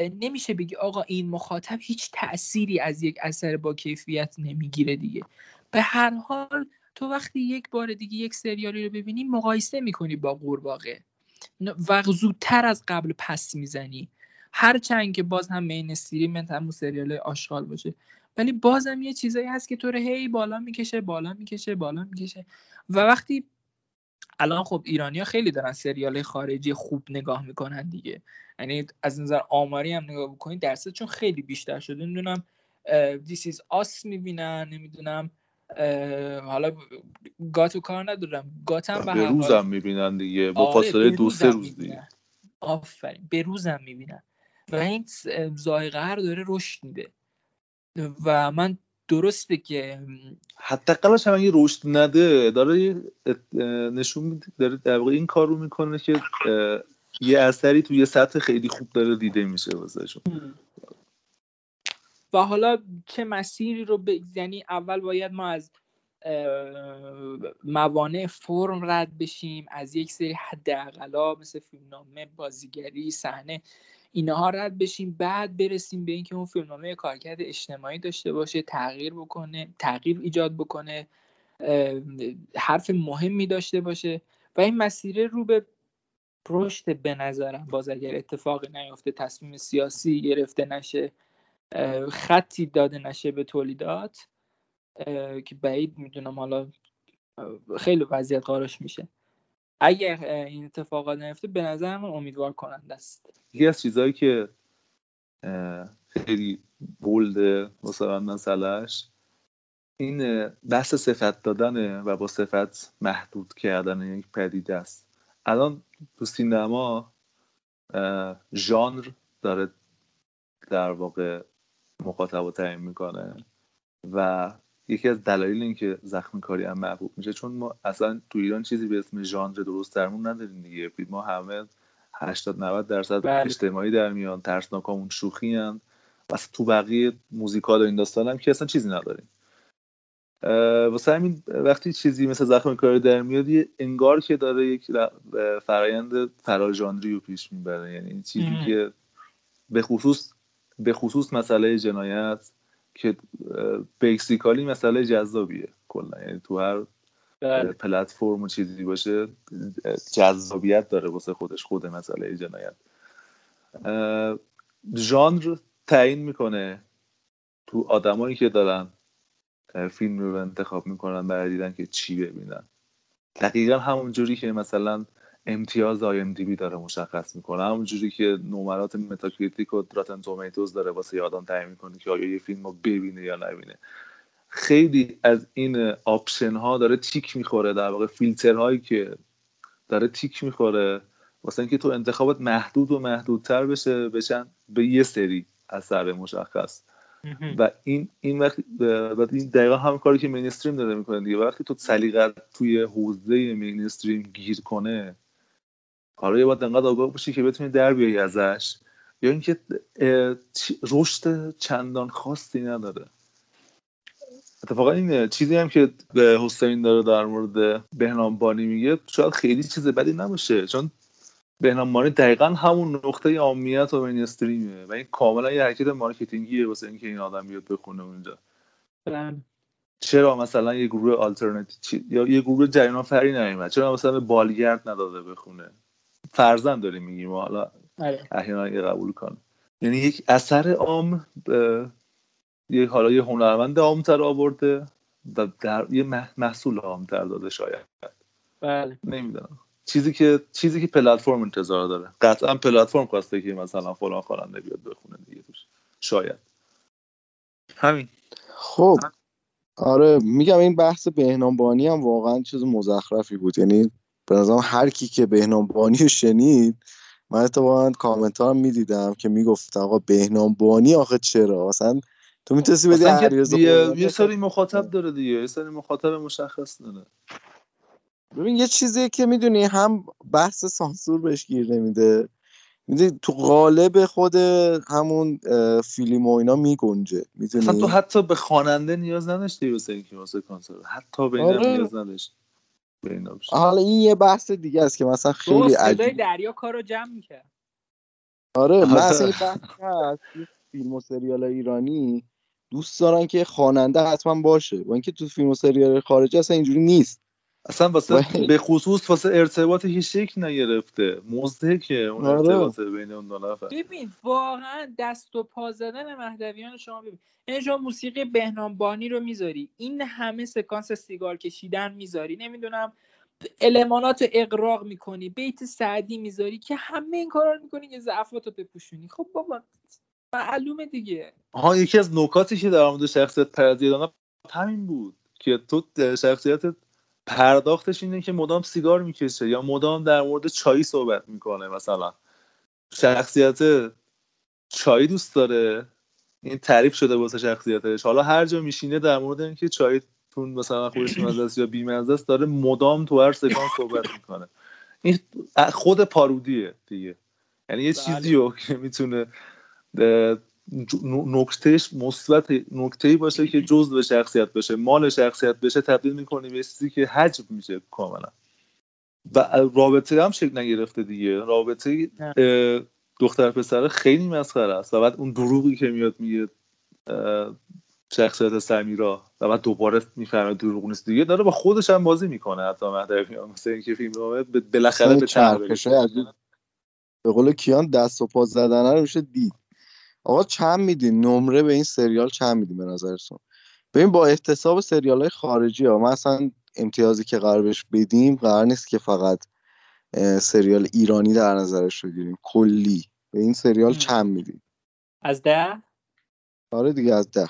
نمیشه بگی آقا این مخاطب هیچ تأثیری از یک اثر با کیفیت نمی‌گیره دیگه. به هر حال تو وقتی یک بار دیگه یک سریالی رو ببینی مقایسه می‌کنی با قورباغه. و زودتر از قبل پس می‌زنی. هرچند که باز هم mainstream ت همون سریال آشغال باشه. ولی بازم یه چیزایی هست که تو رو هی بالا می‌کشه بالا می‌کشه بالا می‌کشه. و وقتی الان خب ایرانیا خیلی دارن سریال خارجی خوب نگاه می‌کنن دیگه. یعنی از نظر آماری هم نگاه بکنید درصدشون خیلی بیشتر شده. نمی‌دونم This Is Us می‌بینن نمی‌دونم حالا گاتو کار ندارم. گاتم به روزم می‌بینن دیگه. با آره، فاصله دو سه روز دیگه. آفرین به روزم می‌بینن. و این زایقه هر داره رشد میده. و من درسته که حداقلش هم اگه رشد نده داره نشون داره در واقع این کار رو می‌کنه که یه اثری توی سطح خیلی خوب داره دیده میشه واسهشون. و حالا چه مسیری رو ب... یعنی اول باید ما از موانع فرم رد بشیم از یک سری حداقلا مثل فیلمنامه بازیگری صحنه اینها رد بشیم بعد برسیم به اینکه اون فیلمنامه کارکرد اجتماعی داشته باشه تغییر بکنه تغییر ایجاد بکنه حرف مهمی داشته باشه و این مسیره رو به رشد به نظرم باز اگر اتفاقی نیفته تصمیم سیاسی گرفته نشه خطی داده نشه به تولیدات که بعید می‌دونم حالا خیلی وضعیت قارش میشه. اگر این اتفاقات نیفته به نظر من امیدوار کننده است. یکی از چیزهایی که خیلی بولده مثلا مسئلهش این بحث صفت دادنه و با صفت محدود کردن یک پدیده است. الان تو سینما ژانر داره در واقع مخاطب تعیین می‌کنه و یکی از دلایل اینکه زخم کاری هم محبوب میشه چون ما اصلا تو ایران چیزی به اسم ژانر درست درمون نداریم دیگه. ما همه 80 90 درصد بله. اجتماعی در میان ترسناکامون شوخی هم و تو بقیه موزیکال و این داستان هم که اصلا چیزی نداریم. واسه همین وقتی چیزی مثل زخم کاری در میاد انگار که داره یک فرایند فراژانری رو پیش می‌بره. یعنی چیزی که به خصوص به خصوص مسئله جنایت که بیسیکالی مسئله جذابیه کلا. یعنی تو هر بله. پلتفرم و چیزی باشه جذابیت داره واسه خودش خود مسئله جنایت. ژانر تعیین می‌کنه تو آدمایی که دارن فیلم رو انتخاب می‌کنن برای دیدن که چی ببینن. دقیقا همون جوری که مثلا امتیاز IMDb داره مشخص می‌کنه. همون جوری که نمرات Metacritic و Rotten Tomatoes داره واسه یادان تعیین می‌کنه که آیا یه فیلم رو ببینه یا نبینه. خیلی از این option ها داره تیک می‌خوره در واقع فیلتر هایی که داره تیک می‌خوره. واسه اینکه تو انتخابات محدود و محدودتر بشه بشن به یه سری اثر مشخص. و این این وقت و این دقیقا هم کاری که mainstream داره می‌کنه دیگه. وقتی تو سلیقت توی حوزه mainstream گیر کنه حالا یه باید انقدر آگاه باشی که بتونی در بیایی ازش. یا اینکه رشد چندان خاصی نداره. اتفاقا این چیزی هم که به حسین داره در مورد بهنام بانی میگه شاید خیلی چیز بدی نباشه. چون بهنام بانی دقیقا همون نقطه عامیت و مینستریمه و این کاملا یه حرکت مارکتینگیه واسه اینکه این آدم بیاد بخونه اونجا. بله. چرا مثلا یه گروه آلترناتیو یا یه گروه جریان فری نیومد؟ چرا مثلا به بالگرد نداده بخونه؟ فرزند داریم میگیم حالا آره. احیانا یه قبول کن یعنی یک اثر عام یه حالا یه هنرمند عامتر آورده و در یه محصول عامتر داده شاید. بله. نمی‌دونم. چیزی که چیزی که پلتفرم انتظار داره. قطعا پلتفرم خواسته که مثلا فلان خواننده بیاد بخونه دیگه توش. شاید. همین. خب. آره میگم این بحث بهنام بانی هم واقعا چیز مزخرفی بود. یعنی به نظرم هر کی که بهنام بانی رو شنید من اتفاقا کامنت هم می‌دیدم که می‌گفت آقا بهنام بانی آخه چرا؟ مثلا تو می‌تونستی بدی علیرضا یه, سری مخاطب داره دیگه یه سری مخاطب مشخص داره. ببین یه چیزی که می‌دونی هم بحث سانسور بهش گیر نمیده. می‌دونی تو قالب خود همون فیلم و اینا میگنجه. می‌دونی؟ اصلا تو حتی به خواننده نیاز نداشتی واسه اینکه واسه کنسرت حتی به آره. نیاز نداشتی. اینا. حالا این یه بحث دیگه است که مثلا خیلی عجیب. دریا کارو جمع می‌کرد. آره من اصلا این بحث هست فیلم و سریال ایرانی دوست دارن که خواننده حتما باشه. با اینکه تو فیلم و سریال خارجی اصلا اینجوری نیست. اصلا واسه. به خصوص واسه ارتباط هیچ شکل نگرفته. مزدکه اون آره. ارتباط بین اون دو نفر. ببین واقعا دست و پا زدن مهدویان شما ببین. یعنی شما موسیقی بهنام بانی رو می‌ذاری. این همه سکانس سیگار کشیدن می‌ذاری. نمی‌دونم المانات رو اقراق می‌کنی بیت سعدی می‌ذاری که همه این کارا رو می‌کنی که ضعفات رو بپوشونی. خب بابا معلومه دیگه. آها یکی از نکاتی که در مورد شخصیت پردازی دادن همین بود که تو شخصیت پرداختش اینه که مدام سیگار می‌کشه یا مدام در مورد چایی صحبت می‌کنه مثلا. شخصیت چای دوست داره. این تعریف شده واسه شخصیتش. حالا هر جا میشینه در مورد اینکه چای تون مثلا خودش مزه است یا بیمزه است داره مدام تو هر سکانس صحبت می‌کنه. این خود پارودیه دیگه. یعنی یه چیزی رو که می‌تونه نکتهش مثبت نکته‌ای باشه که جزء به شخصیت بشه مال شخصیت بشه تبدیل می‌کنی به چیزی که حجم میشه کاملا. و رابطه هم شکل نگرفته دیگه. رابطه دختر پسر خیلی مسخره است. و بعد اون دروغی که میاد میگه شخصیت سمیرا و بعد دوباره می‌فهمه دروغ نیست دیگه داره با خودش هم بازی می‌کنه حتی مهدویان مثل اینکه فیلم نامه بالاخره به چرخشه. به قول کیان دست و پا زدن رو میشه دید. آقا چند میدین؟ نمره به این سریال چند میدین به نظرتون؟ ببین با احتساب سریال های خارجی ها ما اصلا امتیازی که قرار بهش بدیم قرار نیست که فقط سریال ایرانی در نظرش بگیریم. کلی. به این سریال چند میدیم از ده؟ آره دیگه از ده.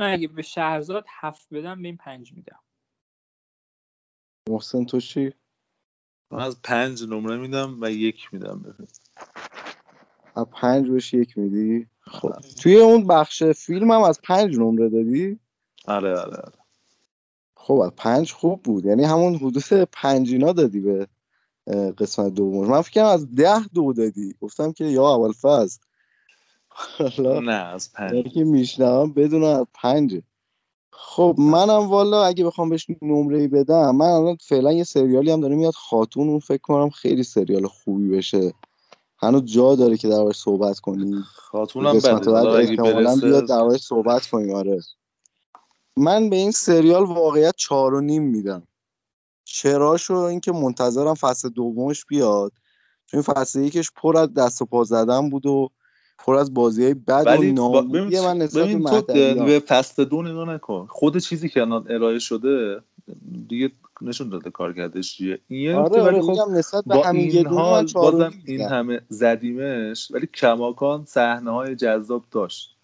من اگه به شهرزاد هفت بدم به این پنج میدم. محسن تو چی؟ من از پنج نمره میدم و یک میدم بفید پنج بهش یک میدی؟ خب. توی اون بخش فیلم هم از پنج نمره دادی؟ آره آره آره. خب از پنج خوب بود. یعنی همون حدود پنجینا دادی به قسمت دوم من فکرم از ده دو دادی. گفتم که یا اول فاز نه از پنج. که میشنم بدون از پنجه خب منم والا اگه بخوام بهش نمره بدم من الان فعلا یه سریالی هم داره میاد خاتون. اون فکر کنم خیلی سریال خوبی بشه. هنوز جا داره که دربارش صحبت کنیم. خاتون هم بده بیاد دربارش صحبت کنیم آره. من به این سریال واقعیت چهار و نیم میدم. چراشو اینکه منتظرم فصل دومش بیاد. چون فصل یکش پر از دست و پا زدن بود و پر از بازی های بد و نامودی من نسبت ببین تو به فصل دو نگاه نکن. خود چیزی که الان ارائه شده دیگه نشون داده کارکردش چیه. این آره آره خب نسبت به با همین این حال بازم این همه زدیمش ولی کماکان صحنه های جذاب داشت.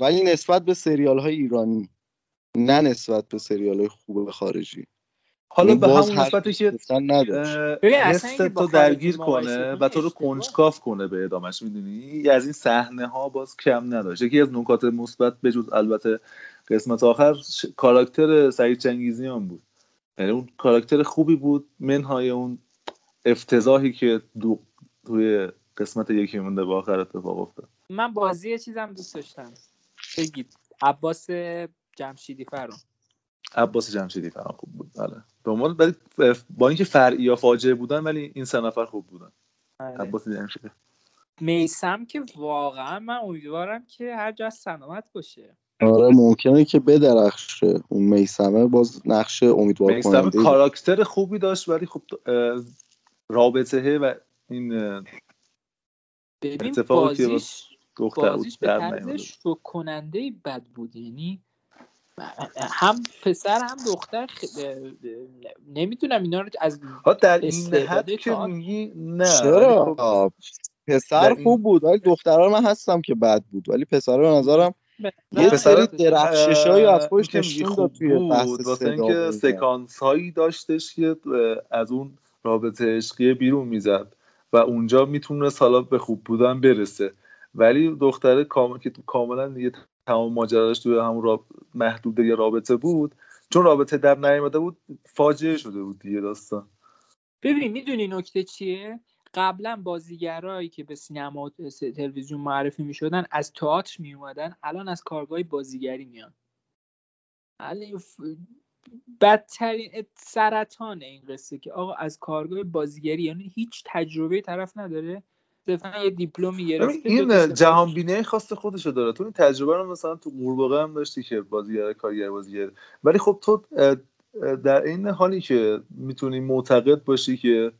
ولی نسبت به سریال های ایرانی نه نسبت به سریال های خوب خارجی. حالا یعنی به همون نسبتی که حست با تو درگیر کنه و تو رو کنجکاف کنه به ادامش می‌دونی؟ از این صحنه ها باز کم نداشت. یکی از نکات مثبت به جز البته قسمت آخر ش- کاراکتر سعید چنگیزیان بود. یعنی اون کاراکتر خوبی بود منهای اون افتضاحی که دو توی قسمت یکی مونده به آخر اتفاق افتاد. من بازی چیزم دوست داشتم. بگید. عباس جمشیدی فرام عباس جمشیدی فهم خوب بود بله. به عنوان ولی با اینکه فرعی یا فاجعه بودن ولی این سه نفر خوب بودن. آره. عباس جمشیدی میسم که واقعا من امیدوارم که هر جا سلامت باشه. آره ممکنه که بدرخشه. اون میسمه باز نقش امیدوار میسم کننده کاراکتر خوبی داشت ولی خب رابطه و این اتفاقی که بازیش دختر بود بازیش به طرز. شوک کننده بد بود. یعنی هم پسر هم دختر خ- نمی‌دونم اینا رو از ها در این حد که میگی نه چرا؟ خب پسر خوب بود ولی دخترها من هستم که بد بود. ولی پسر به نظرم یه سری درخششایی از خودش نشون داد توی بحث بود واسه اینکه. سکانس هایی داشتش که از اون رابطه عشقی بیرون می‌زد و اونجا می‌تونست حالا به خوب بودن برسه. ولی دختره کام... که کاملا دیگه تمام ماجراش توی همون راب... محدوده یه رابطه بود چون رابطه در نیامده بود فاجعه شده بود دیگه داستان. ببین می‌دونی نکته چیه؟ قبلا بازیگرایی که به سینما و تلویزیون معرفی می‌شدن از تئاتر می اومدن الان از کارگاه بازیگری میان. بدترین سرطان این قصه که آقا از کارگاه بازیگری یعنی هیچ تجربه طرف نداره. صرفا یه دیپلمی گرفته این جهان بینی خاص خودشو داره. تو این تجربه رو مثلا تو قورباغه هم داشتی که بازیگر کارگر بازیگر. ولی خب تو در این حالی که می‌تونی معتقد باشی که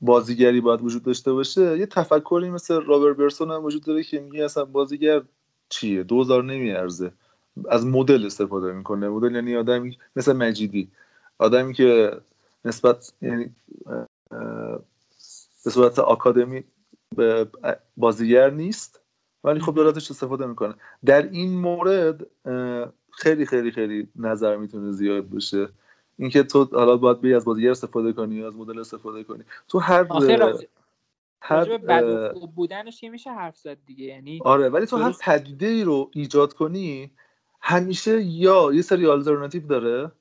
بازیگری باید وجود داشته باشه. یه تفکری مثل رابرت برسون هم وجود داره که میگه اصلا بازیگر چیه؟ دوزار نمیارزه. از مدل استفاده می‌کنه. مدل یعنی آدمی مثل مجیدی. آدمی که نسبت یعنی به صورت آکادمی بازیگر نیست ولی خب داره ازش استفاده می‌کنه. در این مورد خیلی خیلی خیلی نظر می‌تونه زیاد باشه. اینکه تو حالا باید بری از بازیگر استفاده کنی از مدل استفاده کنی تو هر هر بد بودنش که میشه حرف زد دیگه یعنی آره ولی تو هر. پدیده ای رو ایجاد کنی همیشه یا یه سری آلترناتیو داره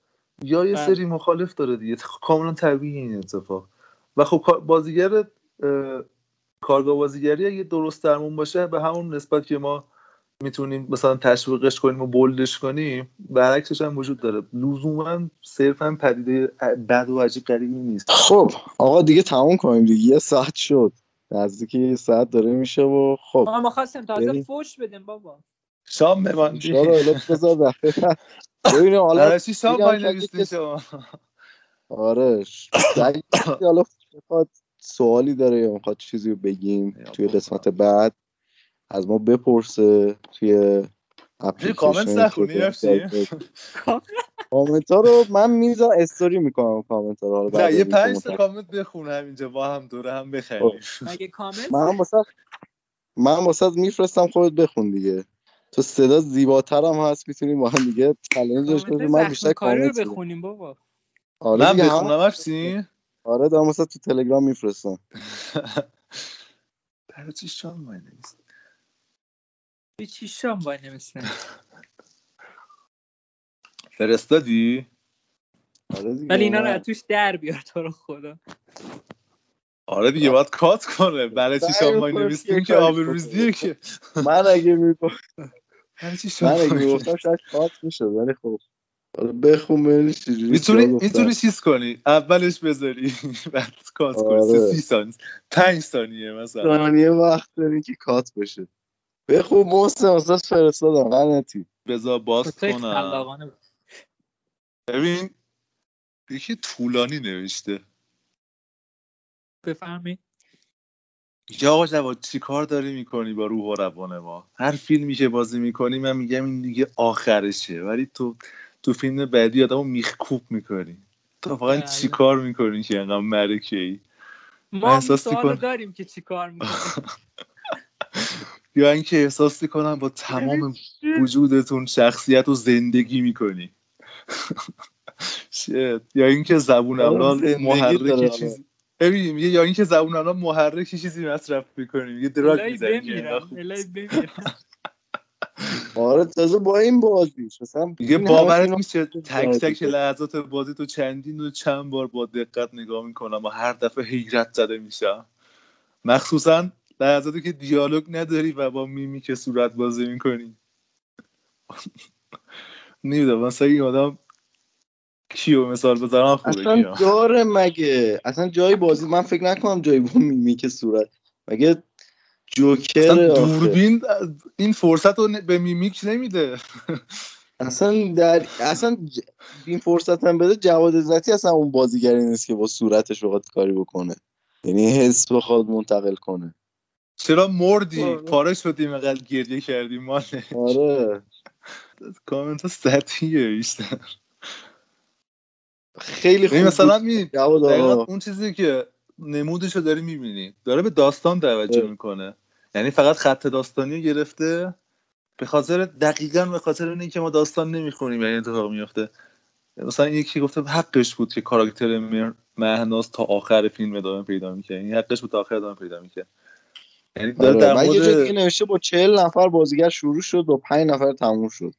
یا یه بله. سری مخالف داره دیگه کاملا طبیعی این اتفاق و خب بازیگر اه، کارگاه بازیگری اگه درست درمون باشه به همون نسبت که ما می‌تونیم مثلا تشویقش کنیم و بولدش کنیم برعکسش هم وجود داره. لزوما صرفا پدیده بد و عجیب غریبی نیست. خب آقا دیگه تموم کنیم دیگه. یه ساعت شد. نزدیک یه ساعت داره میشه و خب. ما ما خواستیم تازه بریم. فوش بدیم بابا. شام بماندی بذار ببینیم حالا شام کسی- شما؟ آره. حالا سوالی داره یا می‌خواد چیزی رو بگیم توی قسمت بعد. از ما بپرسه توی کامنت نخونی کامنت ها رو من می‌ذارم استوری می‌کنم کامنت ها رو نه یه پنج تا کامنت بخون همینجا با هم دوره هم بخریم. مگه کامنت؟ من واسه من واسه میفرستم خودت بخون دیگه. تو صدا زیباترم هست می‌تونیم با هم دیگه چالنجش کامنت کنیم من بیشتر زخم کاری رو کامنت بخونیم بابا. آره من بخونم افسین آره دارم واسه تو تلگرام میفرستم. برای چی شام وای نویسین به چی شام وای نمیستن فرستادی؟ آره دیگه ولی اینا رو توش در بیار تو رو خدا. آره دیگه باید کات کنه. برای چی نویسین خودش که آبروریزیه که. من اگه می‌گفتم برای چی شام من اگه می‌گفتم شاید کات می‌شد ولی خب. حالا بخون چجوری می‌تونی. می‌تونی چیز کنی؟ اولش بذاری. بعد کات کنی. آره. سی, سی ثانیه. پنج ثانیه مثلا. ثانیه وقت داری که کات بشه. بخون محسن واسه فرستادم. لعنتی بذار باز کنم. ببین یکی طولانی نوشته. بفهمی؟ یا آقا جواد چی کار داری می‌کنی با روح و روان ما؟ هر فیلمی که بازی می‌کنی من میگم این دیگه آخرشه. ولی تو تو فیلم بعدی آدمو میخکوب می‌کنی. تو واقعا بله. چی کار می‌کنی که انقدر مرکه ای ما سوال داریم که چی کار می‌کنیم یا اینکه احساس کنم با تمام وجودتون شخصیت و زندگی می‌کنی. یا اینکه زبون امرال محرک چیزی ببین یا اینکه زبون امرال محرک چیزی مصرف می‌کنیم یه دراگ می‌زنیم آره تازه با این بازیش مثلا دیگه باورت میشه تک تک لحظات بازی تو چندین و چند بار با دقت نگاه می‌کنم و هر دفعه حیرت زده میشم. مخصوصا لحظاتی که دیالوگ نداری و با میمیک صورت بازی می‌کنی. نمی‌دونم مثلا این آدم کیو مثال بزنم خوبه اصلا داره مگه؟ اصلا جایی بازی من فکر نکنم جایی با میمیک صورت. مگه جوکر دوربین این فرصت رو به میمیک نمیده. اصلا در اصلا این فرصت هم بده جواد عزتی اصلا اون بازیگری نیست که با صورتش بخواد کاری بکنه. یعنی حس بخواد منتقل کنه. چرا مردی؟ آره. پاره شدیم اینقدر گریه کردیم مال آره. کامنت سطحیه بیشتر. خیلی خوب مثلا می اون چیزی که نمودش رو داری می‌بینی. داره به داستان توجه می‌کنه. یعنی فقط خط داستانی گرفته. به خاطر دقیقا به خاطر اینه که ما داستان نمی‌خونیم یعنی اتفاق میفته مثلا یکی گفته حقش بود که کاراکتر مهناز تا آخر فیلم ادامه پیدا می‌کنه یعنی حقش بود تا آخر ادامه پیدا می‌کنه یعنی داره در مورد... یه جایی نوشته با چهل نفر بازیگر شروع شد با پنج نفر تموم شد.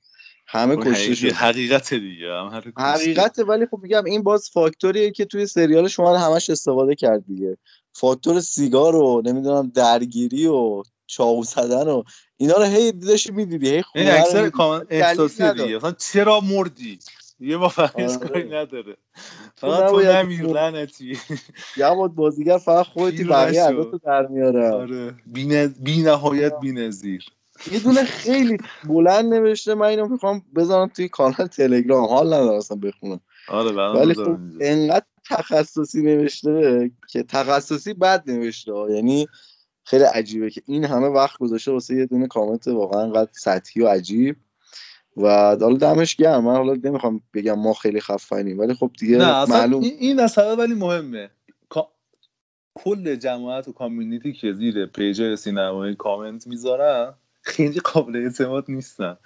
همه کشته شد. حقیقت دیگه هم حقیقت ولی خب میگم این باز فاکتوریه که توی سریال شما همش استفاده کرد دیگه. فاکتور سیگار و نمی‌دونم درگیری و چاقو زدن و اینا رو هی دیدش می‌دیدی هی این اکثر کامن احساسی دیگه. مثلا چرا مردی؟ یه با فقیس کاری نداره. فقط تو نمیر لعنتی. یه بازیگر فقط خودتی بقیه عداتو در میاره. آره. بی نهایت بی نظیر یه دونه خیلی بلند نوشته من اینو می‌خوام بذارم توی کانال تلگرام. حال ندارم بخونم. آره ولی خب انقدر تخصصی نوشته که تخصصی بد نوشته یعنی خیلی عجیبه که این همه وقت گذاشته واسه یه دونه کامنت واقعا انقدر سطحی و عجیب. و حالا دمش گرم. من حالا نمی‌خوام بگم ما خیلی خفنیم ولی خب دیگه نه معلوم این, مسئله ولی مهمه. کل جماعت و community ای که زیر پیج سینمایی کامنت می‌ذارن خیلی قابل اعتماد نیستن.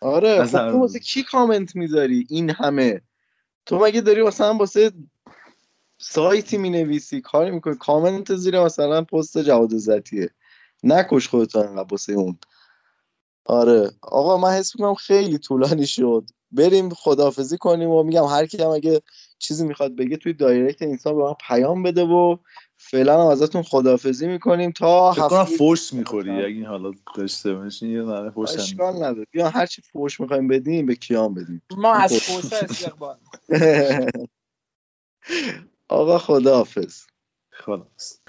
آره خب تو واسه کی کامنت می‌ذاری؟ این همه. تو مگه داری مثلا واسه سایتی می نویسی کاری می‌کنی؟ کامنت زیر مثلا پست جواد زتیه نکش خودت انقدر واسه اون. آره. آقا من حس می‌کنم خیلی طولانی شد. بریم خدافزی کنیم و میگم هر کی هم اگه چیزی می‌خواد بگه توی دایرکت اینستا به من پیام بده و فعلا هم ازتون خدافزی می‌کنیم تا هفته فوش می‌خوری. اگه این حالا داشته باشین یه نره فوش اشکال نداره. بیا هر چی فوش می‌خوایم بدیم به کیام بدیم. ما از فوش. استقبال. آقا خداحافظ. خلاص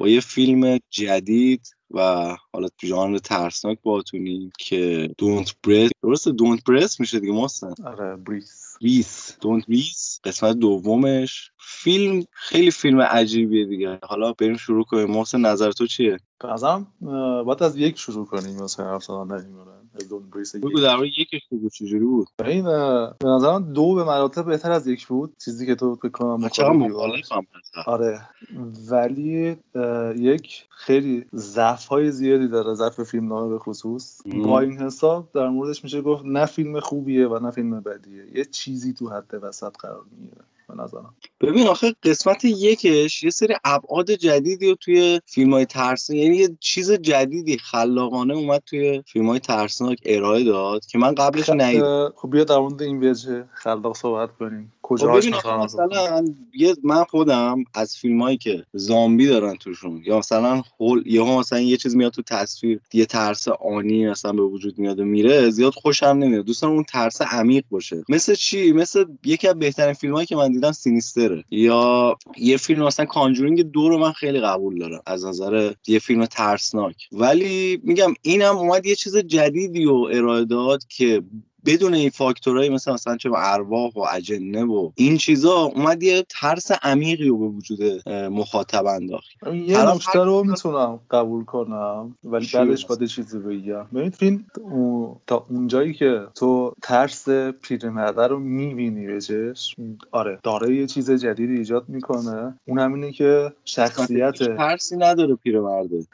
با یه فیلم جدید و حالا تو ژانر ترسناک باتونیم که دونت برس درست دونت برس میشه دیگه محسن؟ آره بریس بریس دونت بریس قسمت دومش. فیلم خیلی فیلم عجیبیه دیگه. حالا بریم شروع کنیم. محسن نظر تو چیه؟ بازم باید از یک شروع کنیم مثلا حرف زدن دون بریس بگو در مورد یکش بگو چجوری بود؟ این به نظرم دو به مراتب بهتر از یک بود چیزی که تو فکر کنم چرا مخالفی باهاش. مخالفم آره. ولی یک خیلی ضعف های زیادی داره ضعف فیلم نامه به خصوص. با این حساب در موردش میشه گفت نه فیلم خوبیه و نه فیلم بدیه. یه چیزی تو حد وسط قرار می‌گیره. به نظرم. ببین آخه قسمت یکش یه سری ابعاد جدیدی رو توی فیلم های ترسناک یعنی یه چیز جدیدی خلاقانه اومد توی فیلم های ترسناک ارائه داد که من قبلش ندیدم اه، خب بیا در مورد این وجه خلاق صحبت کنیم. خب کجاش مثلا یه من خودم از فیلم هایی که زامبی دارن توشون یا مثلا هول یا مثلا یه چیز میاد تو تصویر یه ترس آنی مثلا به وجود میاد و میره زیاد خوشم نمیاد. دوست دارم اون ترس عمیق باشه. مثل چی؟ مثل یکی از بهترین فیلم هایی که من دیدم سینیستره. یا یه فیلم مثلا کانجورینگ دو رو من خیلی قبول دارم. از نظر یه فیلم ترسناک. ولی میگم اینم اومد یه چیز جدیدی رو ارائه داد که بدون این فاکتورهای مثل مثلا چه ارواح و اجنه و این چیزا اومد یه ترس عمیقی رو به وجود مخاطب انداخت یه نکته رو می‌تونم قبول کنم ولی بعدش؟ باید چیزی بگم ببین او- تا اونجایی که تو ترس پیرمرده رو می‌بینی به چشم آره داره یه چیز جدیدی ایجاد می‌کنه اون هم اینه که شخصیت ترسی نداره پیرمرده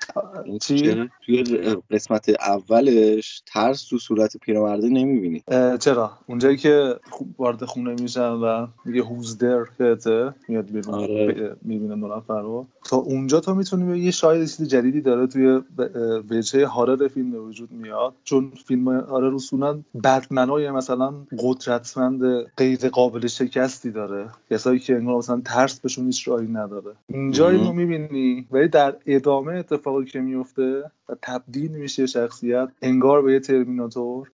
چی؟ چرا؟ توی قسمت اولش ترس تو صورت پیرمرده نمی‌بینی اه، چرا؟ اونجایی که وارد خونه میشن و میگه هوزدر کهته میاد بیرون. آره. می‌بینه نفر رو تا اونجا تو می‌تونی بگی یه شاید چیز جدیدی داره توی وجهه هارر فیلم به وجود میاد. چون فیلم هارر اصولا بدمنای مثلا قدرتمند غیر قابل شکستی داره. کسایی که انگار مثلا ترس بهشون هیچ راهی نداره. اینجا. اینو می‌بینی. ولی در ادامه اتفاقی که میفته و تبدیل میشه شخصیت انگار به یه ترمیناتور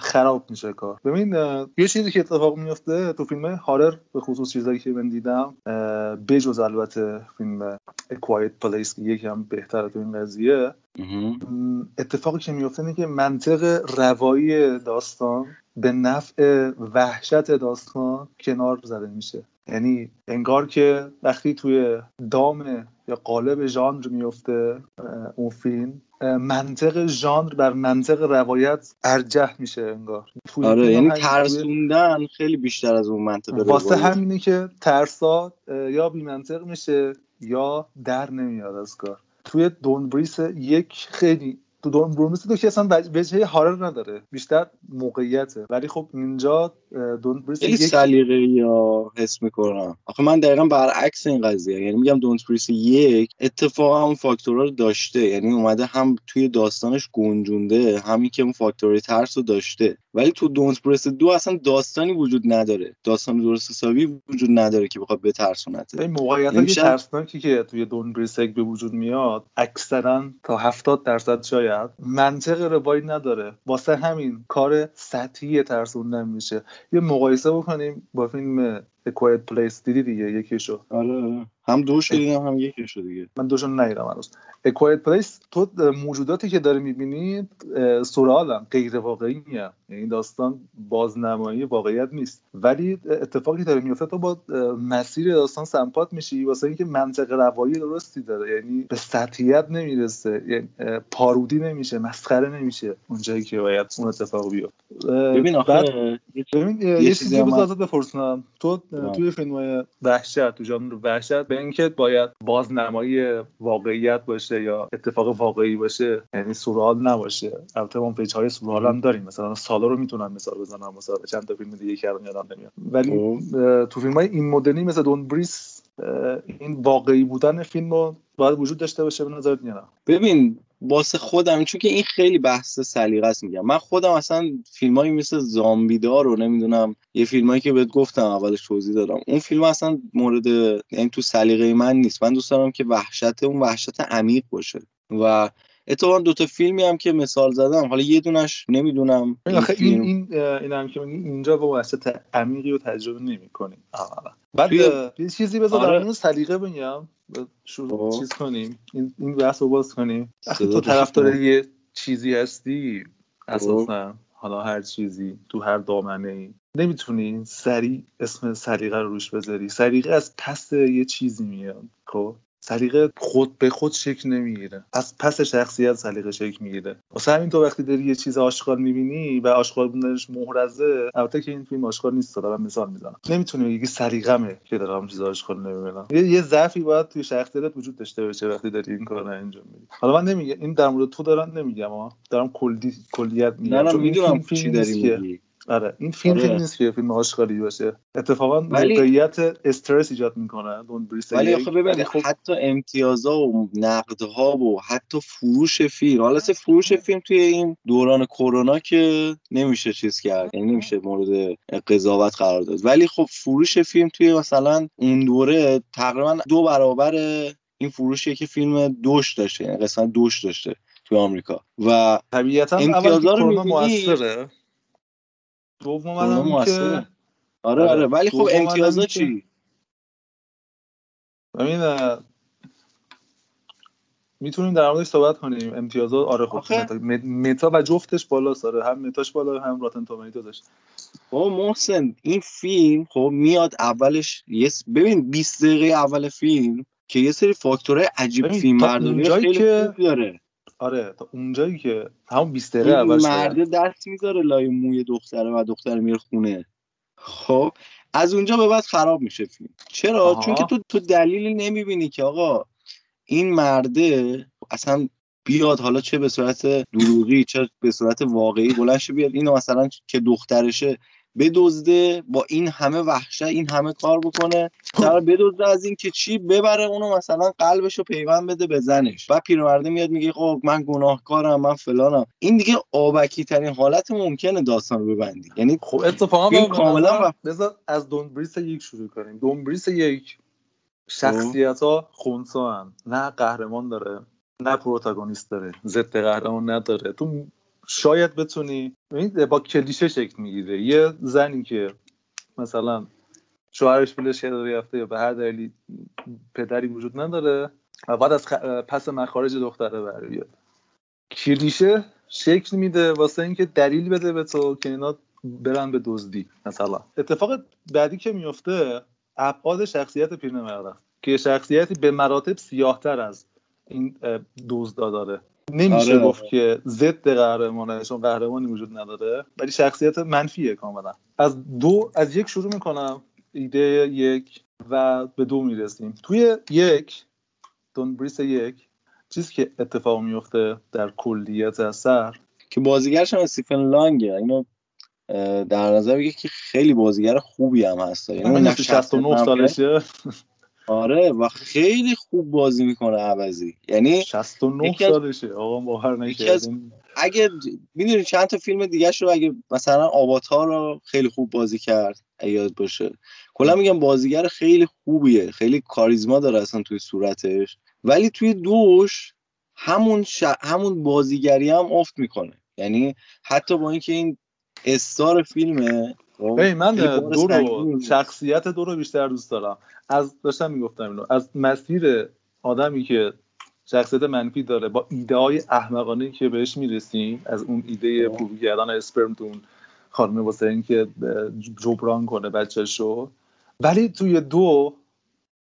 خراب میشه کار. ببین یه چیزی که اتفاق میفته تو فیلم هارر به خصوص چیزایی که من دیدم بجز البته فیلم Quiet Place که یکم بهتره تو این قضیه. اتفاقی که میفته اینه که منطق روایی داستان به نفع وحشت داستان کنار زده میشه. یعنی انگار که وقتی توی دام یا قالب ژانر میفته اون فیلم. منطق ژانر بر منطق روایت ارجح میشه انگار. آره یعنی ترسوندن خیلی بیشتر از اون منطقه واسه. همینه که ترسا یا بی منطق میشه یا در نمیاد از کار. توی دون بریس یک خیلی تو دون بریس دو که اصلا وج- وجهه هارر نداره. بیشتر موقعیته. ولی خب اینجا اه، دون بریس خیلی یک سلیقه یا حس می‌کنم. آخه من دقیقا برعکس این قضیه. یعنی میگم Don't Breathe یک اتفاقا اون فاکتورها رو داشته. یعنی اومده هم توی داستانش گنجونده همین که اون فاکتورهای ترس رو داشته. ولی تو Don't Breathe دو اصلا داستانی وجود نداره. داستان درست حسابی وجود نداره که بخواد بترسونته این موقعیت یعنی ترسناکی که توی Don't Breathe یک به وجود میاد اکثرا تا 70 درصد شاید منطق روایی نداره. واسه همین کار سطحی ترسوندن میشه. یه مقایسه بکنیم با فیلم A Quiet Place دیدی دیگه یکیشو. آره هم دوش دیدم هم یکیشو دیگه. من دوشون ندیدم هنوز. A Quiet Place تو موجوداتی که داره می‌بینی سورالن غیر واقعی یعنی داستان بازنمایی واقعیت نیست. ولی اتفاقی داره میفته تو با مسیر داستان سمپات میشی واسه اینکه منطق روایی درستی داره. یعنی به سطحیت نمی‌رسه یعنی پارودی نمیشه مسخره نمیشه اونجایی که باید اون اتفاق بیفته. ببین آخه بعد یه- ببین یه چیزی هم بذار بپرسم. تو. توی فیلم وحشت تو ژانر وحشت به اینکه باید بازنمایی واقعیت باشه یا اتفاق واقعی باشه یعنی سورئال نباشه. البته ما پیج های سورئال هم داریم. مثلا سالا رو می‌تونم مثال بزنم. مثلا چند تا فیلم دیگه که الان یادم نمیاد. ولی خب. تو فیلم های این مدلی مثل Don't Breathe این واقعی بودن فیلم رو باید وجود داشته باشه به نظرت نه؟ ببین واسه خودم چون که این خیلی بحث سلیقه است میگم. من خودم اصلا فیلمایی مثل زامبیدار رو نمی‌دونم. یه فیلمایی که بهت گفتم اولش توضیح دادم. اون فیلم اصلا مورد یعنی تو سلیقه من نیست. من دوست دارم که وحشت اون وحشت عمیق باشه. و اتفاقا دوتا فیلمی هم که مثال زدم. حالا یه دونش نمی‌دونم این این آخه این این هم که اینجا با وحشت عمیقی رو تجربه نمی‌کنیم. بعد یه چیزی بذار آره. مورد سلیقه بگم. شروع خب. چیز کنیم. این این بحث رو باز کنیم. تو طرفدار. یه چیزی هستی. خب. اساسا. حالا هر چیزی تو هر دامنه ای. نمی‌تونی سریع اسم سلیقه رو روش بذاری. سلیقه از پس یه چیزی میاد. خب. سلیقه خود به خود شکل نمی‌گیره. از پس شخصیت سلیقه شکل می‌گیره. واسه همین تو وقتی داری یه چیز آشکار می‌بینی و آشکار بودنش محرزه البته که این فیلم آشکار نیست دارم مثال می‌زنم. نمی‌تونی بگی سلیقمه که دارم چیز آشکار نمی‌بینم. یه, یه ضعفی باید توی شخصیتت وجود داشته باشه وقتی داری این کار رو انجام میدی. حالا من نمیگم این در مورد تو دارم نمیگم ها دارم کلی کلیت میگم. نه نه می‌دونم چی داری میگی. آره این فیلم آره. نیست که فیلم آشکاری باشه. اتفاقا ولی- موقعیت استرس ایجاد می‌کنه بریس ولی. آخه ببین ولی خب حتی امتیازها و نقدها و حتی فروش فیلم حالا فروش فیلم توی این دوران کرونا که نمیشه چیز کرد یعنی نمیشه مورد قضاوت قرار داد. ولی خب فروش فیلم توی مثلا اون دوره تقریبا دو برابر این فروشیه که فیلم دوش داشته یعنی قسمت دوش داشته توی آمریکا. و طبیعتا امتیازها رو کرونا می‌بینی موثره. دوم موثره. که آره آره. آره. ولی خب که- چی؟ ببین می‌تونیم در موردش صحبت کنیم. امتیازات آره خب متا, و جفتش بالا ساره هم متاش بالا هم راتن تومیتو داشت. خب محسن این فیلم خب میاد اولش یه ببین 20 دقیقه اول فیلم که یه سری فاکتورهای عجیب فیلم برداری اونجایی خیلی که- خوب داره. آره تا اونجایی که همون 20 دقیقه اول. مرده دست می‌ذاره لای موی دختره و دختر میره خونه خب از اونجا به بعد خراب میشه فیلم چرا آها. چون که تو تو دلیلی نمی‌بینی که آقا این مرده اصلا بیاد حالا چه به صورت دروغی چه به صورت واقعی بلند شه بیاد اینو مثلا که دخترشه بدزده با این همه وحشت این همه کار بکنه. سر بدزده از این که چی ببره اونو مثلا قلبشو پیوند بده به زنش. بعد پیرمرده میاد میگه خب من گناهکارم من فلانم. این دیگه آبکی ترین حالت ممکنه داستان رو ببندی. یعنی خب اتفاقا کاملا. بذار از دون بریس یک شروع کنیم. دون بریس یک شخصیت ها خونسا هم نه قهرمان داره نه پروتاگونیست داره. ضد قهرمان نداره. تو شاید بتونی با کلیشه شکل می‌گیره. یه زنی که مثلا شوهرش پولش کرده رفته یا به هر دلیلی پدری وجود نداره و بعد از خ- پس مخارج دختره بر بیاد کلیشه شکل میده واسه اینکه دلیل بده به تو که اینا برن به دزدی مثلا. اتفاق بعدی که میفته ابعاد شخصیت پیرمرد که شخصیتی به مراتب سیاهتر از این دزدا داره. نمیشه آره. گفت که ضد قهرمانه چون قهرمانی وجود نداره ولی شخصیت منفیه کاملا. از دو از یک شروع می‌کنم ایده یک و به دو می‌رسیم. توی یک دون بریس یک چیزی که اتفاق میفته در کلیت اثر که بازیگرش هم استیفن لانگه. اینو در نظر بگیر که خیلی بازیگر خوبی هم هست. یعنی اون من نقش 69 شخصیت سالشه. آره و خیلی خوب بازی می‌کنه عوضی. یعنی 69 یکی از- سالشه. آقا باور نکردیم. اگه می‌دونی چند تا فیلم دیگه رو اگه مثلا آواتار رو خیلی خوب بازی کرد یاد باشه. کلا میگم بازیگر خیلی خوبیه. خیلی کاریزما داره اصلا توی صورتش. ولی توی دوش همون ش... همون بازیگری هم افت می‌کنه. یعنی حتی با اینکه این استار فیلمه ببین من دو رو شخصیت دو رو بیشتر دوست دارم. از داشتم می‌گفتم اینو از مسیر آدمی که شخصیت منفی داره با ایده های احمقانه که بهش می‌رسیم از اون ایده پول کردن اسپرم تو اون خانمه واسه اینکه جبران کنه بچه‌ش رو ولی توی دو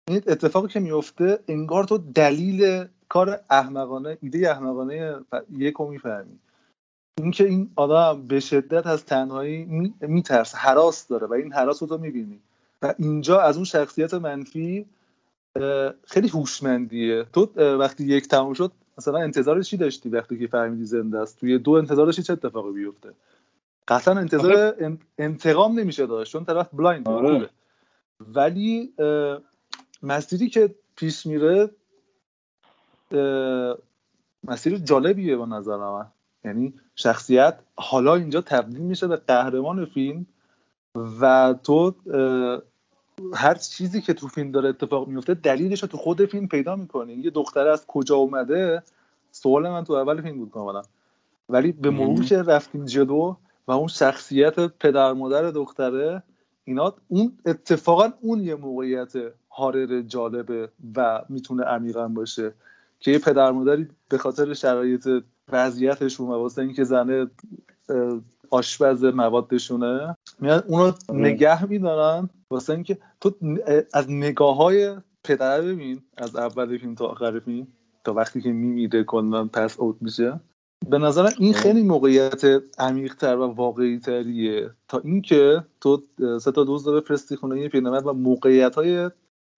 این اتفاقی که میفته انگار تو دلیل کار احمقانه ایده احمقانه یک رو می‌فهمی. اینکه این آدم به شدت از تنهایی می- میترسه حراس داره و این حراس رو تو می‌بینی. و اینجا از اون شخصیت منفی خیلی هوشمندیه. تو وقتی یک تموم شد مثلا انتظار چی داشتی وقتی که فهمیدی زنده است؟ توی دو انتظار داشتی چه اتفاقی بیفته؟ قطعا انتظار ان- انتقام نمیشه داشت چون طرف blind آره. ولی مسیری که پیش میره مسیر جالبیه به نظر من. یعنی شخصیت حالا اینجا تبدیل میشه به قهرمان فیلم و تو هر چیزی که تو فیلم داره اتفاق میفته دلیلش رو تو خود فیلم پیدا می‌کنی. یه دختره از کجا اومده سوال من تو اول فیلم بود کاملا. ولی به مرور که رفتیم جلو و اون شخصیت پدر مادر دختره اینا اون اتفاقا اون یه موقعیت هارر جالبه و می‌تونه عمیقا باشه که یه پدر مادری به خاطر شرایط وضعیتشون و واسه اینکه زنه آشپز موادشونه. میان اونو نگه میدارن. واسه اینکه تو از نگاه های پدر ببین از اول فیلم تا آخر فیلم تا وقتی که میمیره کلا پس اوت میشه. به نظرم این خیلی موقعیت عمیقتر و واقعی تریه تا اینکه تو سه تا دوز بفرستی خونه یه پیرمرد و موقعیت های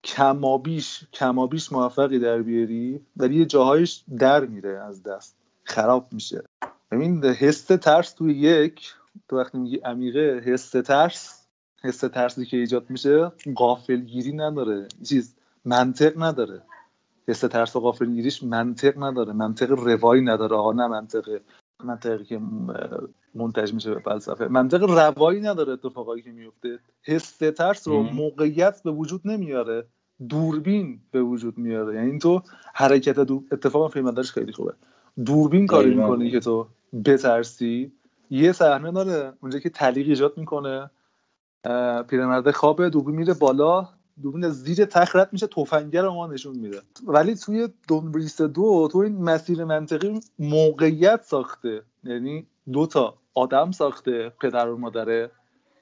کمابیش کمابیش موفقی در بیاری ولی یه جاهایش در میره از دست. خراب میشه. ببین حس ترس توی یک تو وقتی میگی عمیقه حس ترس حس ترسی که ایجاد میشه غافلگیری نداره. چیز منطق نداره. حس ترس و غافلگیریش منطق نداره. منطق روایی نداره. آقا نه منطق منطقی که منتج میشه به فلسفه. منطق روایی نداره اتفاقایی که میفته. حس ترس رو موقعیت به وجود نمیاره. دوربین به وجود میاره. یعنی تو حرکت دور... اتفاقا فیلم خیلی خوبه. دوربین کاری می‌کنه که تو بترسی؟ یه صحنه داره اونجا که تعلیق ایجاد می‌کنه. پیرمرده خوابه دوربین میره بالا. دوربین زیر تخت رد میشه تفنگه رو ما نشون میده. ولی توی دونبریست دو تو این مسیر منطقی موقعیت ساخته. یعنی دو تا آدم ساخته پدر و مادره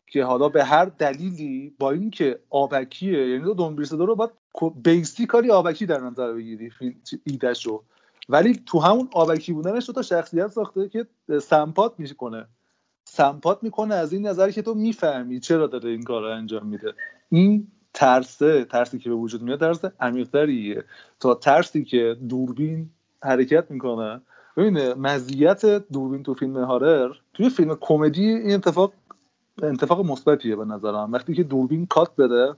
که حالا به هر دلیلی با اینکه آبکیه یعنی دو دونبریست دو رو باید بیسیکالی آبکی در نظر بگیری. ایدش رو ولی تو همون آبکی بودنش دو تا شخصیت ساخته که سمپات می‌کنه. سمپات می‌کنه از این نظر که تو می‌فهمی چرا داره این کار رو انجام میده. این ترسه ترسی که به وجود میاد ترس عمیقتریه. تا ترسی که دوربین حرکت می‌کنه. ببین مزیت دوربین تو فیلم هارر توی فیلم کمدی این اتفاق اتفاق مثبتیه به نظرم. وقتی که دوربین کات بده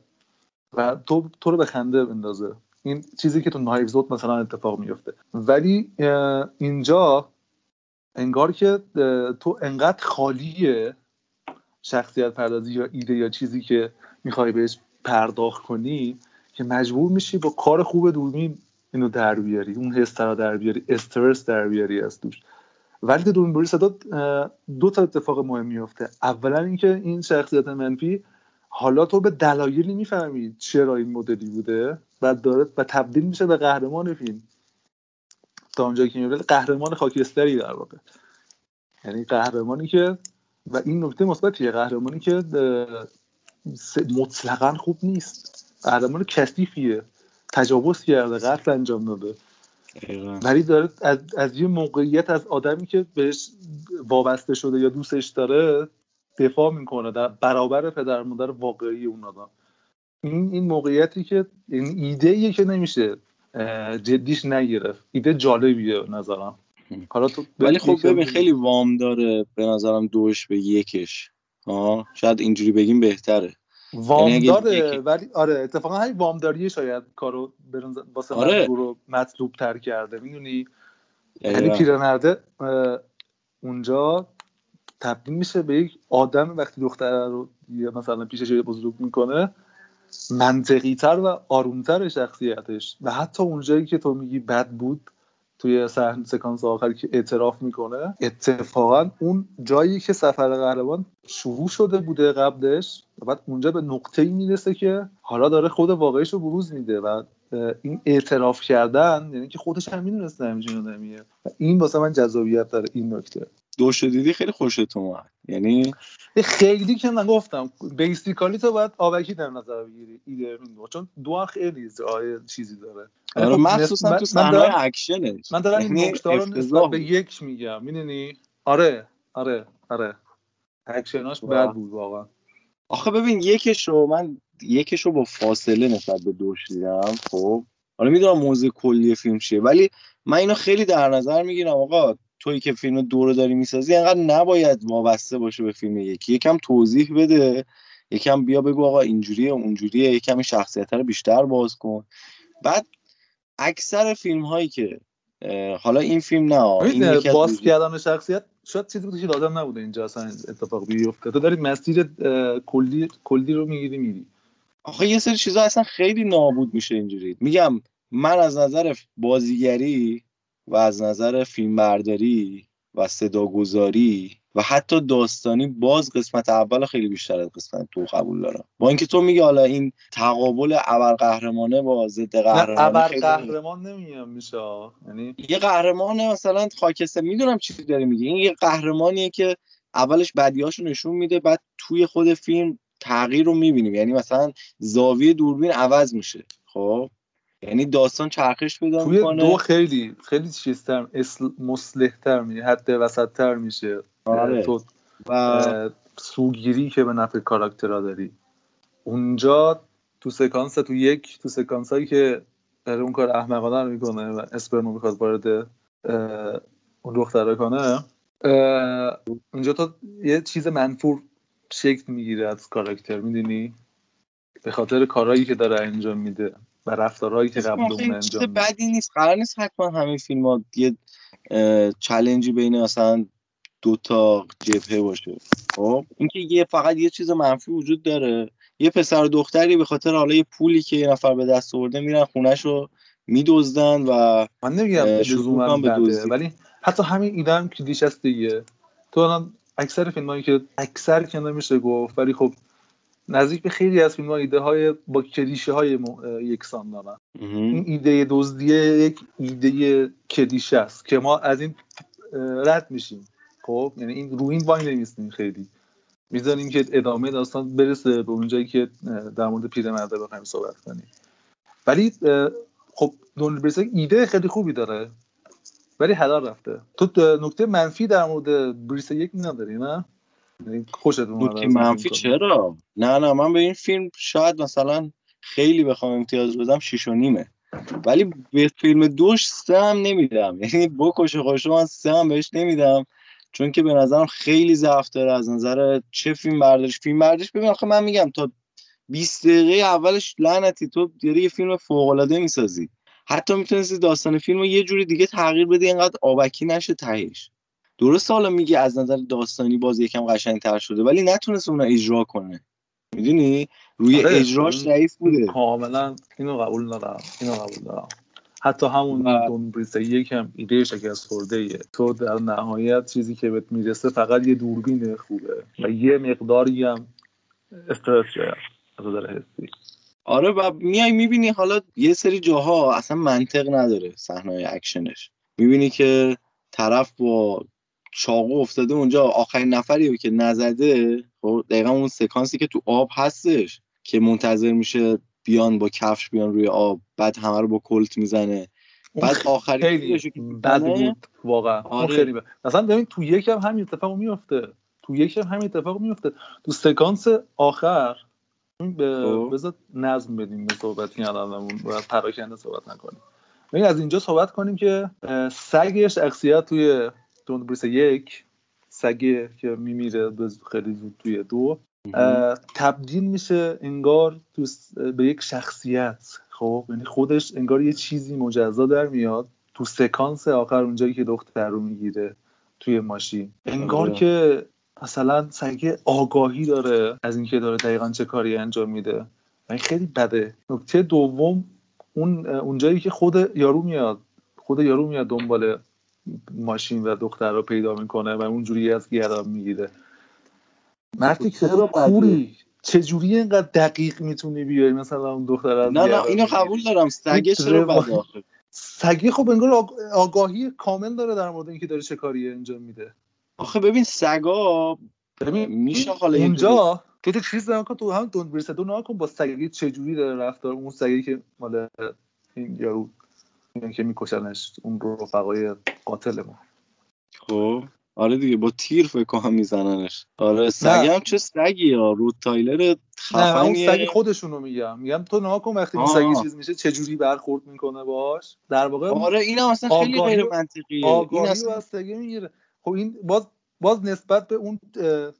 و تو تو رو به خنده بندازه. این چیزی که تو نایوز مثلا اتفاق میفته ولی اینجا انگار که تو انقدر خالیه شخصیت پردازی یا ایده یا چیزی که می‌خوای بهش پرداخت کنی که مجبور میشی با کار خوب دوربین اینو در بیاری اون حس رو در بیاری استرس در بیاری از توش. ولی دوربین بری صدا دو تا اتفاق مهم میفته اولا اینکه این شخصیت منفی حالا تو به دلایلی می‌فهمی چرا این مدلی بوده و داره و تبدیل میشه به قهرمان فیلم. تا اونجایی که می‌بره قهرمان خاکستری در واقع. یعنی قهرمانی که و این نکته مثبتیه قهرمانی که مطلقا خوب نیست. قهرمان کثیفیه تجاوز کرده قتل انجام داده. ولی داره از, از یه موقعیت از آدمی که بهش وابسته شده یا دوستش داره دفاع می‌کنه در برابر پدر مادر واقعی اون آدم. این این موقعیتی که این ایده ایه که نمیشه جدیش نگرفت. ایده جالبیه نظرم. حالا تو ولی خب ببین خیلی وام داره به نظرم دوش به یکش. ها شاید اینجوری بگیم بهتره. وام یعنی داره ولی آره اتفاقا همین وامداریه شاید کارو واسه آره. رو مطلوب تر کرده. می‌دونی؟ یعنی پیرمرده اونجا تبدیل میشه به یک آدم وقتی دختر رو مثلا پیشش بزرگ می‌کنه منطقی تر و آرومتر شخصیتش. و حتی اونجایی که تو میگی بد بود توی صحنه سکانس آخری که اعتراف می‌کنه اتفاقا اون جایی که سفر قهرمان شروع شده بوده قبلش و بعد اونجا به نقطه ای می‌رسه که حالا داره خود واقعیش رو بروز میده و این اعتراف کردن یعنی که خودش هم می‌دونسته همچین آدمیه. این واسه من جذابیت داره این نکته. دوش دیدی خیلی خوشت اومد. یعنی خیلی که من گفتم basically تو باید آبکی در نظر بگیری ایده چون دو خیلی آیه چیزی داره. آره خب مخصوصا تو صحنه اکشنش من دارم این نکته رو نسبت به یک میگم. می‌دونی؟ آره آره آره. اکشناش بد بود واقعا. آخه ببین یکش رو من یکش رو با فاصله نسبت به دوش دیدم خب. حالا می‌دونم موضوع کلی فیلم چیه ولی من اینو خیلی در نظر می‌گیرم. آقا توی که فیلم دو رو داری می‌سازی انقدر نباید وابسته باشه به فیلم یکی. یکم توضیح بده. یکم بیا بگو آقا اینجوریه اونجوریه. یکم این شخصیت رو بیشتر باز کن. بعد اکثر فیلم هایی که حالا این فیلم نه این باز کردن شخصیت شاید چیزی بوده که لازم نبوده اینجا اصلا اتفاق بیفته. تو داری مسیر کلی کلی رو می‌گیری میری. آخه یه سری چیزا اصلا خیلی نابود میشه اینجوری. میگم من از نظر بازیگری و از نظر فیلمبرداری و صداگذاری و حتی داستانی باز قسمت اول خیلی بیشتر از قسمت دو قبول دارم. با اینکه تو میگی حالا این تقابل ابرقهرمانه با ضد قهرمانه خیلی قهرمان نمیگم میشه یعنی یه قهرمان مثلا خاکستر می‌دونم چی داری میگی. این یه قهرمانیه که اولش بدیاشو نشون میده بعد توی خود فیلم تغییر رو می‌بینیم. یعنی مثلا زاویه دوربین عوض میشه. خب؟ یعنی داستان چرخش پیدا توی می‌کنه. دو خیلی خیلی چیزتر مسلحتر میشه حد وسطتر میشه. آره. تو و سوگیری که به نفع کاراکترها داری. اونجا تو سکانس تو یک تو سکانس هایی که داره اون کار احمقانه رو می‌کنه و اسپرمو می‌خواد وارد اون دختره کنه اونجا تو یه چیز منفور شکل می‌گیره از کاراکتر می‌دونی؟ به خاطر کارهایی که داره انجام میده. و رفتارهایی که قبل اون انجام بدی نیست. قرار نیست حتما همه فیلم ها یه چلنجی بین مثلا دو تا جبهه باشه. خب؟ اینکه یه فقط یه چیز منفی وجود داره. یه پسر و دختری به خاطر حالا یه پولی که یه نفر به دست آورده میرن خونش رو میدزدن و من نمیگم به ولی حتی همین ایده هم کلیش دیگه. تو الان اکثر فیلم هایی که اکثر که نمیشه گفت ولی خب نزدیک به خیلی از فیلم ها ایده های با کلیشه های یکسان دارن. این ایده دزدی یک ایده کلیشه است که ما از این رد میشیم. خب؟ یعنی این رو این وای نمیستیم خیلی. می‌ذاریم که ادامه داستان برسه به اونجایی که در مورد پیرمرده بخوایم صحبت کنیم. ولی خب دونالد بریسک ایده خیلی خوبی داره ولی هدر رفته. تو نکته منفی در مورد بریس یک نداری نه؟ یعنی خوشت اومده نکته از این منفی؟ چرا؟ نه نه من به این فیلم شاید مثلا خیلی بخوام امتیاز بدم شیش و نیمه. ولی به فیلم دوش سه هم نمیدم. یعنی بکش خوش من سه هم بهش نمیدم. چون که به نظرم خیلی ضعف داره. از نظر چه فیلم برداشت؟ فیلم برداشت؟ ببین آخه من میگم تا 20 دقیقه اولش لعنتی. تو داری یه فیلم فوق العاده می‌سازی. حتی می‌تونستی داستان فیلم رو یه جوری دیگه تغییر بدی اینقدر آبکی نشه تهش درست حالا میگه از نظر داستانی باز یکم قشنگتر شده ولی نتونست اون رو اجرا کنه. می‌دونی؟ روی آره، اجراش ضعیف بوده. کاملا اینو قبول دارم اینو قبول دارم. حتی همون دون بریس یک هم ایده شکست خورده ایه تو در نهایت چیزی که بهت می‌رسه فقط یه دوربین خوبه و یه مقداری هم استرس از نظر حسی. آره و میای می‌بینی حالا یه سری جاها اصلا منطق نداره صحنه اکشنش. می‌بینی که طرف با چاقو افتاده اونجا. آخرین نفری رو که نزده خب دقیقا اون سکانسی که تو آب هستش که منتظر میشه بیان با کفش بیان روی آب بعد همه رو با کلت می‌زنه. بعد که بد بود واقعا. آره. خیلی بد. مثلا ببین تو یک هم همین اتفاق میفته تو یک هم همین اتفاق میفته تو سکانس آخر این به خب. بذار نظم بدیم به صحبت کردنمون و پراکنده صحبت نکنیم. ببین از اینجا صحبت کنیم که اه، سگ شخصیت توی دون بریس یک سگه که میمیره خیلی زود توی دو. تبدیل میشه انگار تو به یک شخصیت خب؟ یعنی خودش انگار یه چیزی مجزا در میاد تو سکانس آخر اونجایی که دختر رو می‌گیره توی ماشین. انگار آره. که مثلا سگه آگاهی داره از اینکه داره دقیقا چه کاری انجام میده. و این خیلی بده. نکته دوم اون اونجایی که خود یارو میاد خود یارو میاد دنبال ماشین و دختر رو پیدا می‌کنه و اونجوری از گردن می‌گیره. مردی که؟ کوری چجوری اینقدر دقیق می‌تونی بیای مثلا اون دختر از نه نه اینو؟ قبول دارم. سگه چرا بده سگه خب انگار آگ- آگاهی کامل داره در مورد اینکه داره چه کاری انجام میده. آخه ببین سگا ببین میشه حالا اونجا تو تو چیز کن تو هم دون بریس دو کن با سگی چجوری داره رفتار. اون سگی که مال این یارو که میکشنش اون رفقای قاتل ما. خب آره دیگه با تیر فکر کنم میزننش. آره سگی هم چه سگی ها؟ رود تایلر نه من اون خفنیه. سگ خودشون رو میگم. میگم تو نگاه کن وقتی آه. سگی چیز میشه چجوری برخورد می‌کنه باش. در واقع آره این هم اصلا خیلی غیر رو- منطقیه. این آگاهی اصلا رو از سگه می‌گیره. خب این باز باز نسبت به اون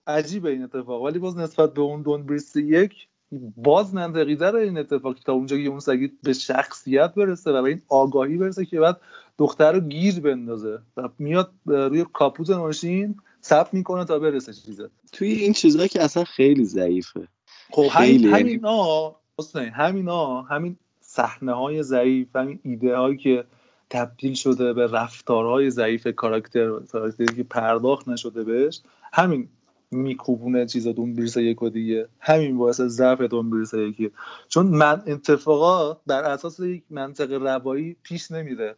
عجیبه این اتفاق. ولی باز نسبت به اون دون بریست یک باز منطقی این اتفاق تا اونجا که اون سگی به شخصیت برسه و به این آگاهی برسه که بعد دختر رو گیر بندازه و میاد روی کاپوت ماشین ثبت می‌کنه تا برسه چیزه. توی این چیزا که اصلا خیلی ضعیفه. خب خیلی همین یعنی همینا حسین همینا همین صحنه های ضعیف همین ایده هایی که تبدیل شده به رفتارهای ضعیف کاراکتر کاراکتری که پرداخت نشده بهش همین میکوبونه چیزا دون بریس یک و دیگه. همین باعث ضعف دون بریس یکی. چون من اتفاقات بر اساس یک منطق روایی پیش نمیره.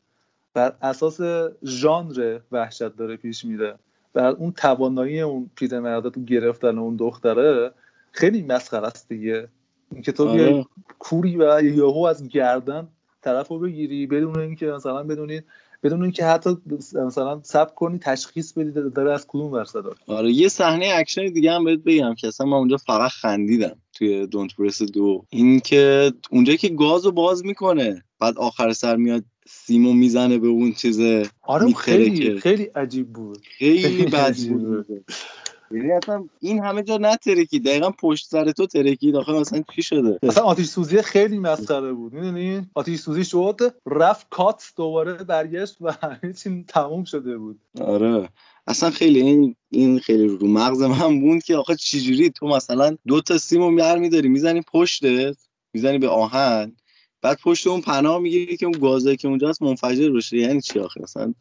بر اساس ژانر وحشت داره پیش میره. بر اون توانایی اون پیرمرده تو گرفتن اون دختره خیلی مسخره است دیگه. اینکه تو آره. بیای کوری و یهو از گردن طرف رو بگیری بدون اینکه مثلا بدونی بدون اینکه حتی مثلا صبر کنی تشخیص بدی داره از کدوم ور آره یه صحنه اکشن دیگه هم بهت بگم که اصلا من اونجا فقط خندیدم توی Don't Breathe دو. این که اونجا که گازو باز می‌کنه بعد آخر سر میاد سیمو می‌زنه به اون چیزه آره. خیلی خیلی عجیب بود. خیلی بد بود. یعنی اصلا این همه جا نترکید دقیقا پشت سر تو ترکید آخه مثلا چی شده؟ اصلا آتیش سوزی خیلی مسخره بود می‌دونی؟ آتیش سوزی شد رفت کات دوباره برگشت و همه چی تموم شده بود. آره. اصلا خیلی این این خیلی رو مغز من بود که آخه چجوری تو مثلا دو تا سیمو میار میداری می‌زنی پشتت می‌زنی به آهن بعد پشت اون پناه می‌گیری که اون گازه که اونجاست منفجر بشه یعنی چی آخه؟ اصلا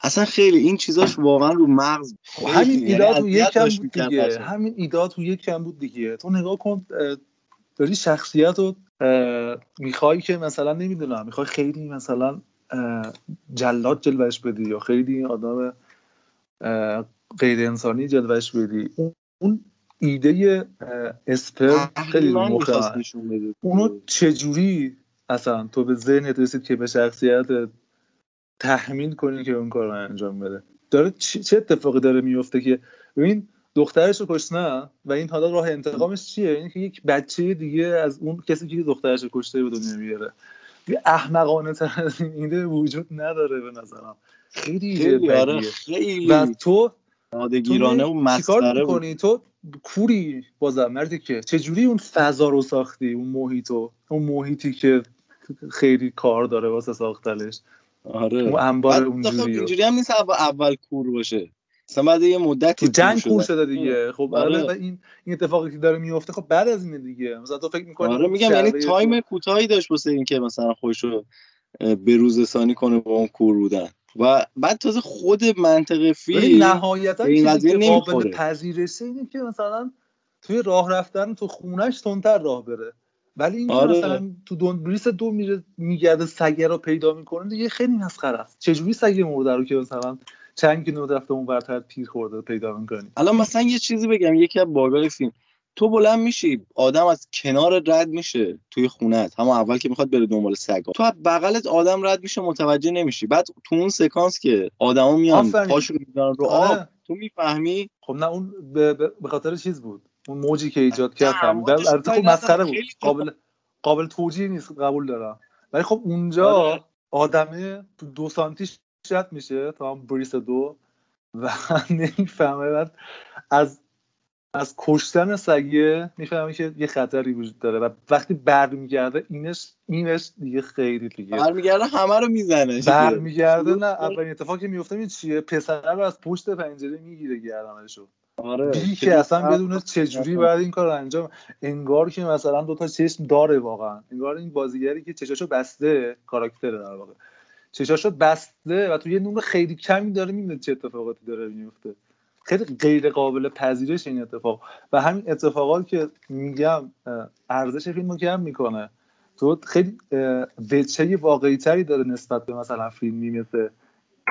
اصلا خیلی این چیزاش واقعا رو مغز خیلی- همین یعنی ایداد تو اذیت یکم بود دیگه. همین ایداد تو یکم بود دیگه. تو نگاه کن داری شخصیت رو می‌خوای که مثلا نمی‌دونم می‌خوای خیلی مثلا جلاد جلوش بدی یا خیلی آدم غیر انسانی جلوش بدی اون, ایده اه، اسپرم خیلی بده اونو چجوری اصلا تو به ذهنت رسید که به شخصیت تحمیل کنی که اون کار رو انجام بده. داره چه اتفاقی داره میفته که ببین دخترش رو کشتن و این حالا راه انتقامش چیه؟ این که یک بچه دیگه از اون کسی که دخترش رو کشته به دنیا میاره. احمقانه تر از این ایده وجود نداره به نظرم. خیلی خیلی آره خیلی. و تو ساده‌گیرانه و مسخره می‌کنی؟ تو کوری بازم. مردی که چجوری اون فضا رو ساختی؟ اون محیطو اون محیطی که خیلی کار داره واسه ساختنش. آره اون انبار اونجوری رو. اینجوری هم نیست اول, اول کور باشه مثلا بعد یه مدتی جنگ کور شده. دیگه خب آره. آره. و این این اتفاقی که داره میفته خب بعد از اینه دیگه مثلا تو فکر می‌کنی آره میگم یعنی تایم کوتاهی داشت واسه اینکه مثلا خودش رو بروزرسانی کنه با اون کور بودن و بعد تازه خود منطق فیلم نهایتا به این قضیه قابل نمی‌خوره پذیرشه اینه که مثلا توی راه رفتن تو خونش تندتر راه بره ولی اینکه آره. مثلا تو دون بریس دو میره میگرده سگه رو پیدا می‌کنه دیگه خیلی مسخره است. چجوری سگ مرده رو که مثلا چند کیلومتر رفته اون ورتر پیر خورده پیدا می‌کنی؟ الان مثلا یه چیزی بگم یکی از باگای فیلم. تو بلند میشی آدم از کنار رد میشه توی خونت همون اول که می‌خواد بره دنبال سگا تو از بغلت آدم رد میشه متوجه نمیشی. بعد تو اون سکانس که آدما میان. پاشو می‌ذارن رو آره. آب تو می‌فهمی؟ خب نه اون به خاطر چیز بود؟ اون موجی که ایجاد کرد موجش البته خب مسخره. بود. قابل قابل توجیه نیست قبول دارم. ولی خب اونجا آره. آدمه تو دو سانتیش رد میشه تا هم بریس دو. و نمی‌فهمه. بعد از از کشتن سگیه می‌فهمه که یه خطری وجود داره. و وقتی برمیگرده اینش اینش دیگه خیلی دیگه. برمیگرده همه رو می‌زنه. برمیگرده نه. اولین اتفاقی که میفته این چیه؟ پسره رو از پشت پنجره می‌گیره گردنشو. آره بی که اصلا بدونه چجوری باید این کار انجام انگار که مثلا دو تا چشم داره واقعا. انگار این بازیگری که چشاشو بسته کاراکتر در واقع. چشاشو بسته و تو یه نور خیلی کمی داره می‌بینه چه اتفاقاتی داره میفته خیلی غیر قابل پذیرش این اتفاق. و همین اتفاقات که میگم ارزش فیلم رو کم می‌کنه. تو خیلی وجهه واقعی تری داره نسبت به مثلا فیلمی مثل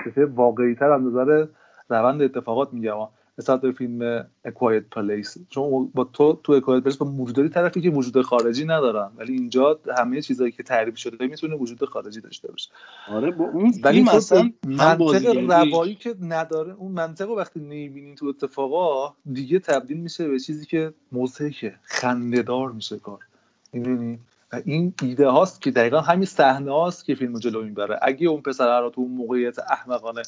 مثل واقعی تر از نظر روند اتفاقات میگم. نسبت به فیلم اکواید پلیس چون با تو تو اکواید پلیس با موجوداتی طرفی که وجود خارجی ندارن. ولی اینجا همه چیزایی که تعریف شده می‌تونه وجود خارجی داشته باشه. آره با اون ولی اصلا هم منطق روایی که نداره اون منطق رو وقتی نمی‌بینی تو اتفاقا دیگه تبدیل میشه به چیزی که مضحکه خندهدار میشه کار. می‌دونی؟ و این ایده هاست که دقیقا همین صحنه هاست که فیلم جلو می‌بره. اگه اون پسر رو تو اون موقعیت احمقانه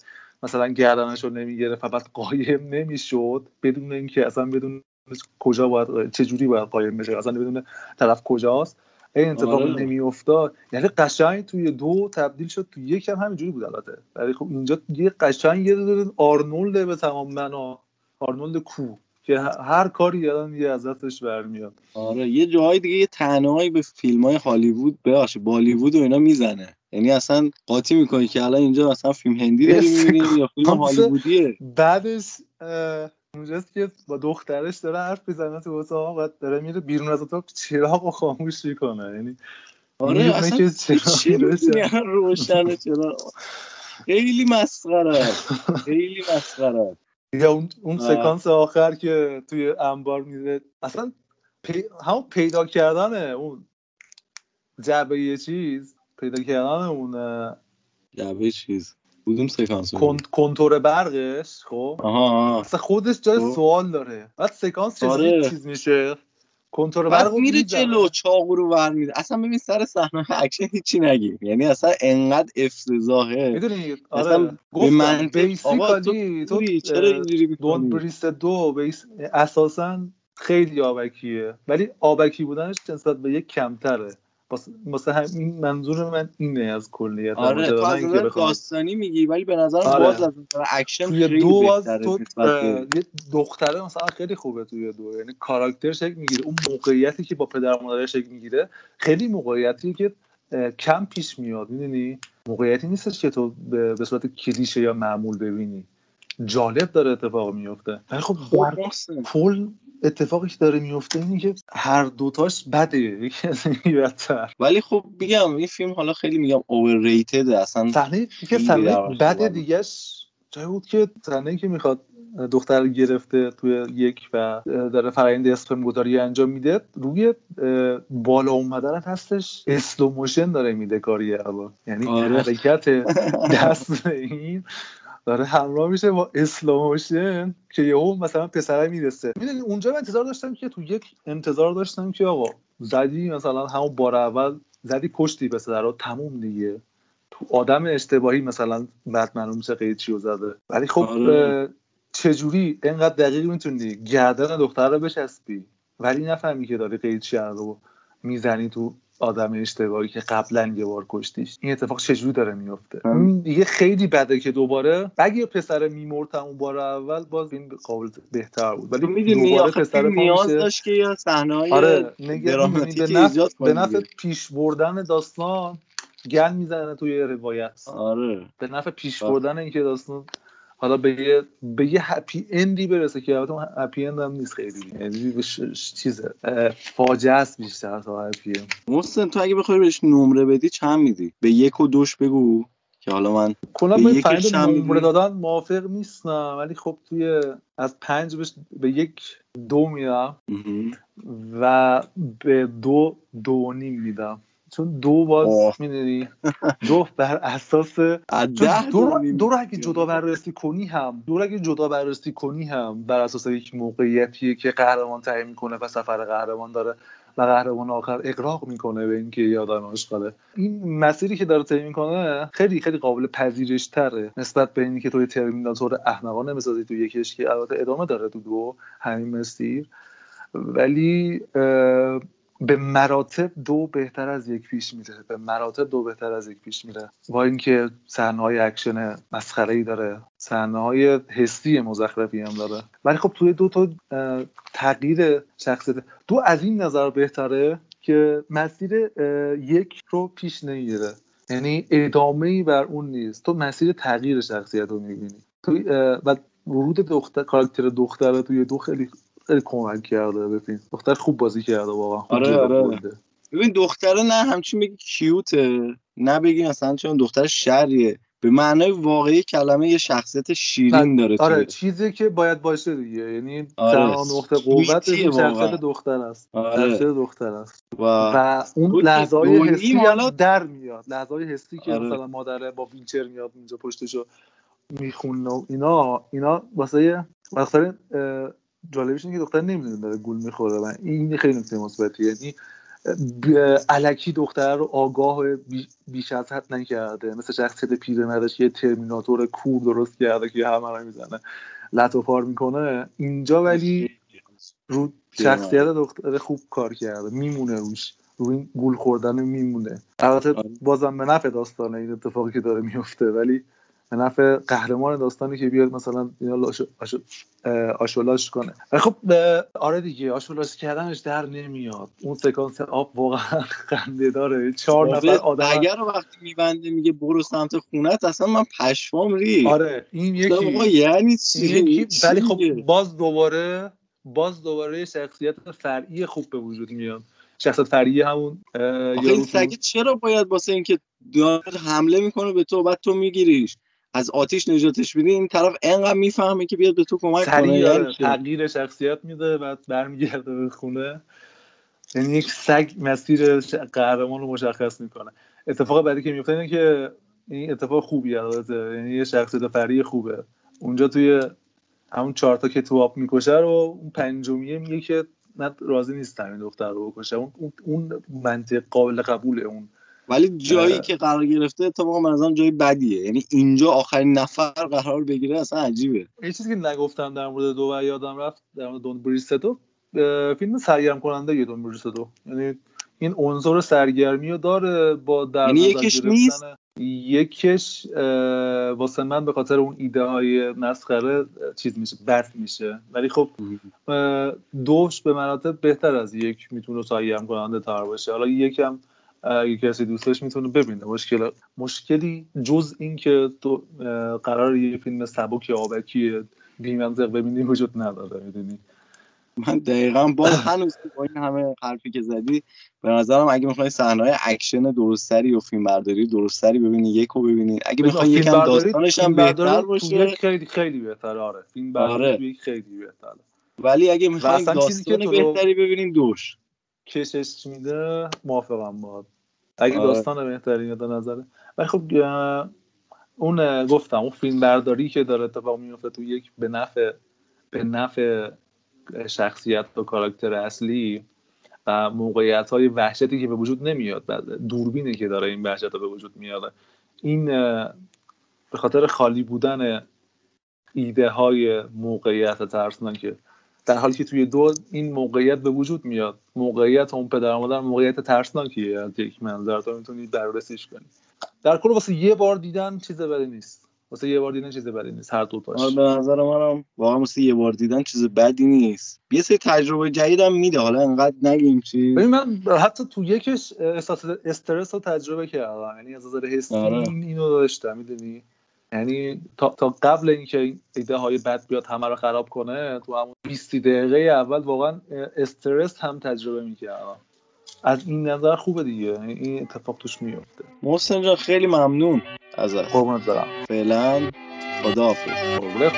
مثلا گردنش رو نمی‌گرفت و بعد قایم نمی‌شد بدون اینکه اصلا بدون کجا باید چه جوری باید قایم بشه اصلا بدون طرف کجاست این اتفاق آره. نمیافتاد. یعنی قشنگ توی دو تبدیل شد توی یک هم همینجوری بود البته. ولی خب اینجا یه قشنگ یه آرنولد به تمام معنا آرنولد کو. که هر کاری الان یه از دستش برمیاد آره یه جاهای دیگه یه تنهایی به فیلم های هالیوود ببخش بالیوود و اینا می‌زنه یعنی اصلا قاطی می‌کنی که الان اینجا مثلا فیلم هندی داری می‌بینی یا فیلم هالیوودیه بعدش اونجاست که با دخترش داره حرف می‌زنه تو اتاق و داره میره بیرون از اتاق چراغ رو خاموش می‌کنه یعنی آره اصلا روشن. چرا خیلی مسخره. خیلی مسخره. یا اون اون. سکانس آخر که توی انبار میره اصلا پی... همون پیدا کردن اون جعبه یه چیز پیدا کردن اون جعبه چیز کدوم سکانس کنتور برقش خب آها. اصلا خودش جای خب. سوال داره بعد سکانس چجوری آره. چیز میشه کنتور بعد برق رو میره. جلو چاقو رو ور میده اصلا ببین سر صحنه اکشن هیچی نگیم. یعنی اصلا انقدر افتضاحه. می‌دونی؟ اصلا آره به آقا تو تو چرا اینجوری دون؟ بریست دو بیس اساسا خیلی آبکیه. ولی آبکی بودنش نسبت به یک کمتره. واسه- واسه همین منظور من اینه از کلیت آره ماجرا، تو از نظر داستانی میگی ولی به نظرم آره. باز از نظر اکشن توی دو باز تو یه دختره مثلا خیلی خوبه توی دو. یعنی کاراکتر شکل می‌گیره. اون موقعیتی که با پدر و مادرش شکل می‌گیره خیلی موقعیتی که کم پیش میاد می‌دونی؟ موقعیتی نیستش که تو به صورت کلیشه یا معمول ببینی. جالب داره اتفاق میفته. ولی خب کل اتفاقی که داره میفته اینه که هر دوتاش بده. یکی از بدتر. ولی خب میگم این فیلم حالا خیلی میگم overrated اصلا. صحنه در صحنه بد دیگهش جایی بود که صحنه که می‌خواد دختر گرفته توی یک و داره فرآیند اسپرم گذاری انجام میده روی بالا اومدن هستش. slow motion داره میده کاری یعنی آره. حرکت دست این داره همراه میشه با slow motion که یهو مثلا پسره می‌رسه. می‌دونی اونجا من انتظار داشتم که تو یک انتظار داشتم که آقا زدی مثلا همون بار اول زدی کشتی پسر رو تموم دیگه. تو آدم اشتباهی مثلا بعد معلوم میشه قیچی رو زده. ولی خب آره. چجوری؟ اینقدر دقیق می‌تونی. گردن دختر رو بچسبی. ولی نفهمی که داری قیچی رو می‌زنی تو آدم اشتباهی که قبلا یه بار کشتیش این اتفاق چجوری داره میفته دیگه خیلی بده که دوباره اگه پسر میمرد اون بار اول باز این قابل بهتر بود ولی می‌دونی پسر نیاز. داشت که یه صحنه های آره دراماتیکی به نفع, ایجاد به کنه نفع دیگه. پیش بردن داستان گن می‌زنه توی روایت آره به نفع پیش. بردن اینکه داستان حالا به یه به یه هپی اندی برسه که البته اون هپی اند هم نیست خیلی. یعنی اه، فاجعه است بیشتر تا هپی اند محسن تو اگه بخوای بهش نمره بدی چند میدی؟ به یک و دوش بگو. که حالا من کلا به چند نمره دادن موافق نیستم. ولی خب توی از پنج بهش به یک دو میدم. و به دو دو نیم میدم. چون دو باز. می‌دونی. دو بر اساس دو رو, دو رو اگه جدا بررسی کنی هم دو رو اگه جدا بررسی کنی هم بر اساس یک موقعیتیه که قهرمان تعیین می‌کنه و سفر قهرمان داره و قهرمان آخر اقرار می‌کنه به اینکه یه آدم این مسیری که داره طی می‌کنه خیلی خیلی قابل پذیرش تره نسبت به اینی که توی Terminator احمقانه بسازی تو یکیش که البته ادامه داره تو دو همین مسیر. ولی به مراتب دو بهتر از یک پیش میره. به مراتب دو بهتر از یک پیش میره. با اینکه صحنه های اکشن مسخره ای داره. صحنه های حسی مزخرفی هم داره. ولی خب توی دو تا تغییر شخصیت دو از این نظر بهتره که مسیر یک رو پیش نمیره یعنی ادامه ای بر اون نیست. تو مسیر تغییر شخصیت رو می‌بینی. و ورود دختر کاراکتر دختر توی دو خیلی خیلی کمک کرده به فیلم دختر خوب بازی کرده واقعا آره آره. ببین دختره نه همچین بگی کیوته نه بگی مثلا چون دختر شریه به معنای واقعی کلمه یه شخصیت شیرین داره آره توی چیزی که باید باشه دیگه یعنی آره. نقطه این شخصیت. دختر است آره. شخصیت دختر است و, و اون لحظه های حسی هم در میاد لحظه های حسی که آره. مثلا مادره با وینچر میاد اینجا پشتشو می‌خونه و اینا اینا واسه واسه جالبش اینه که دختر نمی‌دونه داره گول می‌خوره. و این خیلی نکته مثبتیه. یعنی الکی دختر رو آگاه بیش از حد نکرده. مثل شخصیت پیرمردش که یه ترمیناتور کور درست کرده که همه رو می‌زنه. لط و پار می‌کنه. اینجا ولی رو شخصیت دختر خوب کار کرده. میمونه روش. رو این گول خوردن میمونه. البته بازم به نفع داستانه این اتفاقی که داره میفته ولی به نفع قهرمان داستانی که بیاد مثلا اینا آشولاش کنه. خب آره دیگه آشولاش کردنش در نمیاد. اون سکانس آب واقعا خنده داره. چهار نفر آدم اگر وقتی میبنده میگه برو سمت خونت اصلا من پشمام ری آره این یکی یعنی چی؟ ولی خب؟ باز دوباره باز دوباره شخصیت فرعی خوب به وجود میاد. شخصیت فرعی همون آخه این سگه چرا باید واسه اینکه داره حمله می‌کنه به تو بعد تو میگیریش؟ از آتیش نجاتش میدی این طرف انقدر می‌فهمه که بیاد به تو کمک کنه یعنی چی؟ تغییر شخصیت میده بعد برمیگرده به خونه. یعنی یک سگ مسیر قهرمان رو مشخص می‌کنه. اتفاق بعدی که میفته اینه که این اتفاق خوبی البته. یعنی یه شخصیت فری خوبه. اونجا توی همون چهار تا که تو آب می‌کشه رو اون پنجمیه میگه که من راضی نیستم این دختر رو بکشه. اون اون, اون منطق قابل قبوله اون ولی جایی اه. که قرار گرفته اتفاقا نظرم جای بدیه. یعنی اینجا آخرین نفر قرار بگیره اصلا عجیبه. یه چیزی که نگفتم در مورد دو و یادم رفت در مورد دون بریستو فیلم سرگرم کننده یه دون بریستو یعنی این عنصر سرگرمی رو داره با در یعنی یکش نیست؟ یکش واسه من به خاطر اون ایده های مسخره چیز میشه بد میشه. ولی خب دوش به مراتب بهتر از یک می‌تونه سرگرم کننده تر باشه. حالا یکم اگه کسی دوستش می‌تونه ببینه. مشکل مشکلی جز این که تو قرار یه فیلم سبک آبکی بی منطق ببینی وجود نداره می‌دونی؟ من دقیقا باز هنوز با این همه حرفی که زدی به نظرم اگه می‌خوای صحنه های اکشن درستری و فیلم برداری درستری ببینی یکو ببینید اگه می‌خوای یکم داستانش هم بهتر باشه. خیلی خیلی بهتره آره. فیلم برداری آره. خیلی بهتره. ولی اگه و می‌خواین اصلا چیزی که داستان بهتری ببینین دوش. کشش میده؟ موافقم با اگه آره. داستان بهتری به نظره ولی خب اون گفتم اون فیلم برداری که داره اتفاق میفته تو یک به نفع به نفع شخصیت و کاراکتر اصلی و موقعیت های وحشتی که به وجود نمیاد. بعد دوربینه که داره این وحشت رو به وجود میاره. این به خاطر خالی بودن ایده های موقعیت ترسناکه. در حالی که توی دو این موقعیت به وجود میاد. موقعیت اون پدر مادر موقعیت ترسناکیه از یک منظر. تو می‌تونی بررسیش کنی. در کل واسه یه بار دیدن چیز بدی نیست. واسه یه بار دیدن چیز بدی نیست. هر دو تاش آره به نظر منم واقعا مثل یه بار دیدن چیز بدی نیست. یه سری تجربه جدیدم میده. حالا انقدر نگیم چی. ببین من حتی تو یکش احساس استرس رو تجربه کردم. یعنی از نظر حسی آره. این اینو داشتم می‌دونی؟ یعنی تا, تا قبل اینکه این ایده های بد بیاد همه رو خراب کنه تو همون 20 دقیقه اول واقعا استرس هم تجربه می‌کردم از این نظر خوبه دیگه. یعنی این اتفاق توش میفته محسن جان خیلی ممنون ازت. قربونت برم. فعلا خداحافظ. قربونت